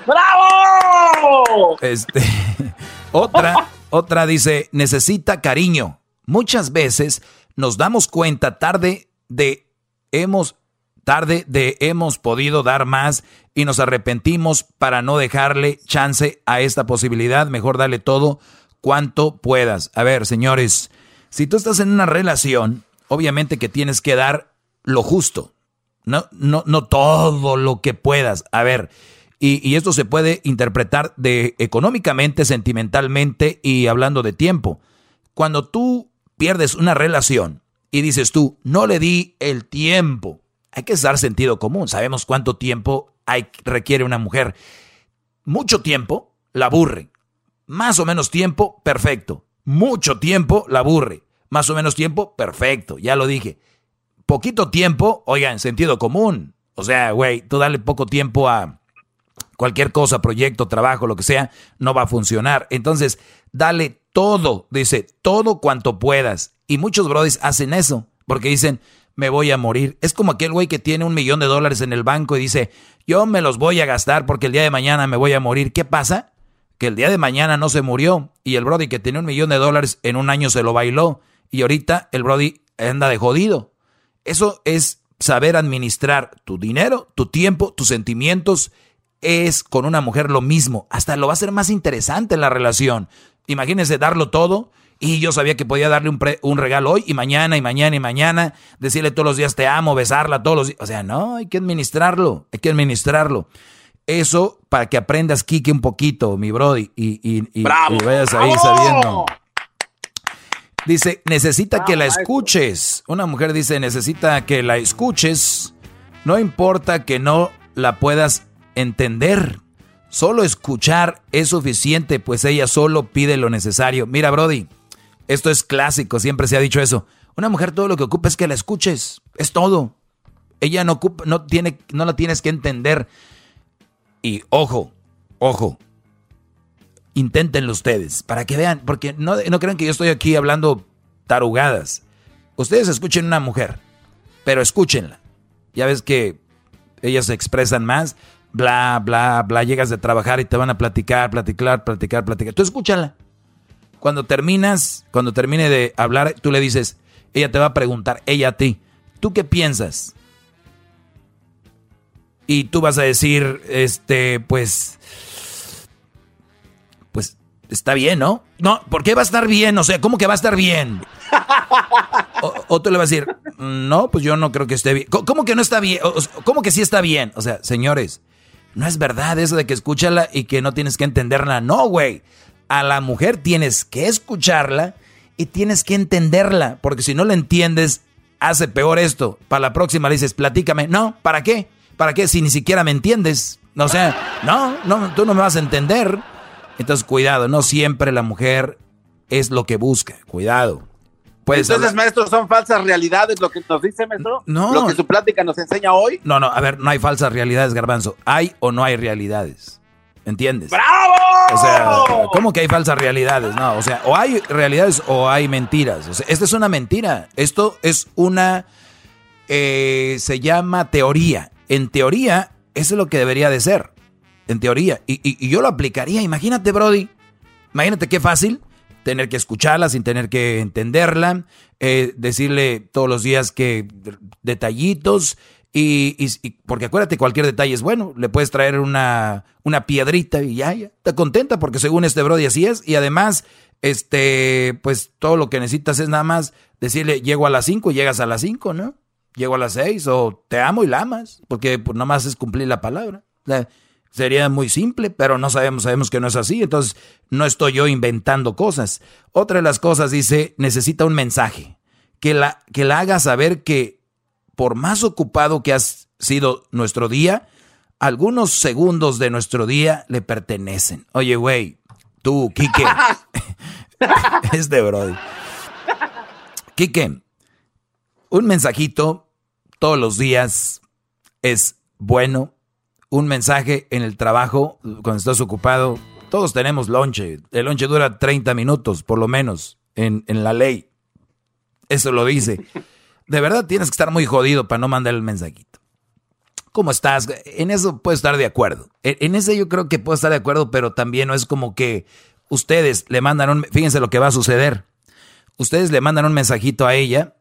S9: ¡Bravo!
S12: Este, otra, otra dice, necesita cariño. Muchas veces nos damos cuenta tarde de hemos tarde de hemos podido dar más y nos arrepentimos para no dejarle chance a esta posibilidad, mejor dale todo cuanto puedas. A ver, señores, si tú estás en una relación, obviamente que tienes que dar lo justo. No, no, no todo lo que puedas. A ver, y, y esto se puede interpretar de económicamente, sentimentalmente y hablando de tiempo. Cuando tú pierdes una relación y dices tú, no le di el tiempo. Hay que dar sentido común. Sabemos cuánto tiempo hay, requiere una mujer. Mucho tiempo la aburre. Más o menos tiempo, perfecto. Mucho tiempo, la aburre. Más o menos tiempo, perfecto. Ya lo dije. Poquito tiempo, oigan, sentido común. O sea, güey, tú dale poco tiempo a cualquier cosa, proyecto, trabajo, lo que sea, no va a funcionar. Entonces, dale todo, dice, todo cuanto puedas. Y muchos brodis hacen eso, porque dicen, me voy a morir. Es como aquel güey que tiene un millón de dólares en el banco y dice, yo me los voy a gastar porque el día de mañana me voy a morir. ¿Qué pasa? Que el día de mañana no se murió y el Brody que tenía un millón de dólares en un año se lo bailó y ahorita el Brody anda de jodido. Eso es saber administrar tu dinero, tu tiempo, tus sentimientos. Es con una mujer lo mismo. Hasta lo va a hacer más interesante la relación. Imagínense darlo todo y yo sabía que podía darle un, un, regalo hoy y mañana y mañana y mañana, decirle todos los días te amo, besarla todos los días. O sea, no, hay que administrarlo, hay que administrarlo. Eso para que aprendas, Kike, un poquito, mi brody, y, y, y, vayas ahí sabiendo. Dice, necesita que la escuches. Una mujer dice, necesita que la escuches. No importa que no la puedas entender. Solo escuchar es suficiente, pues ella solo pide lo necesario. Mira, Brody, esto es clásico, siempre se ha dicho eso. Una mujer todo lo que ocupa es que la escuches, es todo. Ella no ocupa, no tiene, no la tienes que entender. Y ojo, ojo, inténtenlo ustedes, para que vean, porque no, no crean que yo estoy aquí hablando tarugadas. Ustedes escuchen una mujer, pero escúchenla. Ya ves que ellas se expresan más, bla, bla, bla, llegas de trabajar y te van a platicar, platicar, platicar, platicar. Tú escúchala. Cuando terminas, cuando termine de hablar, tú le dices, ella te va a preguntar, ella a ti, ¿tú qué piensas? Y tú vas a decir, este, pues, pues, está bien, ¿no? No, ¿por qué va a estar bien? O sea, ¿cómo que va a estar bien? O, tú le vas a decir, no, pues yo no creo que esté bien. ¿Cómo que no está bien? ¿Cómo que sí está bien? O sea, señores, no es verdad eso de que escúchala y que no tienes que entenderla. No, güey a la mujer tienes que escucharla y tienes que entenderla, porque si no la entiendes, hace peor esto. Para la próxima le dices, platícame. No, ¿para qué? ¿Para qué si ni siquiera me entiendes? O sea, no, no, tú no me vas a entender. Entonces, cuidado, no siempre la mujer es lo que busca. Cuidado.
S9: Entonces, maestro, son falsas realidades lo que nos dice, maestro. No. Lo que su plática nos enseña hoy.
S12: No, no, a ver, no hay falsas realidades, Garbanzo. Hay o no hay realidades. ¿Entiendes?
S9: ¡Bravo!
S12: O sea, ¿cómo que hay falsas realidades? No, o sea, o hay realidades o hay mentiras. O sea, esta es una mentira. Esto es una. Eh, se llama teoría. En teoría, eso es lo que debería de ser. En teoría. Y, yo lo aplicaría. Imagínate, Brody. Imagínate qué fácil tener que escucharla sin tener que entenderla. Eh, decirle todos los días que detallitos y, porque acuérdate, cualquier detalle es bueno. Le puedes traer una, una piedrita y ya, ya. Está contenta porque según este Brody así es. Y además, este, pues todo lo que necesitas es nada más decirle, llego a las 5 y llegas a las 5, ¿no? Llego a las 6 o te amo y la amas. Porque pues nada más es cumplir la palabra. sería muy simple, pero no sabemos, sabemos que no es así. Entonces, no estoy yo inventando cosas. Otra de las cosas dice, necesita un mensaje. Que la, que la haga saber que por más ocupado que has sido nuestro día, algunos segundos de nuestro día le pertenecen. Oye, güey, tú, Quique, este brody. Quique, un mensajito todos los días es bueno. Un mensaje en el trabajo, cuando estás ocupado, todos tenemos lonche. El lonche dura 30 minutos, por lo menos, en, en la ley. Eso lo dice de verdad tienes que estar muy jodido para no mandar el mensajito. ¿Cómo estás? En eso puedo estar de acuerdo. En, ese yo creo que puedo estar de acuerdo, pero también no es como que ustedes le mandan un... Fíjense lo que va a suceder. Ustedes le mandan un mensajito a ella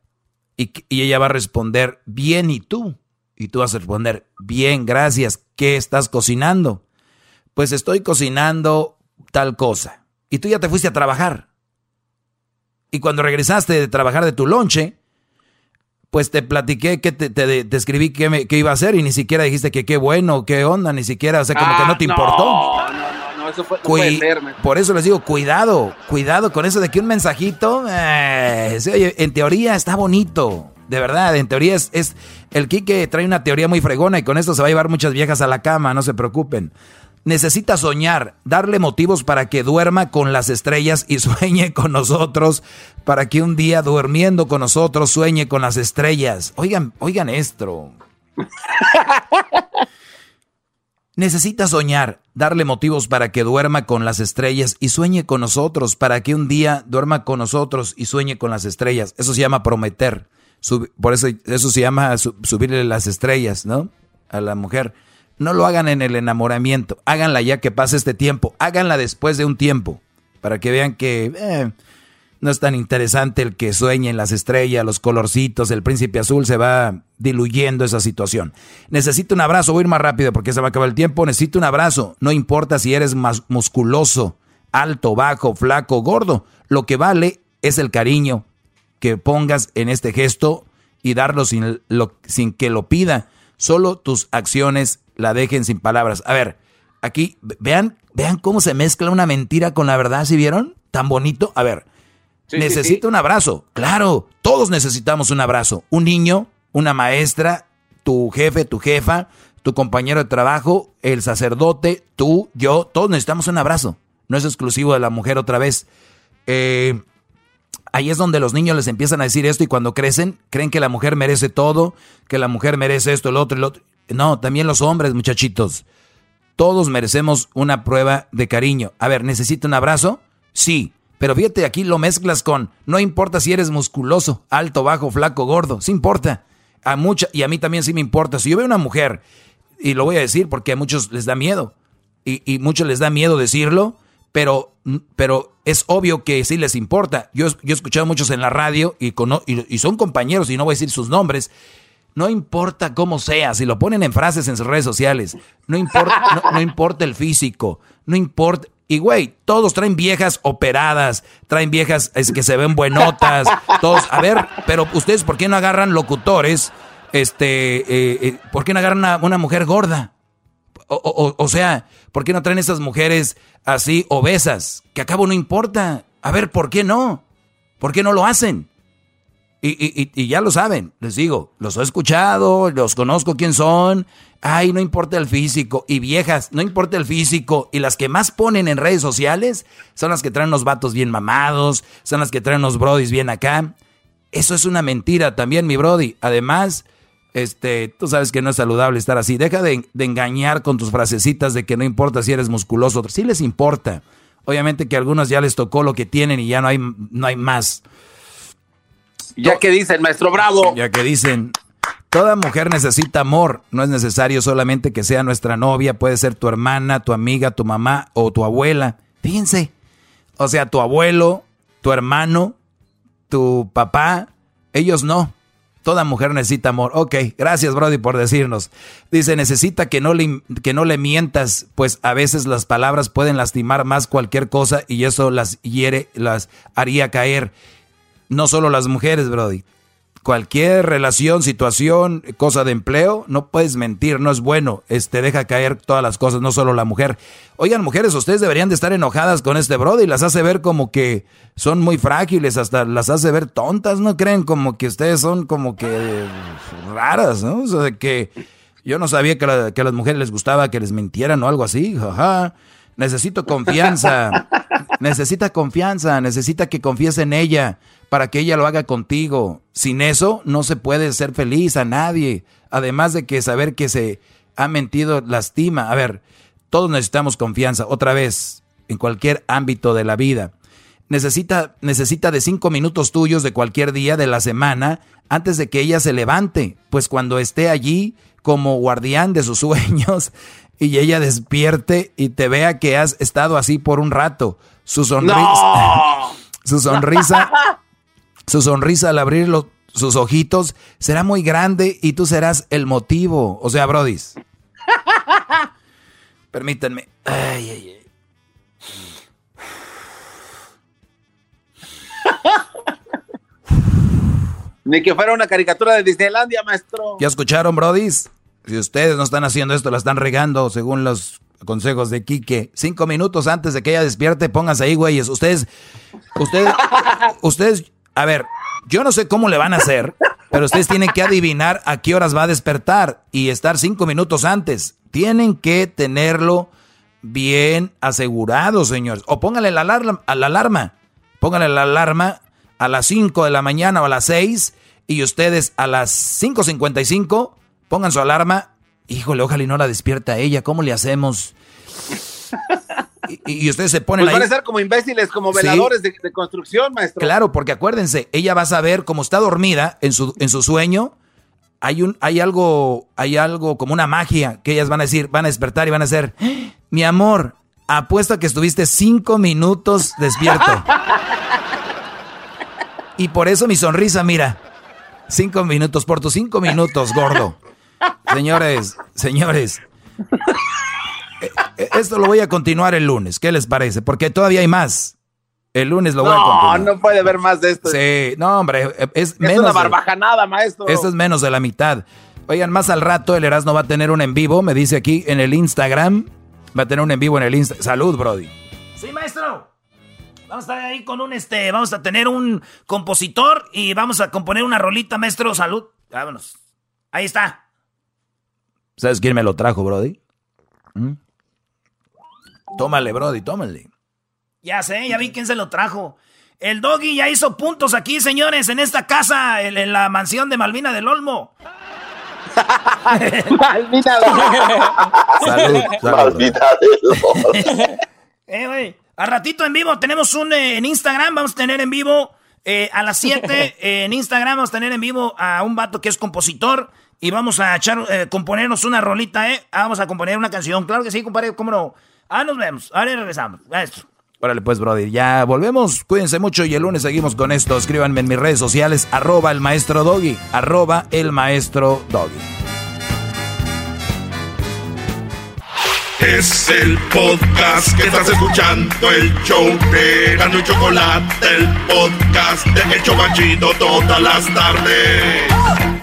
S12: y, y ella va a responder, bien, ¿y tú? Y tú vas a responder, bien, gracias. ¿Qué estás cocinando? Pues estoy cocinando tal cosa. Y tú ya te fuiste a trabajar. Y cuando regresaste de trabajar de tu lonche, pues te platiqué que te, te, escribí qué, iba a hacer y ni siquiera dijiste que qué bueno, qué onda, ni siquiera, o sea, como que no te ah, importó.
S9: No, eso fue,
S12: Por eso les digo, cuidado, cuidado con eso de que un mensajito, eh, oye, en teoría está bonito, de verdad, en teoría es, es, el Quique trae una teoría muy fregona y con esto se va a llevar muchas viejas a la cama, no se preocupen. Necesita soñar, darle motivos para que duerma con las estrellas y sueñe con nosotros, para que un día durmiendo con nosotros sueñe con las estrellas. Oigan, oigan esto. Necesita soñar, darle motivos para que duerma con las estrellas y sueñe con nosotros, para que un día duerma con nosotros y sueñe con las estrellas. Eso se llama prometer. por eso, eso se llama subirle las estrellas, ¿no? A la mujer. No lo hagan en el enamoramiento, háganla ya que pase este tiempo, háganla después de un tiempo, para que vean que eh, no es tan interesante el que sueñen las estrellas, los colorcitos, el príncipe azul, se va diluyendo esa situación. Necesito un abrazo, voy a ir más rápido porque se va a acabar el tiempo, necesito un abrazo, no importa si eres más musculoso, alto, bajo, flaco, gordo, lo que vale es el cariño que pongas en este gesto y darlo sin, que lo pida. Solo tus acciones la dejen sin palabras. A ver, aquí, vean, vean cómo se mezcla una mentira con la verdad, ¿sí vieron? Tan bonito. A ver, necesito un abrazo. Claro, todos necesitamos un abrazo. Un niño, una maestra, tu jefe, tu jefa, tu compañero de trabajo, el sacerdote, tú, yo, todos necesitamos un abrazo. No es exclusivo de la mujer otra vez. Eh, ahí es donde los niños les empiezan a decir esto y cuando crecen creen que la mujer merece todo, que la mujer merece esto, el otro, el otro. No, también los hombres, muchachitos. Todos merecemos una prueba de cariño. A ver, ¿necesito un abrazo? Sí. Pero fíjate, aquí lo mezclas con, no importa si eres musculoso, alto, bajo, flaco, gordo, sí importa. A mucha, y a mí también sí me importa. Si yo veo una mujer, y lo voy a decir porque a muchos les da miedo, y, y muchos les da miedo decirlo, pero, pero es obvio que sí les importa. Yo, he escuchado muchos en la radio y son compañeros, y no voy a decir sus nombres, no importa cómo sea, si lo ponen en frases en sus redes sociales, no importa, no, importa el físico, no importa. Y güey, todos traen viejas operadas, traen viejas es, que se ven buenotas, todos. A ver, pero ustedes, ¿por qué no agarran locutores? Este, eh, eh, ¿por qué no agarran a una mujer gorda? O, o, sea, ¿por qué no traen esas mujeres así obesas? Que a cabo no importa. A ver, ¿por qué no? ¿Por qué no lo hacen? Y, ya lo saben, les digo, los he escuchado, los conozco quién son. Ay, no importa el físico. Y viejas, no importa el físico. Y las que más ponen en redes sociales son las que traen los vatos bien mamados, son las que traen los brodis bien acá. Eso es una mentira también, mi brody. Además, este, tú sabes que no es saludable estar así. Deja de, de engañar con tus frasecitas de que no importa si eres musculoso. Sí les importa. Obviamente que a algunos ya les tocó lo que tienen y ya no hay, no hay más.
S9: Ya que dicen, maestro Bravo.
S12: Ya que dicen, toda mujer necesita amor. No es necesario solamente que sea nuestra novia, puede ser tu hermana, tu amiga, tu mamá o tu abuela. Fíjense. O sea, tu abuelo, tu hermano, tu papá, ellos no. Toda mujer necesita amor. Ok, gracias Brody por decirnos. Dice, necesita que no, le, que no le mientas, pues a veces las palabras pueden lastimar más cualquier cosa y eso las hiere, las haría caer no solo las mujeres, Brody. Cualquier relación, situación, cosa de empleo, no puedes mentir, no es bueno. Este deja caer todas las cosas, no solo la mujer. Oigan, mujeres, ustedes deberían de estar enojadas con este Brody. Las hace ver como que son muy frágiles, hasta las hace ver tontas, ¿no creen? Como que ustedes son como que raras, ¿no? O sea, de que yo no sabía que, que a las mujeres les gustaba que les mintieran o algo así, jaja. Necesito confianza. necesita confianza, necesita que confíes en ella para que ella lo haga contigo. Sin eso no se puede ser feliz a nadie. Además de que saber que se ha mentido lastima. A ver, todos necesitamos confianza. Otra vez, en cualquier ámbito de la vida. Necesita, necesita de cinco minutos tuyos de cualquier día de la semana antes de que ella se levante. Pues cuando esté allí como guardián de sus sueños y ella despierte y te vea que has estado así por un rato. Su sonrisa. Su sonrisa su sonrisa al abrir sus ojitos será muy grande y tú serás el motivo. O sea, Brodis. Permítanme. Ay, ay, ay.
S9: Ni que fuera una caricatura de Disneylandia, maestro.
S12: ¿Ya escucharon, Brodis? Si ustedes no están haciendo esto, la están regando según los consejos de Quique. Cinco minutos antes de que ella despierte, pónganse ahí, güeyes. Ustedes, ustedes, ustedes a ver, yo no sé cómo le van a hacer, pero ustedes tienen que adivinar a qué horas va a despertar y estar cinco minutos antes. Tienen que tenerlo bien asegurados, señores. O póngale la alarma, a la alarma. Póngale la alarma a las 5 de la mañana o a las 6 y ustedes a las 5.55 pongan su alarma. Híjole, ojalá y no la despierta ella. ¿Cómo le hacemos? Y, ustedes se ponen
S9: pues
S12: ahí.
S9: van a ser como imbéciles, como veladores de, construcción, maestro.
S12: Claro, porque acuérdense, ella va a saber cómo está dormida en su, en su sueño. Hay, un, hay algo, hay algo como una magia que ellas van a decir, van a despertar y van a decir, mi amor, apuesto a que estuviste cinco minutos despierto. y por eso mi sonrisa, mira, cinco minutos, por tus cinco minutos, gordo. Señores, señores, esto lo voy a continuar el lunes. ¿Qué les parece? Porque todavía hay más. El lunes lo voy a continuar.
S9: No, no puede haber más de esto.
S12: Sí, no, hombre. Eh, es,
S9: es
S12: menos
S9: una barbajanada, maestro.
S12: Esto es menos de la mitad. Oigan, más al rato el Erasmo va a tener un en vivo, me dice aquí en el Instagram. Va a tener un en vivo en el Instagram. Salud, Brody.
S2: Sí, maestro. Vamos a estar ahí con un este. Vamos a tener un compositor y vamos a componer una rolita, maestro. Salud. Vámonos. Ahí está.
S12: ¿Sabes quién me lo trajo, Brody? ¿Mm? Tómale, Brody, tómale.
S2: Ya sé, ya vi quién se lo trajo. El doggy ya hizo puntos aquí, señores, en esta casa, en, la mansión de Malvina del Olmo.
S9: Malvina del
S12: Salud,
S5: Malvina del Olmo.
S2: eh, güey. A ratito en vivo tenemos un eh, en Instagram, vamos a tener en vivo eh, a las 7 en Instagram vamos a tener en vivo a un vato que es compositor y vamos a echar, eh, componernos una rolita, ¿eh? Ah, vamos a componer una canción. Claro que sí, compadre, cómo no. Ah, nos vemos. Ahora regresamos. Maestro.
S12: Órale pues, Brody. Ya volvemos. Cuídense mucho y el lunes seguimos con esto. Escríbanme en mis redes sociales, arroba el maestro Doggy. Arroba el maestro Doggy.
S30: Es el podcast que estás escuchando, el show de Gano y Chocolate, el podcast de El Chocachito todas las tardes.